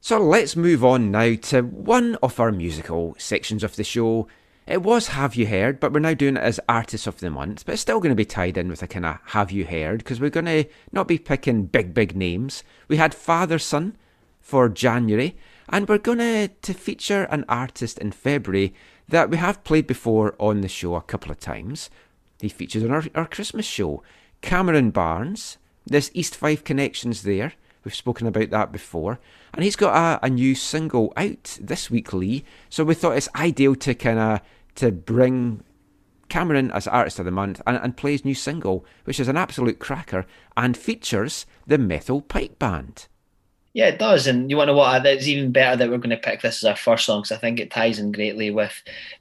So let's move on now to one of our musical sections of the show it was Have You Heard, but we're now doing it as Artist of the Month, but it's still going to be tied in with a kind of Have You Heard, because we're going to not be picking big, big names. We had Father Son for January, and we're going to, to feature an artist in February that we have played before on the show a couple of times. He features on our, our Christmas show. Cameron Barnes, there's East Fife connections there. We've spoken about that before. And he's got a, a new single out this week, Lee. So we thought it's ideal to kind of to bring Cameron as Artist of the Month and, and play his new single, which is an absolute cracker and features the Methil Pipe Band. Yeah, it does. And you want to know what? It's even better that we're going to pick this as our first song because I think it ties in greatly with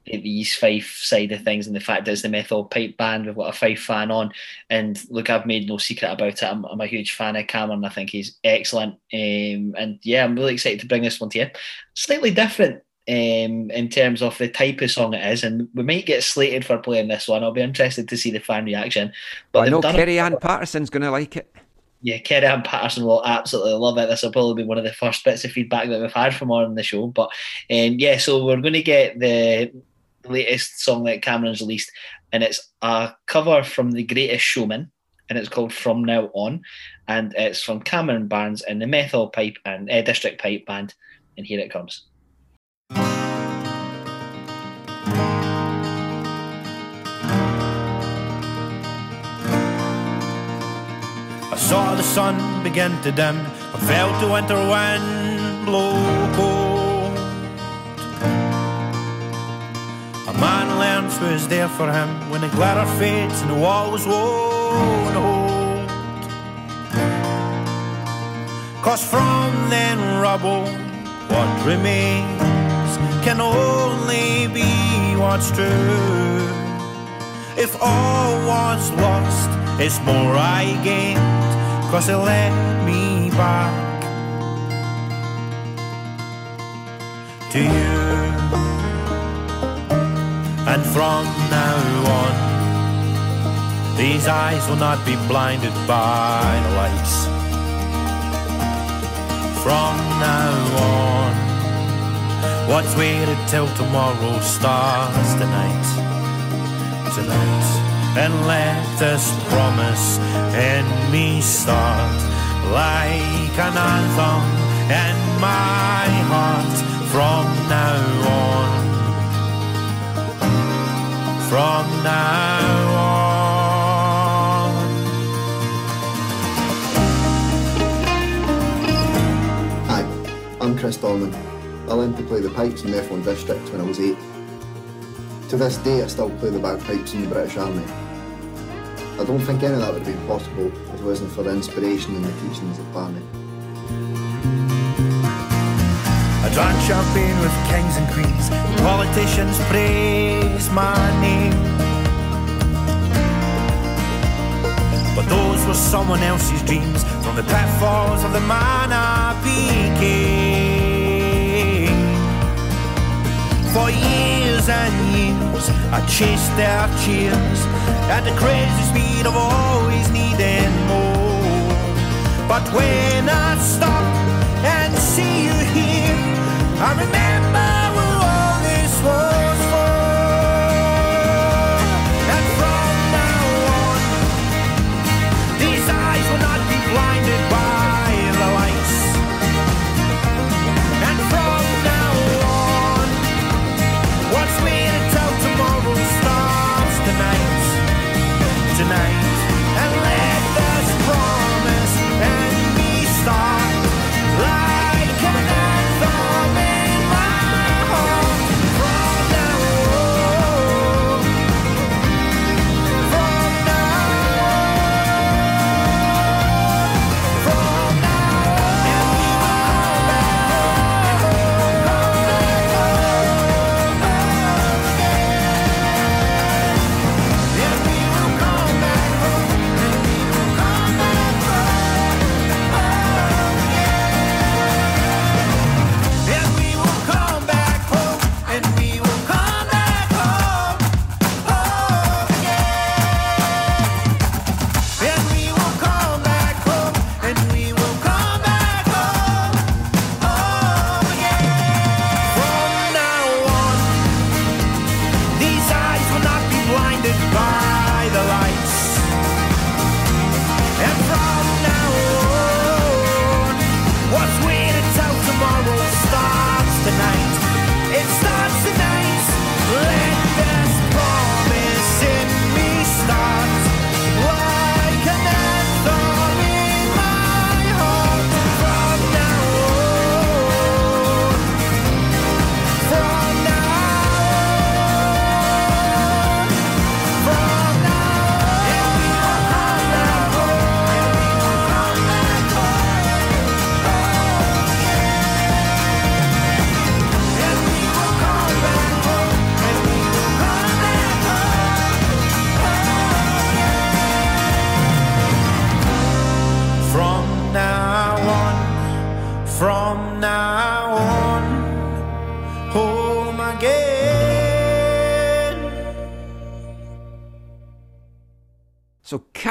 the East Fife side of things and the fact that it's the Methil Pipe Band. We've got a Fife fan on. And look, I've made no secret about it. I'm, I'm a huge fan of Cameron. I think he's excellent. Um, and yeah, I'm really excited to bring this one to you. Slightly different um, in terms of the type of song it is, and we might get slated for playing this one. I'll be interested to see the fan reaction. But I know Kerry Ann Patterson's going to like it. Yeah, Kerry Ann Patterson will absolutely love it. This will probably be one of the first bits of feedback that we've had from on the show. But um, yeah, so we're going to get the latest song that Cameron's released, and it's a cover from The Greatest Showman, and it's called From Now On, and it's from Cameron Barnes and the Methil Pipe and uh, District Pipe Band, and here it comes. Saw the sun begin to dim I felt the winter wind blow cold A man learns who is there for him When the glitter fades and the walls won't hold Cause from then rubble, what remains can only be what's true. If all was lost, it's more I gained, cause it led me back to you. And from now on, these eyes will not be blinded by the lights. From now on, what's waited till tomorrow starts tonight. Tonight, and let this promise in me start like an anthem and my heart. From now on, from now on. Hi, I'm Chris Dolman. I learned to play the pipes in the F1 District when I was eight. To this day, I still play the bagpipes in the British Army. I don't think any of that would have been possible if it wasn't for the inspiration and the teachings of Barney. I drank champagne with kings and queens. Politicians praise my name. But those were someone else's dreams from the pitfalls of the man I became. For years and years, I chased their cheers at the crazy speed of always needing more. But when I stop and see you here, I remember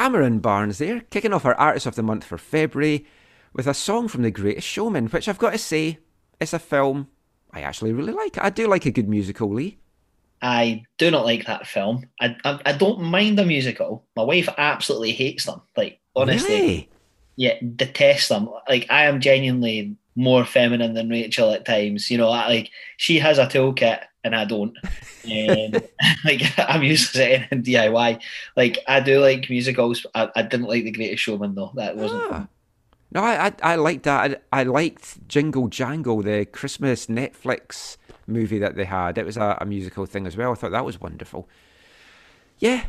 Cameron Barnes there, kicking off our Artist of the Month for February with a song from The Greatest Showman, which I've got to say, it's a film I actually really like. I do like a good musical, Lee. I do not like that film. I, I I don't mind the musical. My wife absolutely hates them. Like honestly, Really? yeah, detest them. Like I am genuinely more feminine than Rachel at times. You know, I, like she has a toolkit and I don't. And like I'm used to in DIY. Like I do like musicals. I, I didn't like The Greatest Showman though. That wasn't. Ah. No, I, I I liked that. I, I liked Jingle Jangle, the Christmas Netflix movie that they had. It was a, a musical thing as well. I thought that was wonderful. Yeah,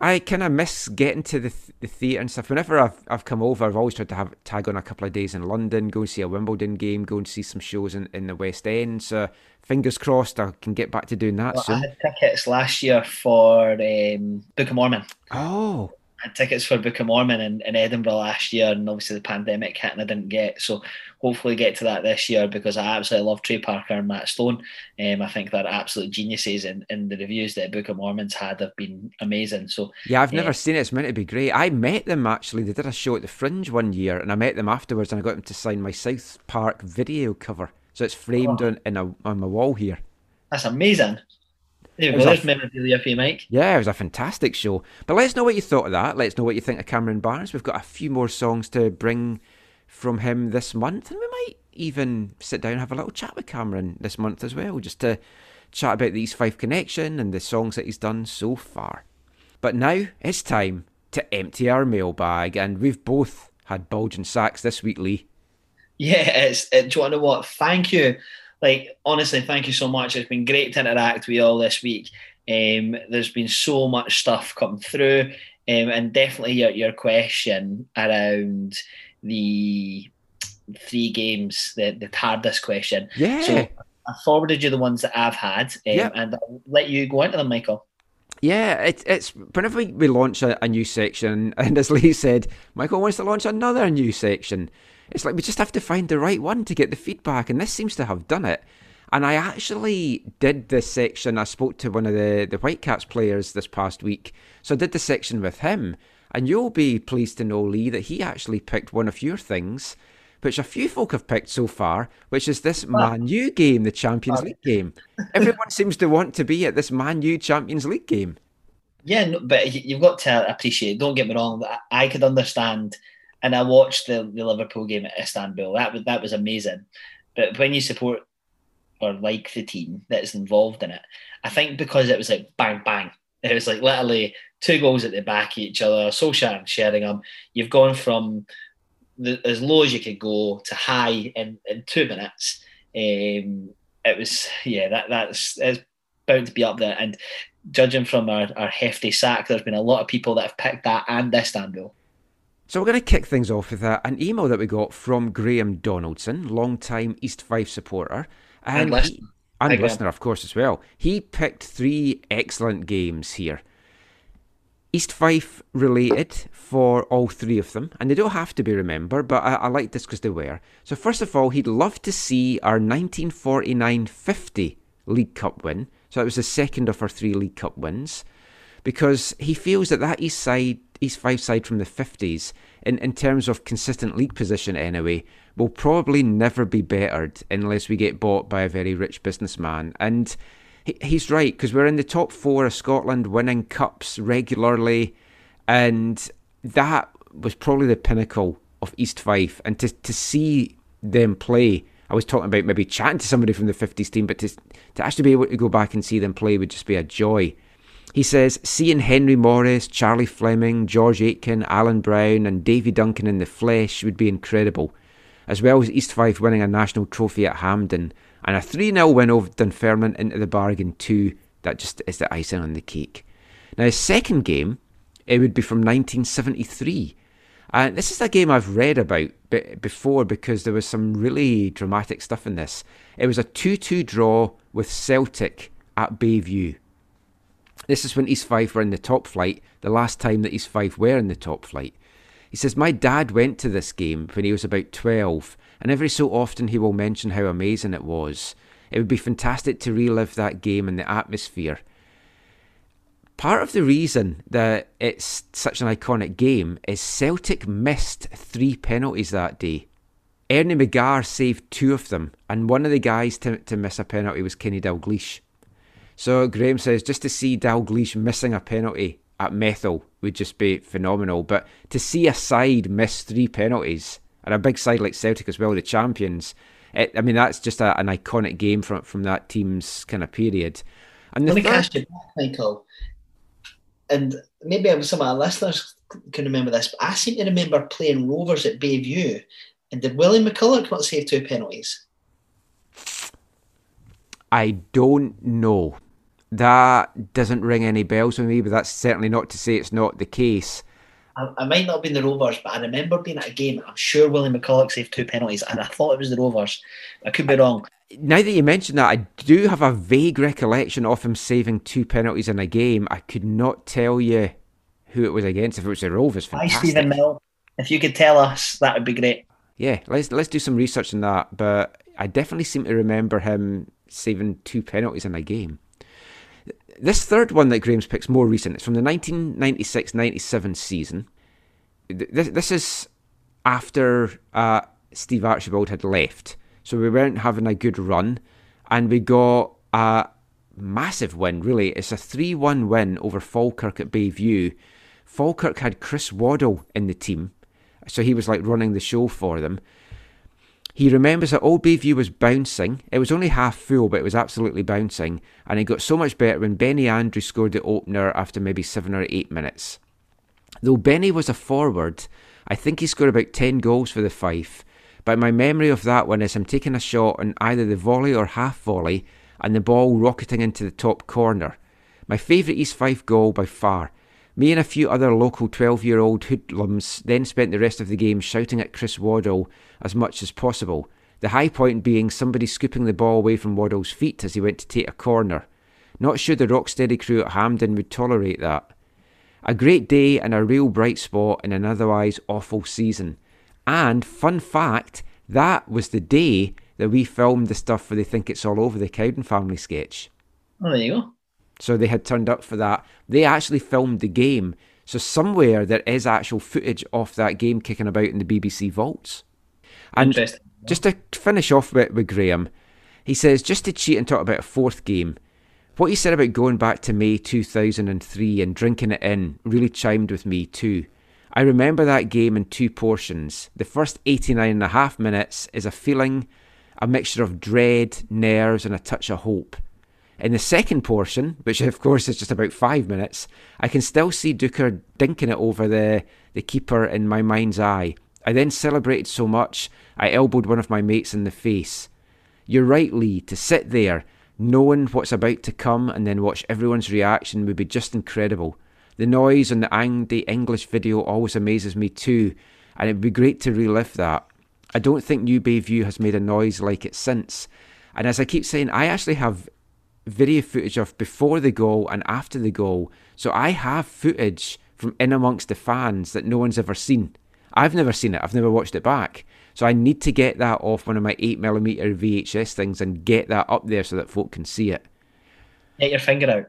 I kind of miss getting to the th- the theatre and stuff. Whenever I've I've come over, I've always tried to have tag on a couple of days in London, go and see a Wimbledon game, go and see some shows in, in the West End. So fingers crossed, I can get back to doing that Well, I soon. had tickets last year for um, Book of Mormon. Oh, I had tickets for Book of Mormon in, in Edinburgh last year, and obviously the pandemic hit and I didn't get. So hopefully get to that this year because I absolutely love Trey Parker and Matt Stone. Um, I think they're absolute geniuses, and, and the reviews that Book of Mormon's had have been amazing. So yeah, I've never seen it. It's meant to be great. I met them actually. They did a show at the Fringe one year, and I met them afterwards, and I got them to sign my South Park video cover. So it's framed Oh. on in a, on my wall here. that's amazing. There It was a f- memorabilia for you, Mike. Yeah, it was a fantastic show. But let's know what you thought of that. Let's know what you think of Cameron Barnes. We've got a few more songs to bring from him this month, and we might even sit down and have a little chat with Cameron this month as well, just to chat about the East Fife connection and the songs that he's done so far. But now it's time to empty our mailbag, and we've both had bulging sacks this week, Lee. Yeah, it's. It, do you want to know what? Thank you. Like honestly, thank you so much. It's been great to interact with you all this week. Um, there's been so much stuff come through, um, and definitely your your question around the three games, the the TARDIS question. Yeah. So I forwarded you the ones that I've had, um, Yep. and I'll let you go into them, Michael. Yeah, it, it's whenever we, we launch a, a new section, and as Lee said, Michael wants to launch another new section. It's like we just have to find the right one to get the feedback, and this seems to have done it. And I actually did this section. I spoke to one of the, the Whitecaps players this past week, so I did the section with him. And you'll be pleased to know, Lee, that he actually picked one of your things, which a few folk have picked so far, which is this Man U game, the Champions League game. Everyone seems to want to be at this Man U Champions League game. Yeah, no, but you've got to appreciate. Don't get me wrong. I could understand, and I watched the, the Liverpool game at Istanbul. That was that was amazing. But when you support or like the team that's involved in it, I think because it was like bang bang, it was like literally two goals at the back of each other. Solskjaer and Sheringham. You've gone from the, as low as you could go to high in, in two minutes. Um, it was yeah that that's it's bound to be up there and judging from our, our hefty sack, there's been a lot of people that have picked that and Istanbul. So we're going to kick things off with uh, an email that we got from Graham Donaldson, long-time East Fife supporter, And he- listener. and Hi, listener, of course, as well. He picked three excellent games here. East Fife related for all three of them, and they don't have to be remembered, but I, I like this because they were. So first of all, he'd love to see our 1949-50 League Cup win. So that was the second of our three League Cup wins, because he feels that that East side, East Fife side from the 50s, in, in terms of consistent league position anyway, will probably never be bettered unless we get bought by a very rich businessman. And he, he's right, because we're in the top four of Scotland, winning cups regularly, and that was probably the pinnacle of East Fife. And to, to see them play, I was talking about maybe chatting to somebody from the 50s team, but to, to actually be able to go back and see them play would just be a joy. He says, seeing Henry Morris, Charlie Fleming, George Aitken, Alan Brown, and Davy Duncan in the flesh would be incredible, as well as East Fife winning a national trophy at Hampden and a 3 0 win over Dunfermline into the bargain, too. That just is the icing on the cake. Now, his second game, it would be from 1973. And this is a game I've read about be- before because there was some really dramatic stuff in this. It was a 2 2 draw with Celtic at Bayview. This is when East Fife were in the top flight, the last time that East Fife were in the top flight. He says, My dad went to this game when he was about 12, and every so often he will mention how amazing it was. It would be fantastic to relive that game and the atmosphere. Part of the reason that it's such an iconic game is Celtic missed three penalties that day. Ernie McGarr saved two of them, and one of the guys to, to miss a penalty was Kenny Dalglish. So Graham says just to see Dalglish missing a penalty at Methil would just be phenomenal. But to see a side miss three penalties and a big side like Celtic as well, the champions, it, I mean that's just a, an iconic game from from that team's kind of period. And the Let me third- cast you back, Michael. And maybe some of our listeners can remember this, but I seem to remember playing Rovers at Bayview. And did Willie McCulloch not save two penalties? I don't know. That doesn't ring any bells with me, but that's certainly not to say it's not the case. I, I might not have been the Rovers, but I remember being at a game. I'm sure Willie McCulloch saved two penalties, and I thought it was the Rovers. I could be wrong. Now that you mention that, I do have a vague recollection of him saving two penalties in a game. I could not tell you who it was against. If it was the Rovers, Hi. Stephen Mill. If you could tell us, that would be great. Yeah, let's let's do some research on that. But I definitely seem to remember him saving two penalties in a game. This third one that Graham's pick's more recent. It's from the 1996-97 season. This this is after uh, Steve Archibald had left, so we weren't having a good run, and we got a massive win. Really, it's a three-one win over Falkirk at Bayview. Falkirk had Chris Waddle in the team, so he was like running the show for them. He remembers that Old Bayview was bouncing. It was only half full, but it was absolutely bouncing. And it got so much better when Benny Andrews scored the opener after maybe seven or eight minutes. Though Benny was a forward, I think he scored about 10 goals for the Fife. But my memory of that one is him taking a shot on either the volley or half volley and the ball rocketing into the top corner. My favourite East Fife goal by far. Me and a few other local 12 year old hoodlums then spent the rest of the game shouting at Chris Waddle as much as possible. The high point being somebody scooping the ball away from Waddle's feet as he went to take a corner. Not sure the Rocksteady crew at Hampden would tolerate that. A great day and a real bright spot in an otherwise awful season. And, fun fact, that was the day that we filmed the stuff for They Think It's All Over the Cowden family sketch. Oh, there you go. So they had turned up for that. They actually filmed the game. So somewhere there is actual footage of that game kicking about in the BBC vaults. And just to finish off with, with Graham, he says, just to cheat and talk about a fourth game, what he said about going back to May 2003 and drinking it in really chimed with me too. I remember that game in two portions. The first 89 and a half minutes is a feeling, a mixture of dread, nerves, and a touch of hope. In the second portion, which of course is just about five minutes, I can still see Deuchar dinking it over the, the keeper in my mind's eye. I then celebrated so much, I elbowed one of my mates in the face. You're right, Lee, to sit there, knowing what's about to come and then watch everyone's reaction would be just incredible. The noise on the Andy English video always amazes me too, and it'd be great to relive that. I don't think New Bayview has made a noise like it since. And as I keep saying, I actually have video footage of before the goal and after the goal. So I have footage from in amongst the fans that no one's ever seen. I've never seen it. I've never watched it back. So I need to get that off one of my 8mm VHS things and get that up there so that folk can see it. Get your finger out.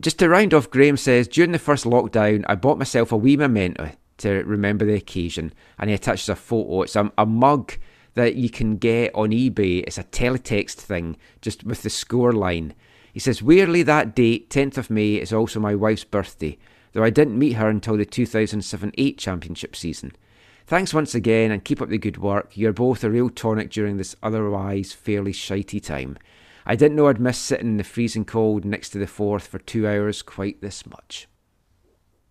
Just to round off, Graham says, during the first lockdown, I bought myself a wee memento to remember the occasion, and he attaches a photo. It's a, a mug that you can get on eBay. It's a teletext thing, just with the score line. He says, Weirdly, that date, 10th of May, is also my wife's birthday, though I didn't meet her until the 2007 8 championship season. Thanks once again, and keep up the good work. You're both a real tonic during this otherwise fairly shitey time. I didn't know I'd miss sitting in the freezing cold next to the Forth for two hours quite this much.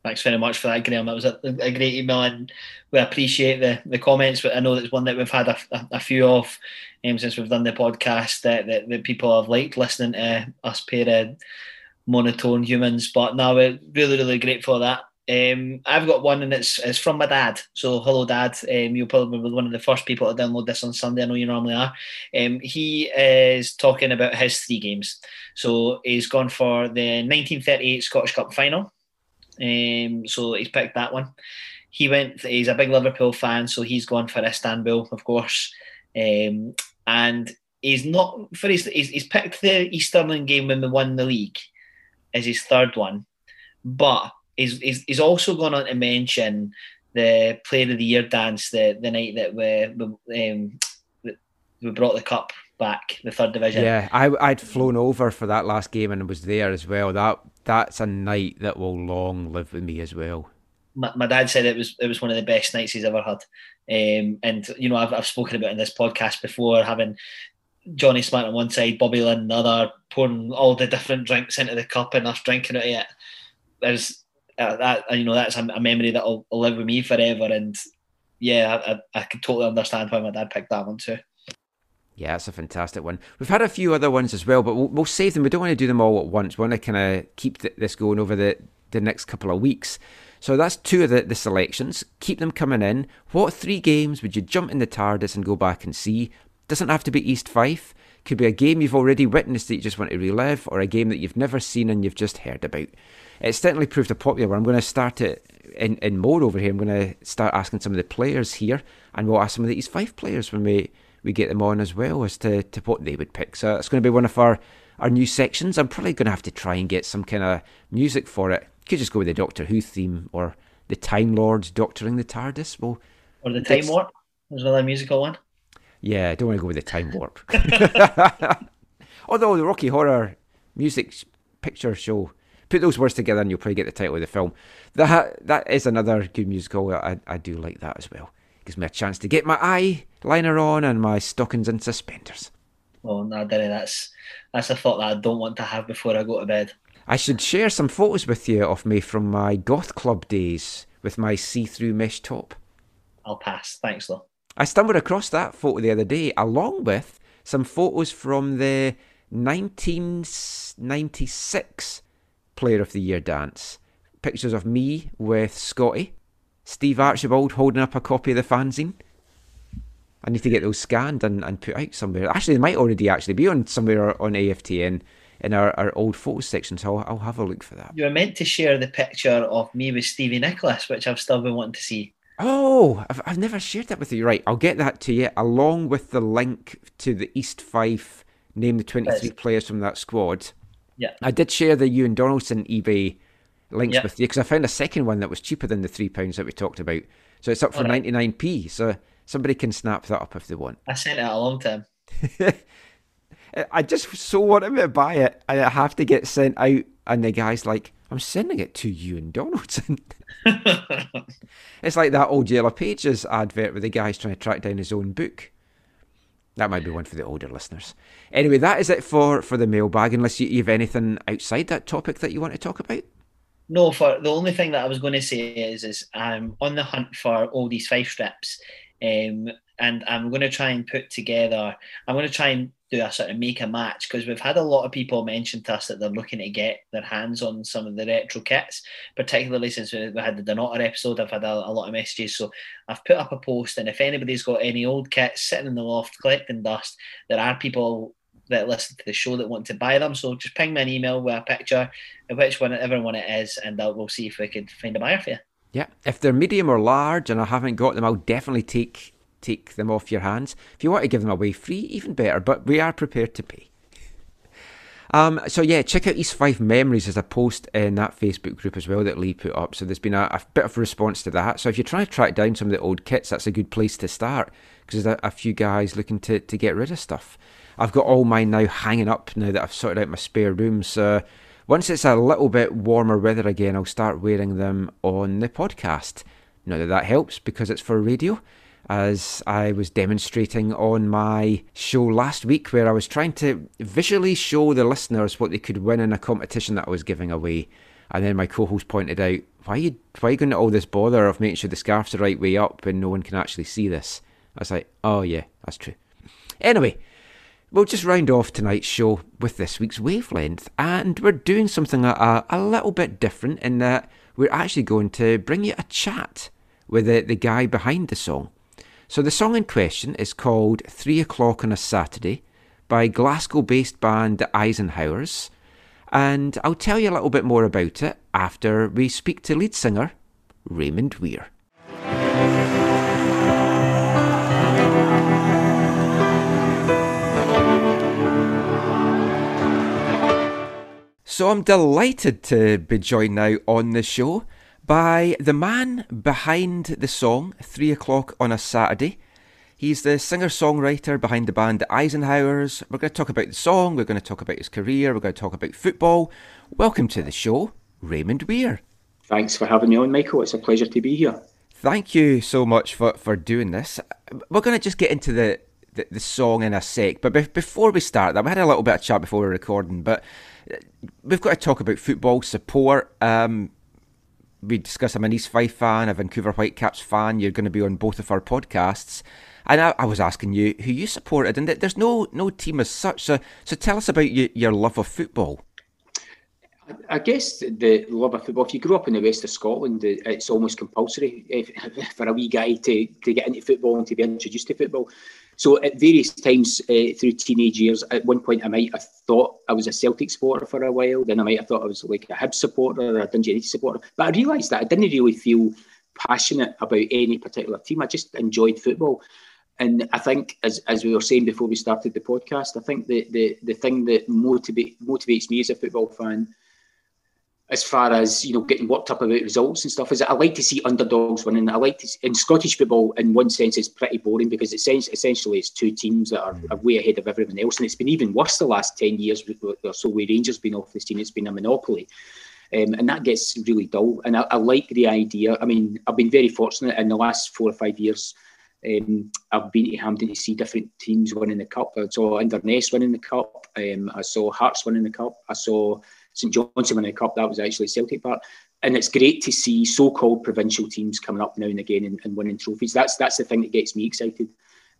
Thanks very much for that, Graham. That was a, a great email, and we appreciate the, the comments. But I know it's one that we've had a, a, a few of um, since we've done the podcast that, that, that people have liked listening to us pair of monotone humans. But now we're really, really grateful for that. Um, I've got one, and it's it's from my dad. So, hello, Dad. Um, you'll probably be one of the first people to download this on Sunday. I know you normally are. Um, he is talking about his three games. So, he's gone for the 1938 Scottish Cup final. Um, so he's picked that one. He went. He's a big Liverpool fan, so he's gone for Istanbul, of course. Um, and he's not for his. He's, he's picked the East game when we won the league as his third one, but he's he's, he's also gone on to mention the Player of the Year dance the the night that we we, um, we brought the cup back, the third division. Yeah, I, I'd flown over for that last game and was there as well. That That's a night that will long live with me as well. my, my dad said it was it was one of the best nights he's ever had. Um, and you know, I've I've spoken about in this podcast before having Johnny Smart on one side, Bobby Lynn on the other, pouring all the different drinks into the cup and us drinking out of it. There's uh, that you know that's a, a memory that'll will live with me forever. And yeah, I, I, I could totally understand why my dad picked that one too. Yeah, that's a fantastic one. We've had a few other ones as well, but we'll, we'll save them. We don't want to do them all at once. We want to kind of keep th- this going over the, the next couple of weeks. So that's two of the, the selections. Keep them coming in. What three games would you jump in the TARDIS and go back and see? Doesn't have to be East Fife. Could be a game you've already witnessed that you just want to relive, or a game that you've never seen and you've just heard about. It's certainly proved a popular one. I'm going to start it in, in more over here. I'm going to start asking some of the players here, and we'll ask some of the East Fife players when we, we get them on as well as to, to what they would pick. So it's going to be one of our, our new sections. I'm probably going to have to try and get some kind of music for it. Could just go with the Doctor Who theme or the Time Lords doctoring the TARDIS. Well, Or the Time Warp There's another musical one. yeah, I don't want to go with the Time Warp. Although the Rocky Horror Music Picture Show, put those words together and you'll probably get the title of the film. That that is another good musical. I, I do like that as well. Gives me a chance to get my eye liner on and my stockings and suspenders. Oh no, Derry, that's that's a thought that I don't want to have before I go to bed. I should share some photos with you of me from my goth club days with my see-through mesh top. I'll pass. Thanks though. I stumbled across that photo the other day, along with some photos from the 1996 Player of the Year dance. Pictures of me with Scotty, Steve Archibald holding up a copy of the fanzine. I need to get those scanned and, and put out somewhere. Actually, they might already actually be on somewhere on AFTN in our, our old photos section, so I'll, I'll have a look for that. You were meant to share the picture of me with Stevie Nicholas, which I've still been wanting to see. Oh, I've, I've never shared that with you. Right, I'll get that to you along with the link to the East Fife name the 23 Yes. players from that squad. Yeah. I did share the Ewan Donaldson eBay links Yeah. with you because I found a second one that was cheaper than the £3 that we talked about. So it's up for 99p. So somebody can snap that up if they want. I sent it a long time. I just so wanted to buy it and I have to get sent out. And the guy's like, I'm sending it to Ewan Donaldson. It's like that old Yellow Pages advert where the guy's trying to track down his own book. That might be one for the older listeners. Anyway, that is it for, for the mailbag, unless you, you have anything outside that topic that you want to talk about. No, for the only thing that I was going to say is, is I'm on the hunt for all these five strips, um, and I'm going to try and put together. I'm going to try and do a sort of make a match because we've had a lot of people mention to us that they're looking to get their hands on some of the retro kits, particularly since we we had the Donator episode. I've had a, a lot of messages, so I've put up a post, and if anybody's got any old kits sitting in the loft collecting dust, there are people that listen to the show that want to buy them. So just ping me an email with a picture of which one, everyone it is, and uh, we'll see if we can find a buyer for you. Yeah, if they're medium or large and I haven't got them, I'll definitely take take them off your hands. If you want to give them away free, even better. But we are prepared to pay. Um, so yeah, check out East Fife Memories as a post in that Facebook group as well that Lee put up. So there's been a, a bit of a response to that. So if you're trying to track down some of the old kits, that's a good place to start because there's a, a few guys looking to, to get rid of stuff. I've got all mine now hanging up now that I've sorted out my spare room. So once it's a little bit warmer weather again, I'll start wearing them on the podcast. Not that that helps because it's for radio, as I was demonstrating on my show last week, where I was trying to visually show the listeners what they could win in a competition that I was giving away. And then my co-host pointed out, "Why are you why are you going to all this bother of making sure the scarf's the right way up and no one can actually see this?" I was like, "Oh yeah, that's true." Anyway, We'll just round off tonight's show with this week's wavelength, and we're doing something a, a little bit different in that we're actually going to bring you a chat with the, the guy behind the song. So, the song in question is called Three O'Clock on a Saturday by Glasgow based band The Eisenhowers, and I'll tell you a little bit more about it after we speak to lead singer Raymond Weir. So I'm delighted to be joined now on the show by the man behind the song Three O'Clock on a Saturday. He's the singer songwriter behind the band The Eisenhowers. We're going to talk about the song, we're going to talk about his career, we're going to talk about football. Welcome to the show, Raymond Weir. Thanks for having me on, Michael. It's a pleasure to be here. Thank you so much for, for doing this. We're going to just get into the, the, the song in a sec, but be- before we start that, we had a little bit of chat before we were recording, but we've got to talk about football support. Um, we discuss. I'm an East Fife fan, a Vancouver Whitecaps fan. You're going to be on both of our podcasts, and I, I was asking you who you supported, and there's no no team as such. So, so tell us about your, your love of football. I guess the love of football. If you grew up in the west of Scotland, it's almost compulsory if, for a wee guy to, to get into football and to be introduced to football. So at various times uh, through teenage years, at one point I might have thought I was a Celtic supporter for a while. Then I might have thought I was like a Hibs supporter or a Dundee United supporter. But I realised that I didn't really feel passionate about any particular team. I just enjoyed football. And I think, as, as we were saying before we started the podcast, I think the, the, the thing that motivate, motivates me as a football fan as far as you know getting worked up about results and stuff is I like to see underdogs winning. I like to see, in Scottish football in one sense it's pretty boring because it's essentially it's two teams that are, are way ahead of everyone else and it's been even worse the last 10 years or so where Rangers been off the scene it's been a monopoly. Um, and that gets really dull and I, I, like the idea I mean I've been very fortunate in the last four or five years um, I've been to Hampden to see different teams winning the cup. I saw Inverness winning the cup um, I saw Hearts winning the cup I saw St Johnstone winning the cup. That was actually Celtic Park, and it's great to see so-called provincial teams coming up now and again and, and winning trophies. That's that's the thing that gets me excited,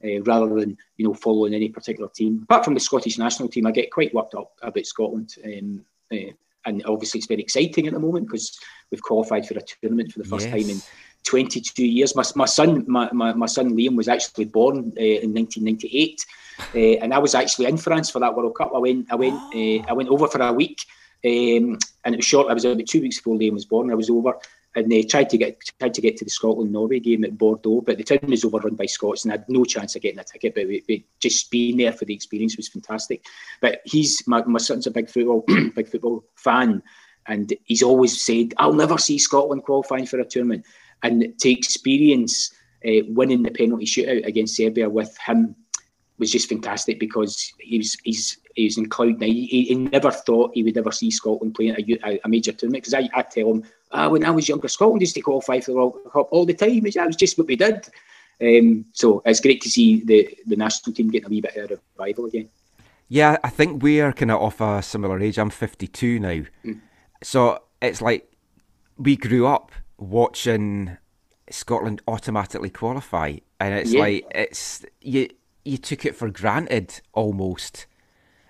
uh, rather than you know following any particular team. Apart from the Scottish national team, I get quite worked up about Scotland. Um, uh, and obviously, it's very exciting at the moment because we've qualified for a tournament for the first yes. time in 22 years. My, my son, my, my, my son Liam, was actually born uh, in 1998, uh, and I was actually in France for that World Cup. I went, I went, uh, I went over for a week um, and it was short. I was about two weeks before Liam was born. I was over, and they tried to get tried to get to the Scotland Norway game at Bordeaux, but the town was overrun by Scots, and I had no chance of getting a ticket. But, but just being there for the experience was fantastic. But he's my, my son's a big football big football fan, and he's always said, "I'll never see Scotland qualifying for a tournament." And to experience uh, winning the penalty shootout against Serbia with him was just fantastic because he was he's he was in cloud nine. He, he, never thought he would ever see Scotland playing a, a major tournament because I, I tell him, ah, when I was younger, Scotland used to qualify for the World Cup all the time. That was just what we did. Um, so it's great to see the, the national team getting a wee bit of revival again. Yeah, I think we are kind of off a similar age. I'm 52 now. Mm. So it's like we grew up watching Scotland automatically qualify. And it's yeah. like, it's you you took it for granted almost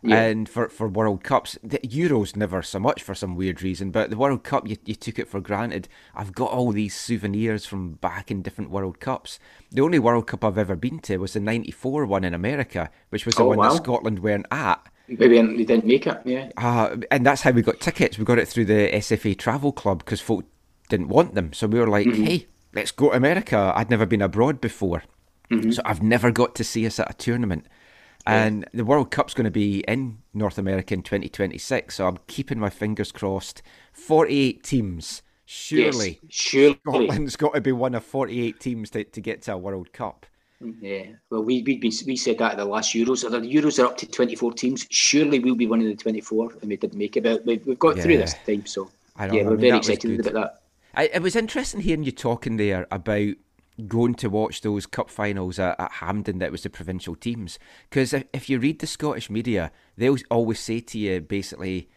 yeah. And for, for World Cups, the Euros never so much for some weird reason, but the World Cup, you, you took it for granted. I've got all these souvenirs from back in different World Cups. The only World Cup I've ever been to was the 94 one in America, which was the oh, one wow. that Scotland weren't at. Maybe they didn't make it, yeah. Uh, and that's how we got tickets. We got it through the SFA Travel Club because folk didn't want them. So we were like, mm-hmm. hey, let's go to America. I'd never been abroad before. Mm-hmm. So I've never got to see us at a tournament. And the World Cup's going to be in North America in 2026, so I'm keeping my fingers crossed. 48 teams. Surely, yes, surely. Scotland's got to be one of 48 teams to, to get to a World Cup. Yeah, well, we we we said that at the last Euros. The Euros are up to 24 teams. Surely we'll be one of the 24, and we didn't make it. But we've, we've got yeah. through this time, so yeah, we're I mean, very excited about that. I, it was interesting hearing you talking there about going to watch those cup finals at, at Hampden that was the provincial teams. Because if, if you read the Scottish media, they'll always say to you basically,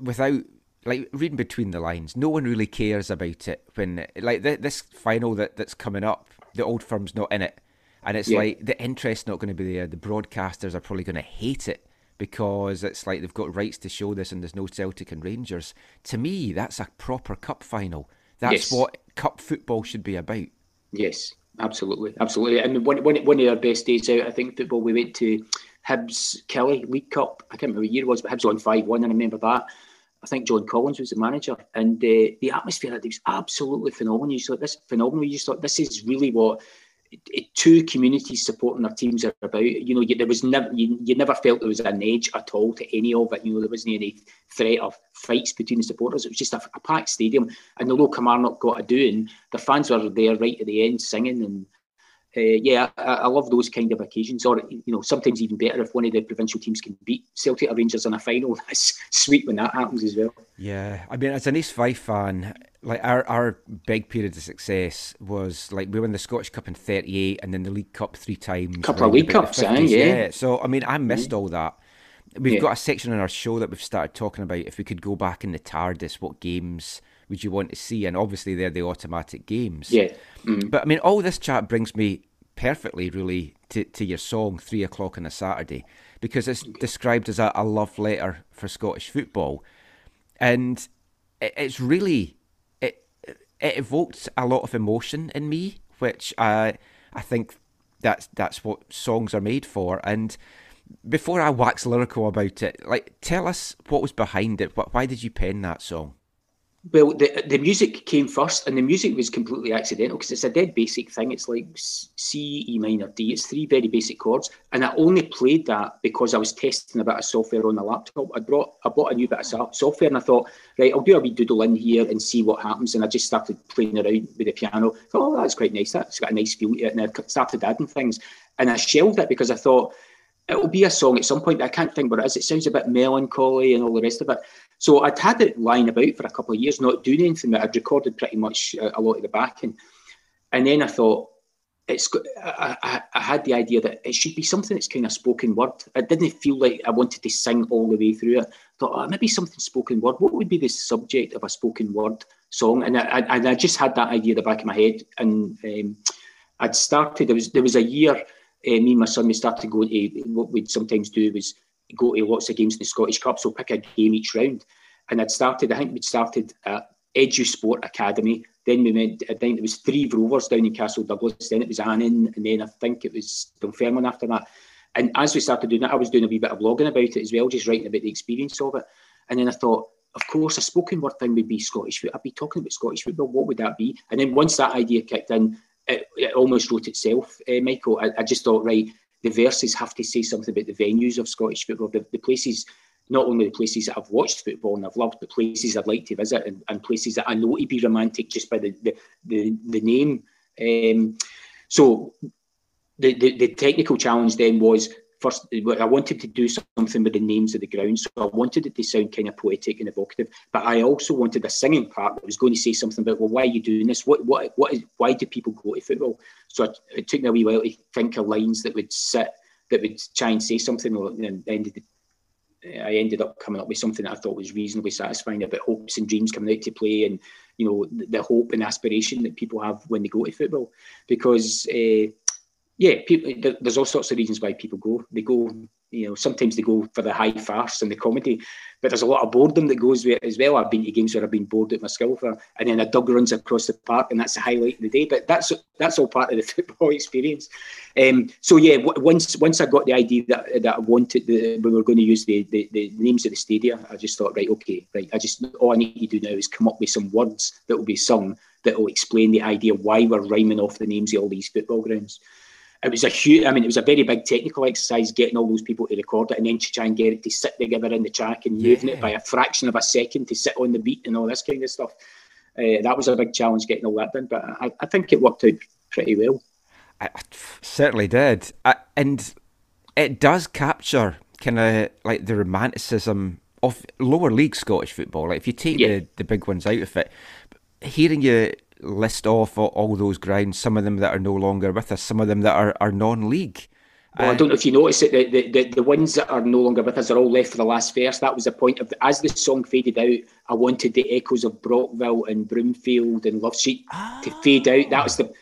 without like reading between the lines, no one really cares about it. When like th- this final that, that's coming up, the old firm's not in it, and it's yeah. like the interest's not going to be there. The broadcasters are probably going to hate it because it's like they've got rights to show this, and there's no Celtic and Rangers. To me, that's a proper cup final. That's yes. what cup football should be about. Yes, absolutely, absolutely. And one, one, one of our best days out, I think football. We went to Hibs Killie League Cup. I can't remember what year it was, but Hibs won five one, and I remember that. I think John Collins was the manager, and uh, the atmosphere was absolutely phenomenal. You thought this phenomenal. You just thought this is really what two communities supporting their teams are about. You know, there was never you, you, never felt there was an edge at all to any of it. You know, there wasn't any threat of fights between the supporters. It was just a, a packed stadium, and although Kilmarnock got a doing, the fans were there right at the end singing and uh, yeah, I, I, love those kind of occasions. Or you know, sometimes even better if one of the provincial teams can beat Celtic Rangers in a final. That's sweet when that happens as well. Yeah, I mean, as an East Fife fan, like our our big period of success was like we won the Scottish Cup in '38 and then the League Cup three times. Couple of League Cups, eh? yeah. yeah. So I mean, I missed mm. all that. We've yeah. got a section in our show that we've started talking about if we could go back in the TARDIS, what games would you want to see? And obviously, they're the automatic games. Yeah. Mm. But I mean, all this chat brings me perfectly, really, to, to your song, Three O'Clock on a Saturday, because it's described as a, a love letter for Scottish football. And it, it's really, it evoked a lot of emotion in me, which I, I think that's, that's what songs are made for. And before I wax lyrical about it, like, tell us what was behind it. Why did you pen that song? Well, the the music came first, and the music was completely accidental because it's a dead basic thing. It's like C, E minor, D. It's three very basic chords, and I only played that because I was testing a bit of software on the laptop. I brought I bought a new bit of software, and I thought, right, I'll do a wee doodle in here and see what happens. And I just started playing around with the piano. Thought, oh, that's quite nice. That's got a nice feel to it, and I started adding things. And I shelved it because I thought it'll be a song at some point. I can't think what it is. It sounds a bit melancholy and all the rest of it. So I'd had it lying about for a couple of years, not doing anything. I'd recorded pretty much a, lot of the backing, and then I thought it's. I, I, I, had the idea that it should be something that's kind of spoken word. I didn't feel like I wanted to sing all the way through it. I thought oh, maybe something spoken word. What would be the subject of a spoken word song? And I, I, I just had that idea at the back of my head, and um, I'd started. There was there was a year. Uh, me and my son we started going to what we'd sometimes do was go to lots of games in the Scottish Cup, so pick a game each round. And I'd started, I think we'd started at Edusport Academy. Then we went, I think it was Threave Rovers down in Castle Douglas. Then it was Annan, and then I think it was Dunfermline after that. And as we started doing that, I was doing a wee bit of blogging about it as well, just writing about the experience of it. And then I thought, of course, a spoken word thing would be Scottish football. I'd be talking about Scottish football. What would that be? And then once that idea kicked in, it, it almost wrote itself, uh, Michael. I, I, just thought, right, the verses have to say something about the venues of Scottish football, the, the places, not only the places that I've watched football and I've loved, but places I'd like to visit and, and places that I know to be romantic just by the the, the, the name. Um, so the, the, the technical challenge then was first I wanted to do something with the names of the grounds, so I wanted it to sound kind of poetic and evocative. But I also wanted a singing part that was going to say something about, well, why are you doing this? What what what is why do people go to football? So it, it took me a wee while to think of lines that would sit that would try and say something. And ended, I ended up coming up with something that I thought was reasonably satisfying about hopes and dreams coming out to play, and you know the, the hope and aspiration that people have when they go to football, because. Uh, yeah, people, there's all sorts of reasons why people go. They go, you know, sometimes they go for the high farce and the comedy, but there's a lot of boredom that goes with it as well. I've been to games where I've been bored at my skill for, and then a dog runs across the park, and that's the highlight of the day. But that's that's all part of the football experience. Um, so yeah, once once I got the idea that that I wanted, the, we were going to use the, the, the names of the stadia, I just thought, right, okay, right. I just all I need to do now is come up with some words that will be sung that will explain the idea why we're rhyming off the names of all these football grounds it was a huge, I mean, it was a very big technical exercise getting all those people to record it and then to try and get it to sit together in the track and moving yeah. it by a fraction of a second to sit on the beat and all this kind of stuff. Uh, that was a big challenge getting all that done, but I, I think it worked out pretty well. I certainly did. I, and it does capture kind of like the romanticism of lower league Scottish football. Like if you take yeah. the, the big ones out of it, hearing you list off all those grounds, some of them that are no longer with us, some of them that are, are non league. Well, I uh, don't know if you notice it. The, the, the, ones that are no longer with us are all left for the last verse. That was the point of the, as the song faded out. I wanted the echoes of Brockville and Broomfield and Love Street oh. to ah. fade out. That was the.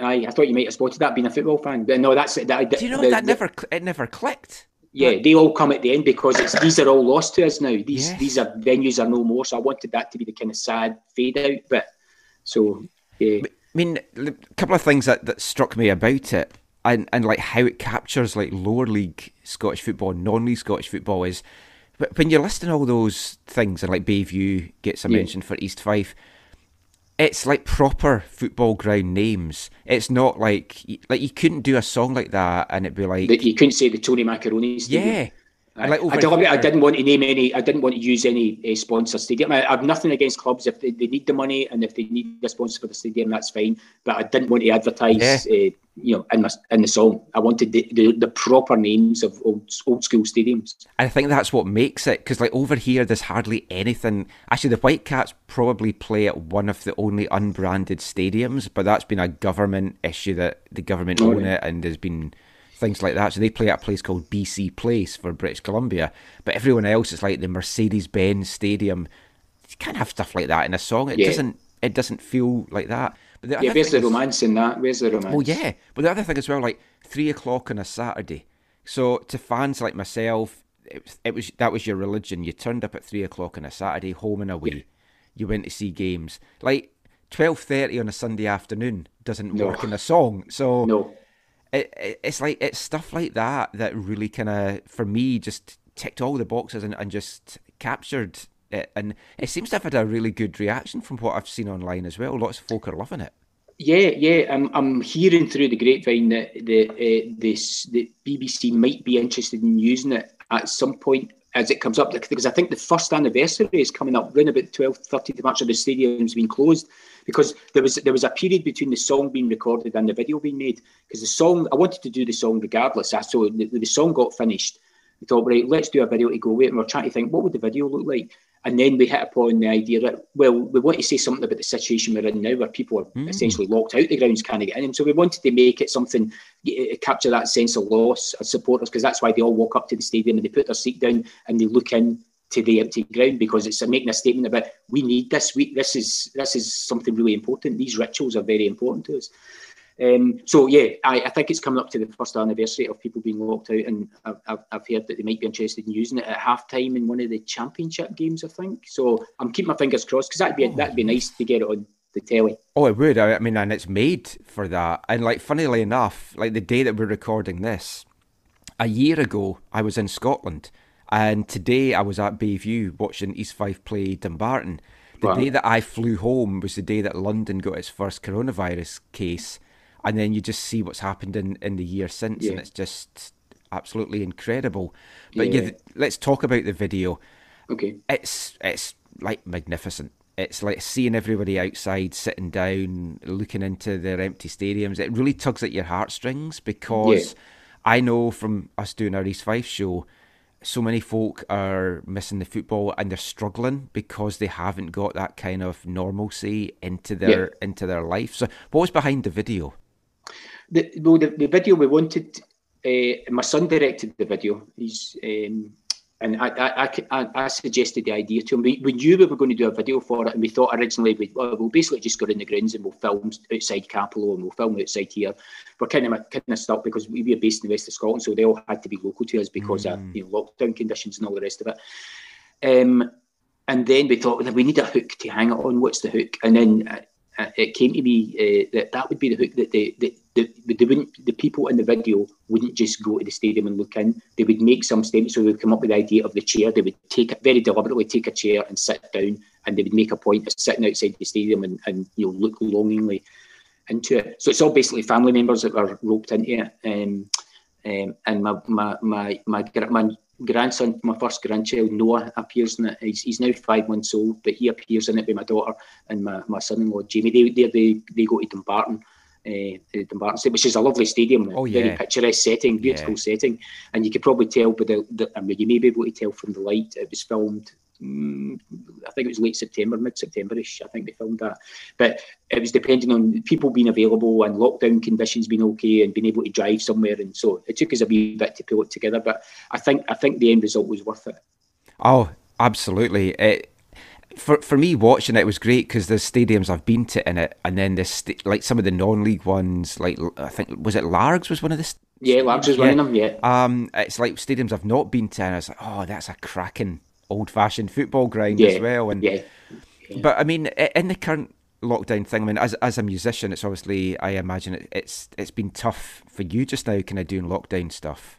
I, I thought you might have spotted that being a football fan, but no, that's that. Do you know that never it never clicked? Yeah, they all come at the end because it's these are all lost to us now. These yes. these are venues are no more. So I wanted that to be the kind of sad fade out, but so yeah. I mean, a couple of things that, that struck me about it, and and like how it captures like lower league Scottish football, non-league Scottish football is, when you're listing all those things, and like Bayview gets a yeah. mention for East Fife, it's like proper football ground names. It's not like like you couldn't do a song like that and it'd be like you couldn't say the Tony Macaroni. Yeah, like I, I, didn't want to name any. I didn't want to use any uh, sponsor stadium. I, I, have nothing against clubs if they, they, need the money and if they need a sponsor for the stadium, that's fine. But I didn't want to advertise, yeah. uh, you know, in, my, in the song. I wanted the, the, the, proper names of old old school stadiums. I think that's what makes it because, like over here, there's hardly anything. Actually, the Whitecaps probably play at one of the only unbranded stadiums, but that's been a government issue that the government oh, own it and has been things like that. So they play at a place called BC Place for British Columbia, but everyone else is like the Mercedes Benz Stadium. you can't have stuff like that in a song. It Yeah. doesn't. It doesn't feel like that. But the Yeah, where's the romance in that? Where's the romance? Well, yeah, but the other thing as well, like three o'clock on a Saturday. So to fans like myself, it was, it was that was your religion. You turned up at three o'clock on a Saturday, home and away. You went to see games. Like twelve thirty on a Sunday afternoon doesn't No. work in a song. So No. It, it, it's like it's stuff like that that really kind of for me just ticked all the boxes and, and just captured it. And it seems to have had a really good reaction from what I've seen online as well. Lots of folk are loving it. Yeah, yeah. I'm, I'm hearing through the grapevine that the uh, this the BBC might be interested in using it at some point as it comes up because I think the first anniversary is coming up around about 12th, 13th of March, and the stadium's been closed because there was there was a period between the song being recorded and the video being made because the song I wanted to do the song regardless. I So the, the song got finished. We thought, right, let's do a video to go with it. And we're trying to think, what would the video look like? And then we hit upon the idea that, well, we want to say something about the situation we're in now where people are mm. essentially locked out the grounds, can't get in And So we wanted to make it something, capture that sense of loss of supporters, because that's why they all walk up to the stadium and they put their seat down and they look in to the empty ground because it's making a statement about we need this. week. this is this is something really important. These rituals are very important to us. Um, so yeah, I, I think it's coming up to the first anniversary of people being locked out, and I've, I've, heard that they might be interested in using it at half time in one of the championship games. I think so. I'm keeping my fingers crossed because that'd be that'd be nice to get it on the telly. Oh, it would. I mean, and it's made for that. And like, funnily enough, like the day that we're recording this, a year ago, I was in Scotland, and today I was at Bayview watching East Fife play Dumbarton. The Wow. day that I flew home was the day that London got its first coronavirus case, and then you just see what's happened in, in the year since, and it's just absolutely incredible. But yeah. Yeah. let's talk about the video Okay. it's it's like magnificent. It's like seeing everybody outside sitting down, looking into their empty stadiums. It really tugs at your heartstrings because I know from us doing our East Fife show, so many folk are missing the football and they're struggling because they haven't got that kind of normalcy into their into their life. So, what was behind the video? The, well, the, the video we wanted, uh, my son directed the video. He's um, and I, I, I, I- suggested the idea to him. We, we knew we were going to do a video for it, and we thought originally we'd, well, we'll basically just go in the grounds and we'll film outside Cappielow and we'll film outside here. We're kind of kind of stuck because we were based in the west of Scotland, so they all had to be local to us because of you know lockdown conditions and all the rest of it. Um, and then we thought well, we need a hook to hang it on. What's the hook? And then uh, it came to me uh, that that would be the hook that the the, the, they wouldn't the people in the video wouldn't just go to the stadium and look in. They would make some statement. So they would come up with the idea of the chair. They would take very deliberately, take a chair and sit down, and they would make a point of sitting outside the stadium and, and you know look longingly into it. So it's all basically family members that were roped into it. Um, um, and my my my my, my grandson, my first grandchild, Noah, appears in it. He's, he's now five months old, but he appears in it with my daughter and my, my son-in-law Jamie. They they they, they go to Dumbarton. Uh, to Dumbarton, which is a lovely stadium, Oh, very picturesque setting, beautiful Yeah. setting, and you could probably tell by the, the I mean, you may be able to tell from the light. It was filmed, mm, I think it was late September, mid-September-ish. I think they filmed that, but it was depending on people being available and lockdown conditions being okay and being able to drive somewhere, and so it took us a wee bit to pull it together. But I think I think the end result was worth it. Oh, absolutely. It, for for me, watching it was great because there's stadiums I've been to in it, and then this sta- like some of the non-league ones, like I think was it Largs was one of the st- Yeah, Largs was one of them. Yeah, Um, it's like stadiums I've not been to, and I was like, oh, that's a cracking old-fashioned football ground yeah, as well. And yeah, but I mean, in the current lockdown thing, I mean, as as a musician, it's obviously I imagine it, it's it's been tough for you just now, kind of doing lockdown stuff.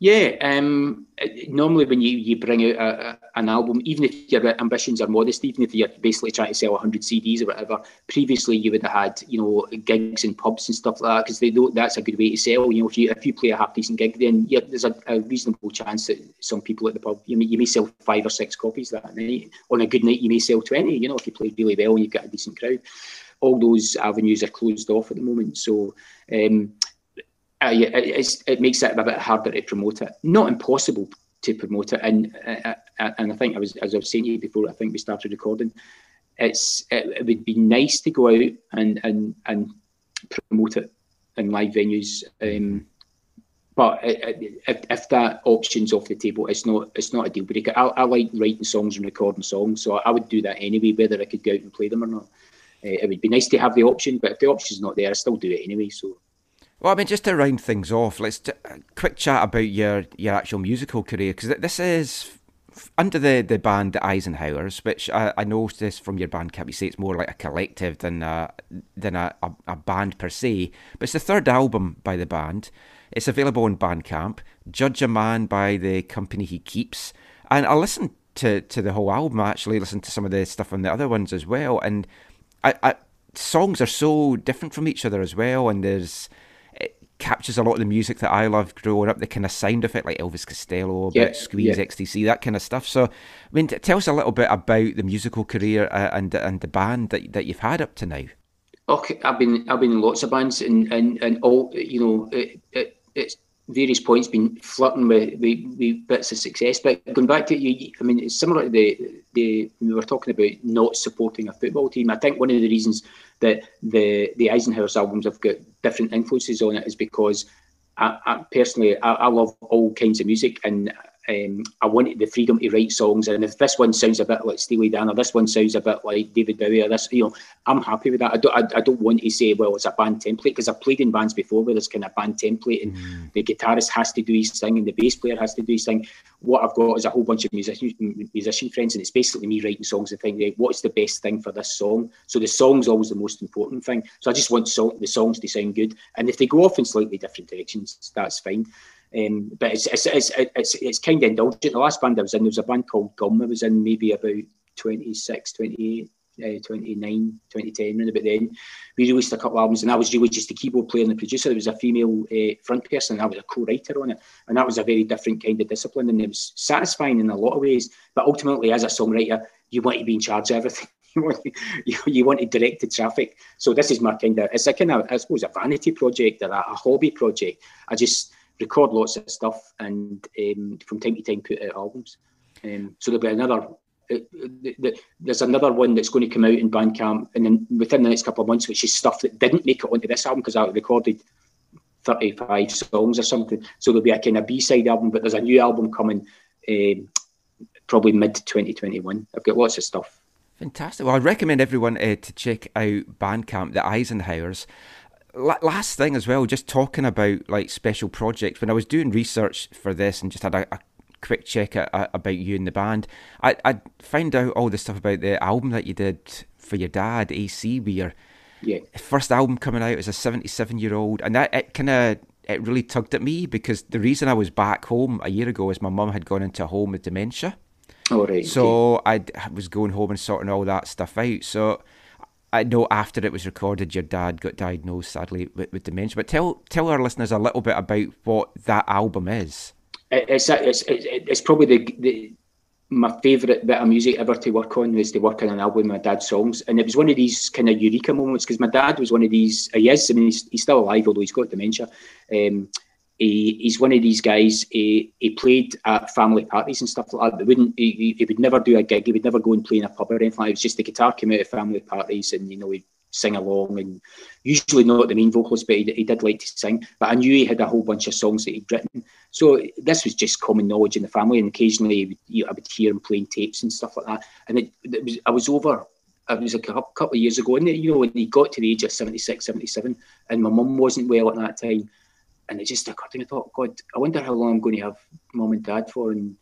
Yeah, um, normally when you, you bring out a, a, an album, even if your ambitions are modest, even if you're basically trying to sell 100 CDs or whatever, previously you would have had, you know, gigs in pubs and stuff like that because they know that's a good way to sell. You know, if you if you play a half decent gig, then yeah, there's a, a reasonable chance that some people at the pub, you may, you may sell five or six copies that night. On a good night, you may sell 20. You know, if you play really well and you've got a decent crowd. All those avenues are closed off at the moment, so. Um, uh, yeah, it, it makes it a bit harder to promote it. Not impossible to promote it, and uh, uh, and I think I was as I was saying to you before. I think we started recording. It's it, it would be nice to go out and and and promote it in live venues. Um, but if, if that option's off the table, it's not it's not a deal breaker. I, I like writing songs and recording songs, so I would do that anyway, whether I could go out and play them or not. Uh, it would be nice to have the option, but if the option's not there, I still do it anyway. So. Well, I mean, just to round things off, let's t- uh, quick chat about your your actual musical career because this is under the, the band the Eisenhowers, which I, I noticed from your band, can't you say it's more like a collective than a, than a, a, a, band per se. But it's the third album by the band. It's available on Bandcamp. Judge a Man by the company he keeps. And I listened to, to the whole album, I actually listened to some of the stuff on the other ones as well. And I, I songs are so different from each other as well. And there's captures a lot of the music that I loved growing up, the kind of sound of it, like Elvis Costello, yeah, Squeeze, yeah. XTC, that kind of stuff. So, I mean, tell us a little bit about the musical career uh, and and the band that that you've had up to now. Okay, I've been I've been in lots of bands and and, and all you know it, it, it's various points been flirting with, with, with, bits of success. But going back to you, I mean, it's similar to the the we were talking about not supporting a football team. I think one of the reasons that the the Eisenhower's albums have got different influences on it is because I, I personally I, I, love all kinds of music and um, I wanted the freedom to write songs. And if this one sounds a bit like Steely Dan, or this one sounds a bit like David Bowie, or this, you know, I'm happy with that. I don't, I, I don't want to say, well, it's a band template because I've played in bands before where there's kind of band template, and mm. the guitarist has to do his thing, and the bass player has to do his thing. What I've got is a whole bunch of musician musician friends, and it's basically me writing songs and thinking, what's the best thing for this song? So the song's always the most important thing. So I just want song, the songs to sound good, and if they go off in slightly different directions, that's fine. Um, but it's it's, it's it's it's kind of indulgent. The last band I was in, there was a band called Gum. I was in maybe about 26, 28, uh, 29, 2010, and about then. We released a couple of albums, and I was really just the keyboard player and the producer. There was a female uh, front person, and I was a co-writer on it. And that was a very different kind of discipline, and it was satisfying in a lot of ways. But ultimately, as a songwriter, you want to be in charge of everything. you, want you want to direct the traffic. So this is my kind of, it's a kind of, I suppose, a vanity project or a, a hobby project. I just, record lots of stuff and um, from time to time put out albums. Um, so there'll be another. Uh, there's another one that's going to come out in Bandcamp, and then within the next couple of months, which is stuff that didn't make it onto this album because I recorded 35 songs or something. So there'll be a kind of B-side album, but there's a new album coming, um, probably mid 2021. I've got lots of stuff. Fantastic. Well, I recommend everyone uh, to check out Bandcamp, the Eisenhowers last thing as well, just talking about like special projects. When I was doing research for this and just had a, a quick check at, at, about you and the band, I I found out all the stuff about the album that you did for your dad, AC Weir. Yeah. First album coming out as a seventy-seven year old, and that it kind of it really tugged at me because the reason I was back home a year ago is my mum had gone into a home with dementia. Oh, right. So. I was going home and sorting all that stuff out. So I know after it was recorded, your dad got diagnosed sadly with, with dementia. But tell tell our listeners a little bit about what that album is. It's it's it's probably the, the my favourite bit of music ever to work on was to work on an album with my dad's songs, and it was one of these kind of eureka moments because my dad was one of these. He is, I mean, he's, he's still alive although he's got dementia. Um, he, he's one of these guys. He, he played at family parties and stuff like that. But wouldn't he, he would never do a gig. He would never go and play in a pub or anything. Like it was just the guitar came out of family parties, and you know he'd sing along. And usually not the main vocalist, but he, he did like to sing. But I knew he had a whole bunch of songs that he'd written. So this was just common knowledge in the family. And occasionally you know, I would hear him playing tapes and stuff like that. And it, it was I was over it was a couple of years ago, and you know, when he got to the age of 76, 77, and my mum wasn't well at that time, and it just occurred to me, I thought, God, I wonder how long I'm going to have mum and dad for. And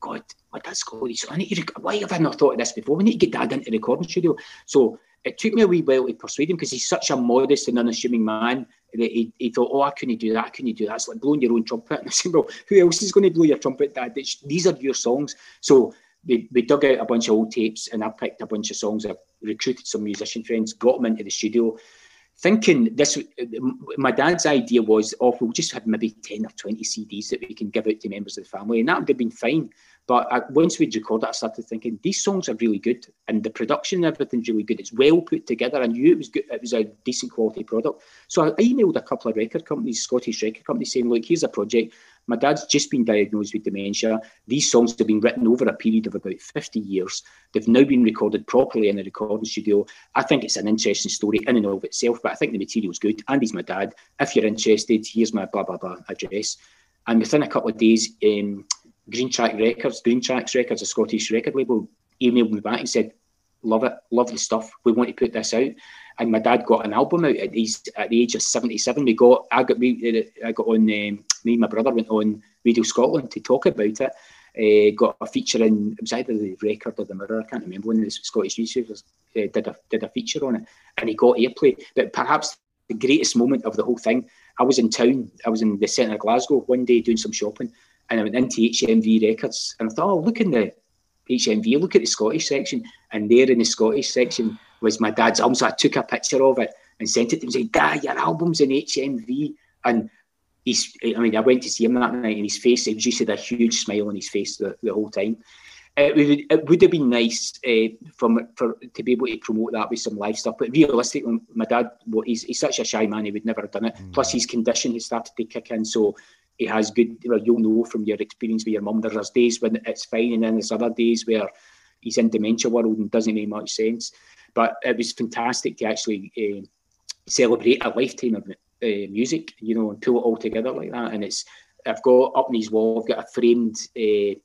God, what that's called. So I need to, why have I not thought of this before? We need to get dad into the recording studio. So it took me a wee while to persuade him because he's such a modest and unassuming man that he, he thought, oh, I couldn't do that, I couldn't do that. It's like blowing your own trumpet. And I said, well, who else is going to blow your trumpet, dad? It's, these are your songs. So we, we dug out a bunch of old tapes and I picked a bunch of songs. I recruited some musician friends, got them into the studio thinking this my dad's idea was oh we'll just have maybe 10 or 20 cds that we can give out to members of the family and that would have been fine. But I, once we'd recorded i started thinking these songs are really good and the production and everything's really good. It's well put together. I knew it was good it was a decent quality product. So i emailed a couple of record companies scottish record companies saying look here's a project My dad's just been diagnosed with dementia. These songs have been written over a period of about 50 years. They've now been recorded properly in a recording studio. I think it's an interesting story in and of itself, but I think the material's good. Andy's my dad. If you're interested, here's my blah, blah, blah address. And within a couple of days, um, Green Track Records, Greentrax Records, a Scottish record label, emailed me back and said, Love it, lovely stuff. We want to put this out. And my dad got an album out at, these, at the age of 77. We got, I got, we, I got on, um, me and my brother went on Radio Scotland to talk about it. Uh, got a feature in, it was either the record or the mirror, I can't remember when the Scottish newspapers uh, did, a, did a feature on it. And he got airplay. But perhaps the greatest moment of the whole thing, I was in town, I was in the centre of Glasgow one day doing some shopping, and I went into HMV Records, and I thought, oh, look in the HMV, look at the Scottish section. And there in the Scottish section was my dad's album. So I took a picture of it and sent it to him and said, Dad, your album's in HMV. And he's, I mean, I went to see him that night and his face, he just had a huge smile on his face the, the whole time. It would, it would have been nice uh, from for to be able to promote that with some live stuff, but realistically, my dad, well, he's, he's such a shy man, he would never have done it. Mm. Plus, his condition has started to kick in, so he has good. Well, you'll know from your experience with your mum. There's days when it's fine, and then there's other days where he's in dementia world and doesn't make much sense. But it was fantastic to actually uh, celebrate a lifetime of uh, music, you know, and pull it all together like that. And it's I've got up in his wall. I've got a framed. Uh,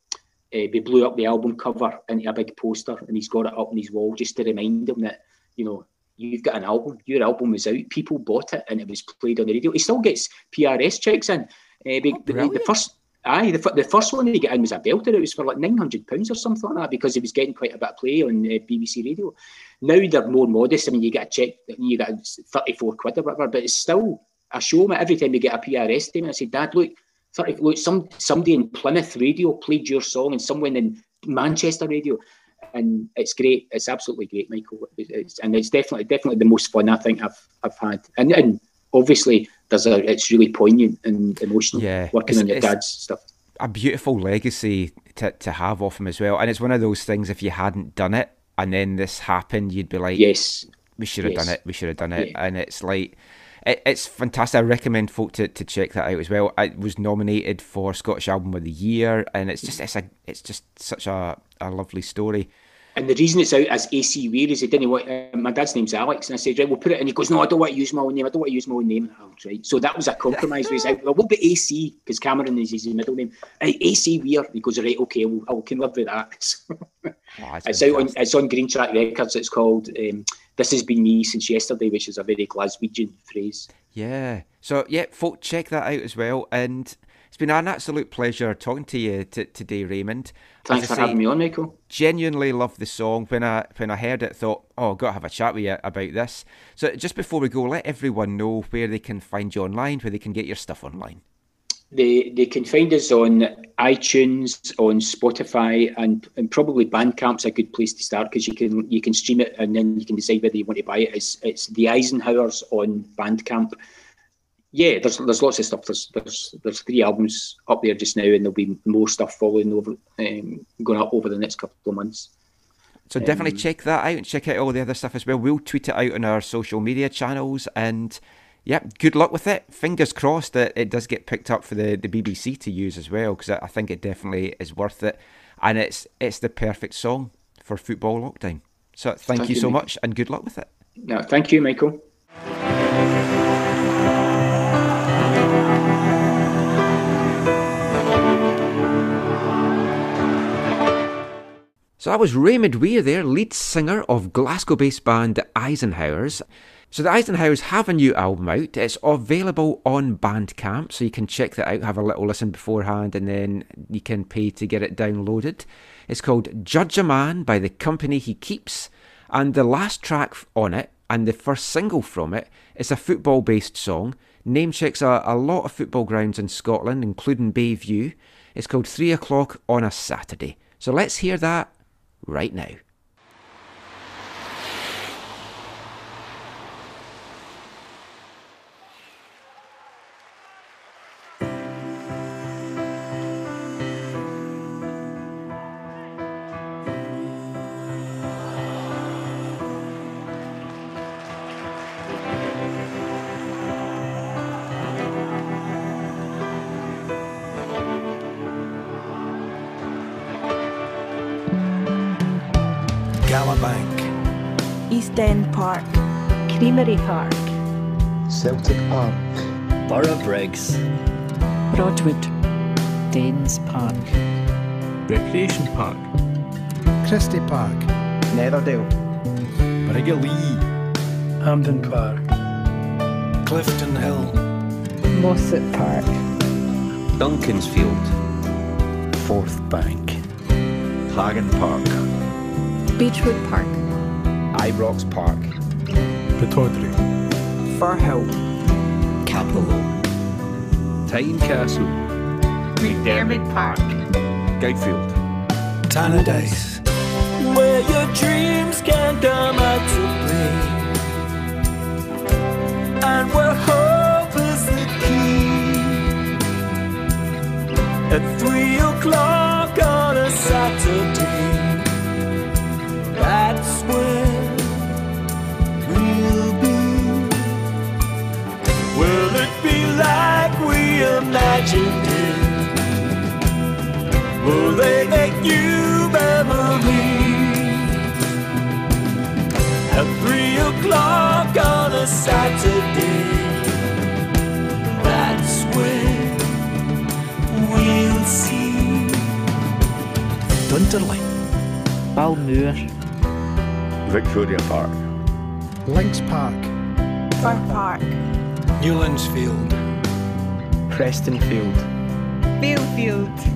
uh, we blew up the album cover into a big poster, and he's got it up on his wall just to remind him that you know you've got an album. Your album was out. People bought it, and it was played on the radio. He still gets PRS checks in. Uh, the, the, first, aye, the, the first one he got in was a belter. It was for like nine hundred pounds or something like that because he was getting quite a bit of play on uh, BBC Radio. Now they're more modest. I mean, you get a check, you get thirty four quid or whatever, but it's still a show me every time you get a PRS statement. I say, Dad, look, 30, look, some somebody in Plymouth Radio played your song, and someone in Manchester Radio. And it's great. It's absolutely great, Michael. It's, and it's definitely, definitely the most fun I think I've I've had. And, and obviously there's a it's really poignant and emotional yeah, working on your dad's stuff. A beautiful legacy to, to have off him as well. And it's one of those things if you hadn't done it and then this happened, you'd be like, Yes. We should have yes. done it. We should have done it. Yeah. And it's like it, it's fantastic. I recommend folk to, to check that out as well. It was nominated for Scottish Album of the Year, and it's just it's a it's just such a, a lovely story. And the reason it's out as AC Weir is he didn't want, uh, my dad's name's Alex. And I said, right, we'll put it in. He goes, no, I don't want to use my own name. I don't want to use my own name. Oh, right. So that was a compromise. He's like, well, we'll be AC because Cameron is his middle name. AC Weir. He goes, right, okay, well, I can live with that. oh, it's out on, it's on Green Track Records. It's called um, This Has Been Me Since Yesterday, which is a very Glaswegian phrase. Yeah. So, yeah, folk, check that out as well. And it's been an absolute pleasure talking to you t- today, Raymond. Thanks for say, having me on, Michael. Genuinely love the song. When I when I heard it, thought, oh, I've got to have a chat with you about this. So just before we go, let everyone know where they can find you online, where they can get your stuff online. They they can find us on iTunes, on Spotify, and, and probably Bandcamp's a good place to start because you can you can stream it and then you can decide whether you want to buy it. It's it's the Eisenhowers on Bandcamp yeah, there's there's lots of stuff. There's there's there's three albums up there just now, and there'll be more stuff following over um, going up over the next couple of months. So definitely um, check that out and check out all the other stuff as well. We'll tweet it out on our social media channels and yeah, good luck with it. Fingers crossed that it does get picked up for the, the BBC to use as well because I think it definitely is worth it, and it's it's the perfect song for football lockdown. So thank, thank you, you so much and good luck with it. No, thank you, Michael. So that was Raymond Weir there, lead singer of Glasgow based band Eisenhowers. So the Eisenhowers have a new album out. It's available on Bandcamp, so you can check that out, have a little listen beforehand, and then you can pay to get it downloaded. It's called Judge a Man by the Company He Keeps, and the last track on it, and the first single from it, is a football based song. Name checks a, a lot of football grounds in Scotland, including Bayview. It's called Three O'Clock on a Saturday. So let's hear that right now. Park, Celtic Park, Borough Briggs, Broadwood, Dens Park, Recreation Park, Christie Park, Netherdale, Briggalee, Hampden Park, Clifton Hill, Mosset Park, Duncansfield, Forth Bank, Hagen Park, Beechwood Park, Ibrox Park, Pittodrie, Firhill, Cappielow, Tynecastle, McDiarmid Park, Guildfield, Tannadice, Where your dreams can come out to play And where hope is the key. At three o'clock they make new memories? At three o'clock on a Saturday That's when we'll see. Dunterlie, Balmoor, Victoria Park, Links Park, Fir Park, Newlandsfield, Prestonfield, Balefield, Glebe Park,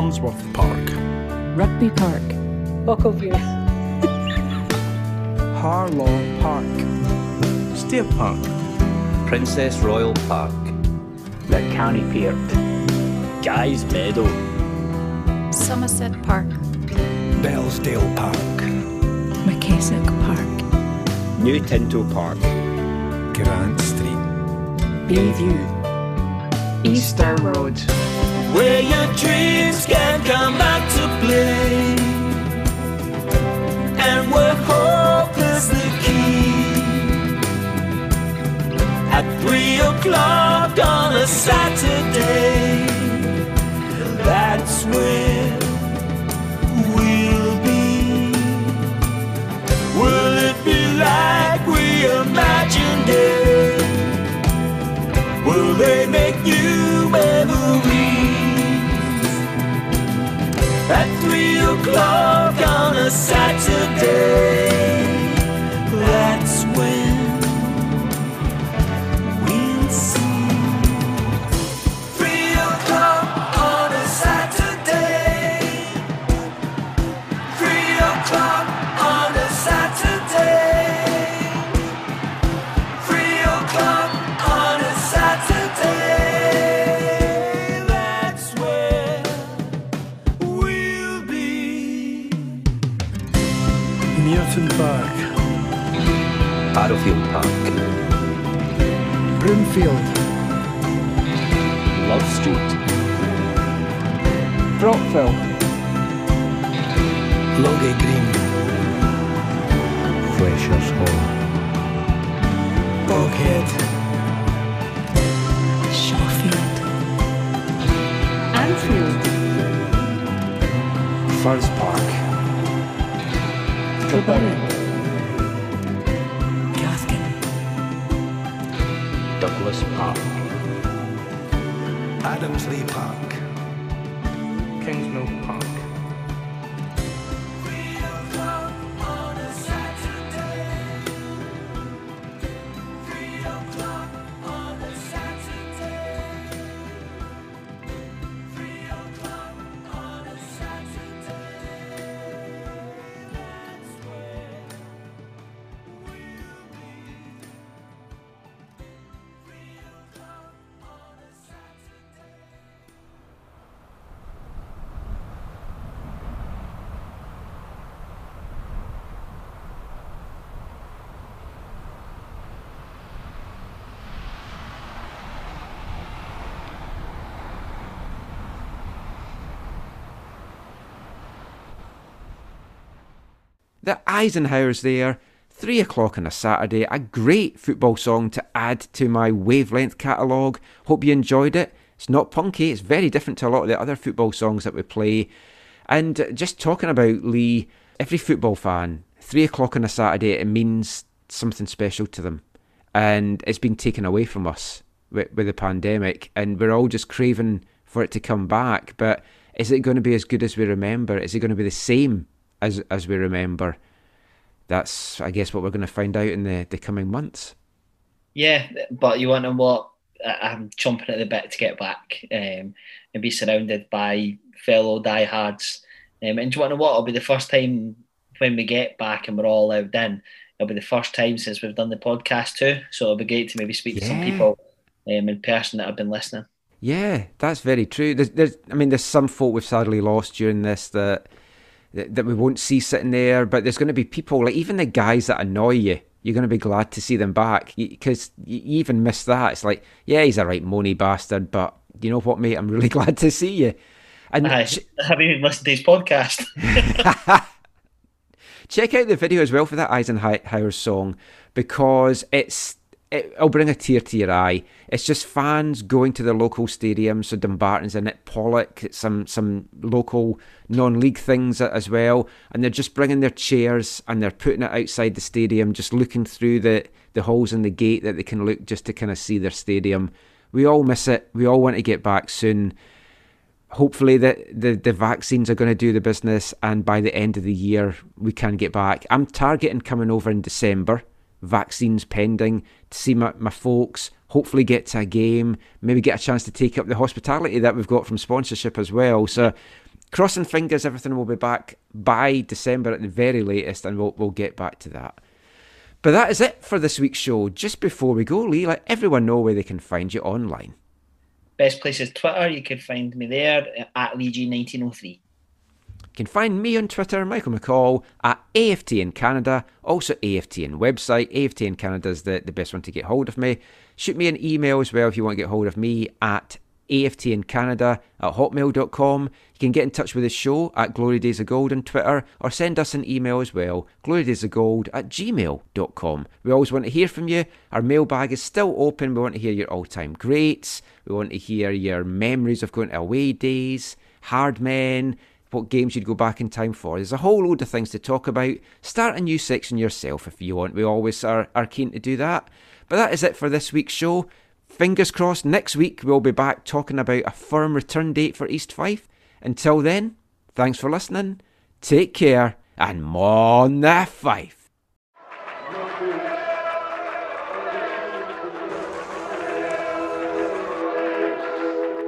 Harmsworth Park, Rugby Park, Buckleview, Harlaw Park, Stair Park, Princess Royal Park, the County Pier, Guy's Meadow, Somerset Park, Bellsdale Park, McKessock Park, New Tinto Park, Grant Street, Bayview, Easter Road, Where your dreams can come back to play. And where hope is the key At three o'clock on a Saturday. That's where three o'clock on a Saturday Arrowfield Park, Broomfield, Love Street, Brockville, Logie Green, Fleshers Haugh, Boghead, Shawfield, Anfield, Furze Park, Kilburn, Douglas Park, Adamslie Park, Kingsmill Park, Eisenhowers there. Three o'clock on a Saturday. A great football song to add to my wavelength catalogue. Hope you enjoyed it. It's not punky, it's very different to a lot of the other football songs that we play. And just talking about Lee, every football fan, three o'clock on a Saturday, it means something special to them. And it's been taken away from us with, with the pandemic, and we're all just craving for it to come back. But is it going to be as good as we remember? Is it going to be the same as as we remember? That's, I guess, what we're going to find out in the, the coming months. Yeah, but you want to know what? I'm chomping at the bit to get back um, and be surrounded by fellow diehards. Um, and do you want to know what? It'll be the first time when we get back and we're all out in. It'll be the first time since we've done the podcast too. So it'll be great to maybe speak to some people um, in person that have been listening. Yeah, that's very true. There's, there's, I mean, there's some folk we've sadly lost during this that, that that we won't see sitting there, but there's going to be people like even the guys that annoy you. You're going to be glad to see them back because you, you even miss that. It's like, yeah, he's a right moany bastard, but you know what, mate? I'm really glad to see you. And Aye, have you even listened to his podcast? check out the video as well for that Eisenhower song because it's it, it'll bring a tear to your eye. It's just fans going to the local stadium, So Dumbarton's in it, Pollok, some some local non-league things as well, and they're just bringing their chairs and they're putting it outside the stadium, just looking through the the holes in the gate that they can look just to kind of see their stadium. We all miss it. We all want to get back soon hopefully the, the, the vaccines are going to do the business and by the end of the year we can get back. I'm targeting coming over in December, vaccines pending, to see my, my folks, hopefully get to a game, maybe get a chance to take up the hospitality that we've got from sponsorship as well. So crossing fingers everything will be back by December at the very latest and we'll, we'll get back to that. But that is it for this week's show. Just before we go, Lee, let everyone know where they can find you online. Best place is Twitter. You can find me there at Legion1903. You can find me on Twitter, Michael McCall, at AFT in Canada, also AFT in website. AFT in Canada is the, the best one to get hold of me. Shoot me an email as well if you want to get hold of me at aftincanada at hotmail.com. You can get in touch with the show at Glory Days of Gold on Twitter or send us an email as well, glorydaysofgold at gmail.com. We always want to hear from you. Our mailbag is still open. We want to hear your all time greats. We want to hear your memories of going to away days, hard men, what games you'd go back in time for. There's a whole load of things to talk about. Start a new section yourself if you want. We always are, are keen to do that. But that is it for this week's show. Fingers crossed, next week we'll be back talking about a firm return date for East Fife. Until then, thanks for listening, take care, and mon the Fife.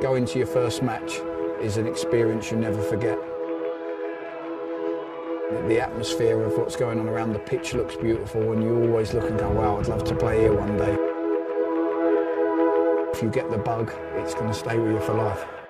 Going to your first match is an experience you never forget. The atmosphere of what's going on around the pitch looks beautiful, and you always look and go, wow, I'd love to play here one day. You get the bug, it's going to stay with you for life.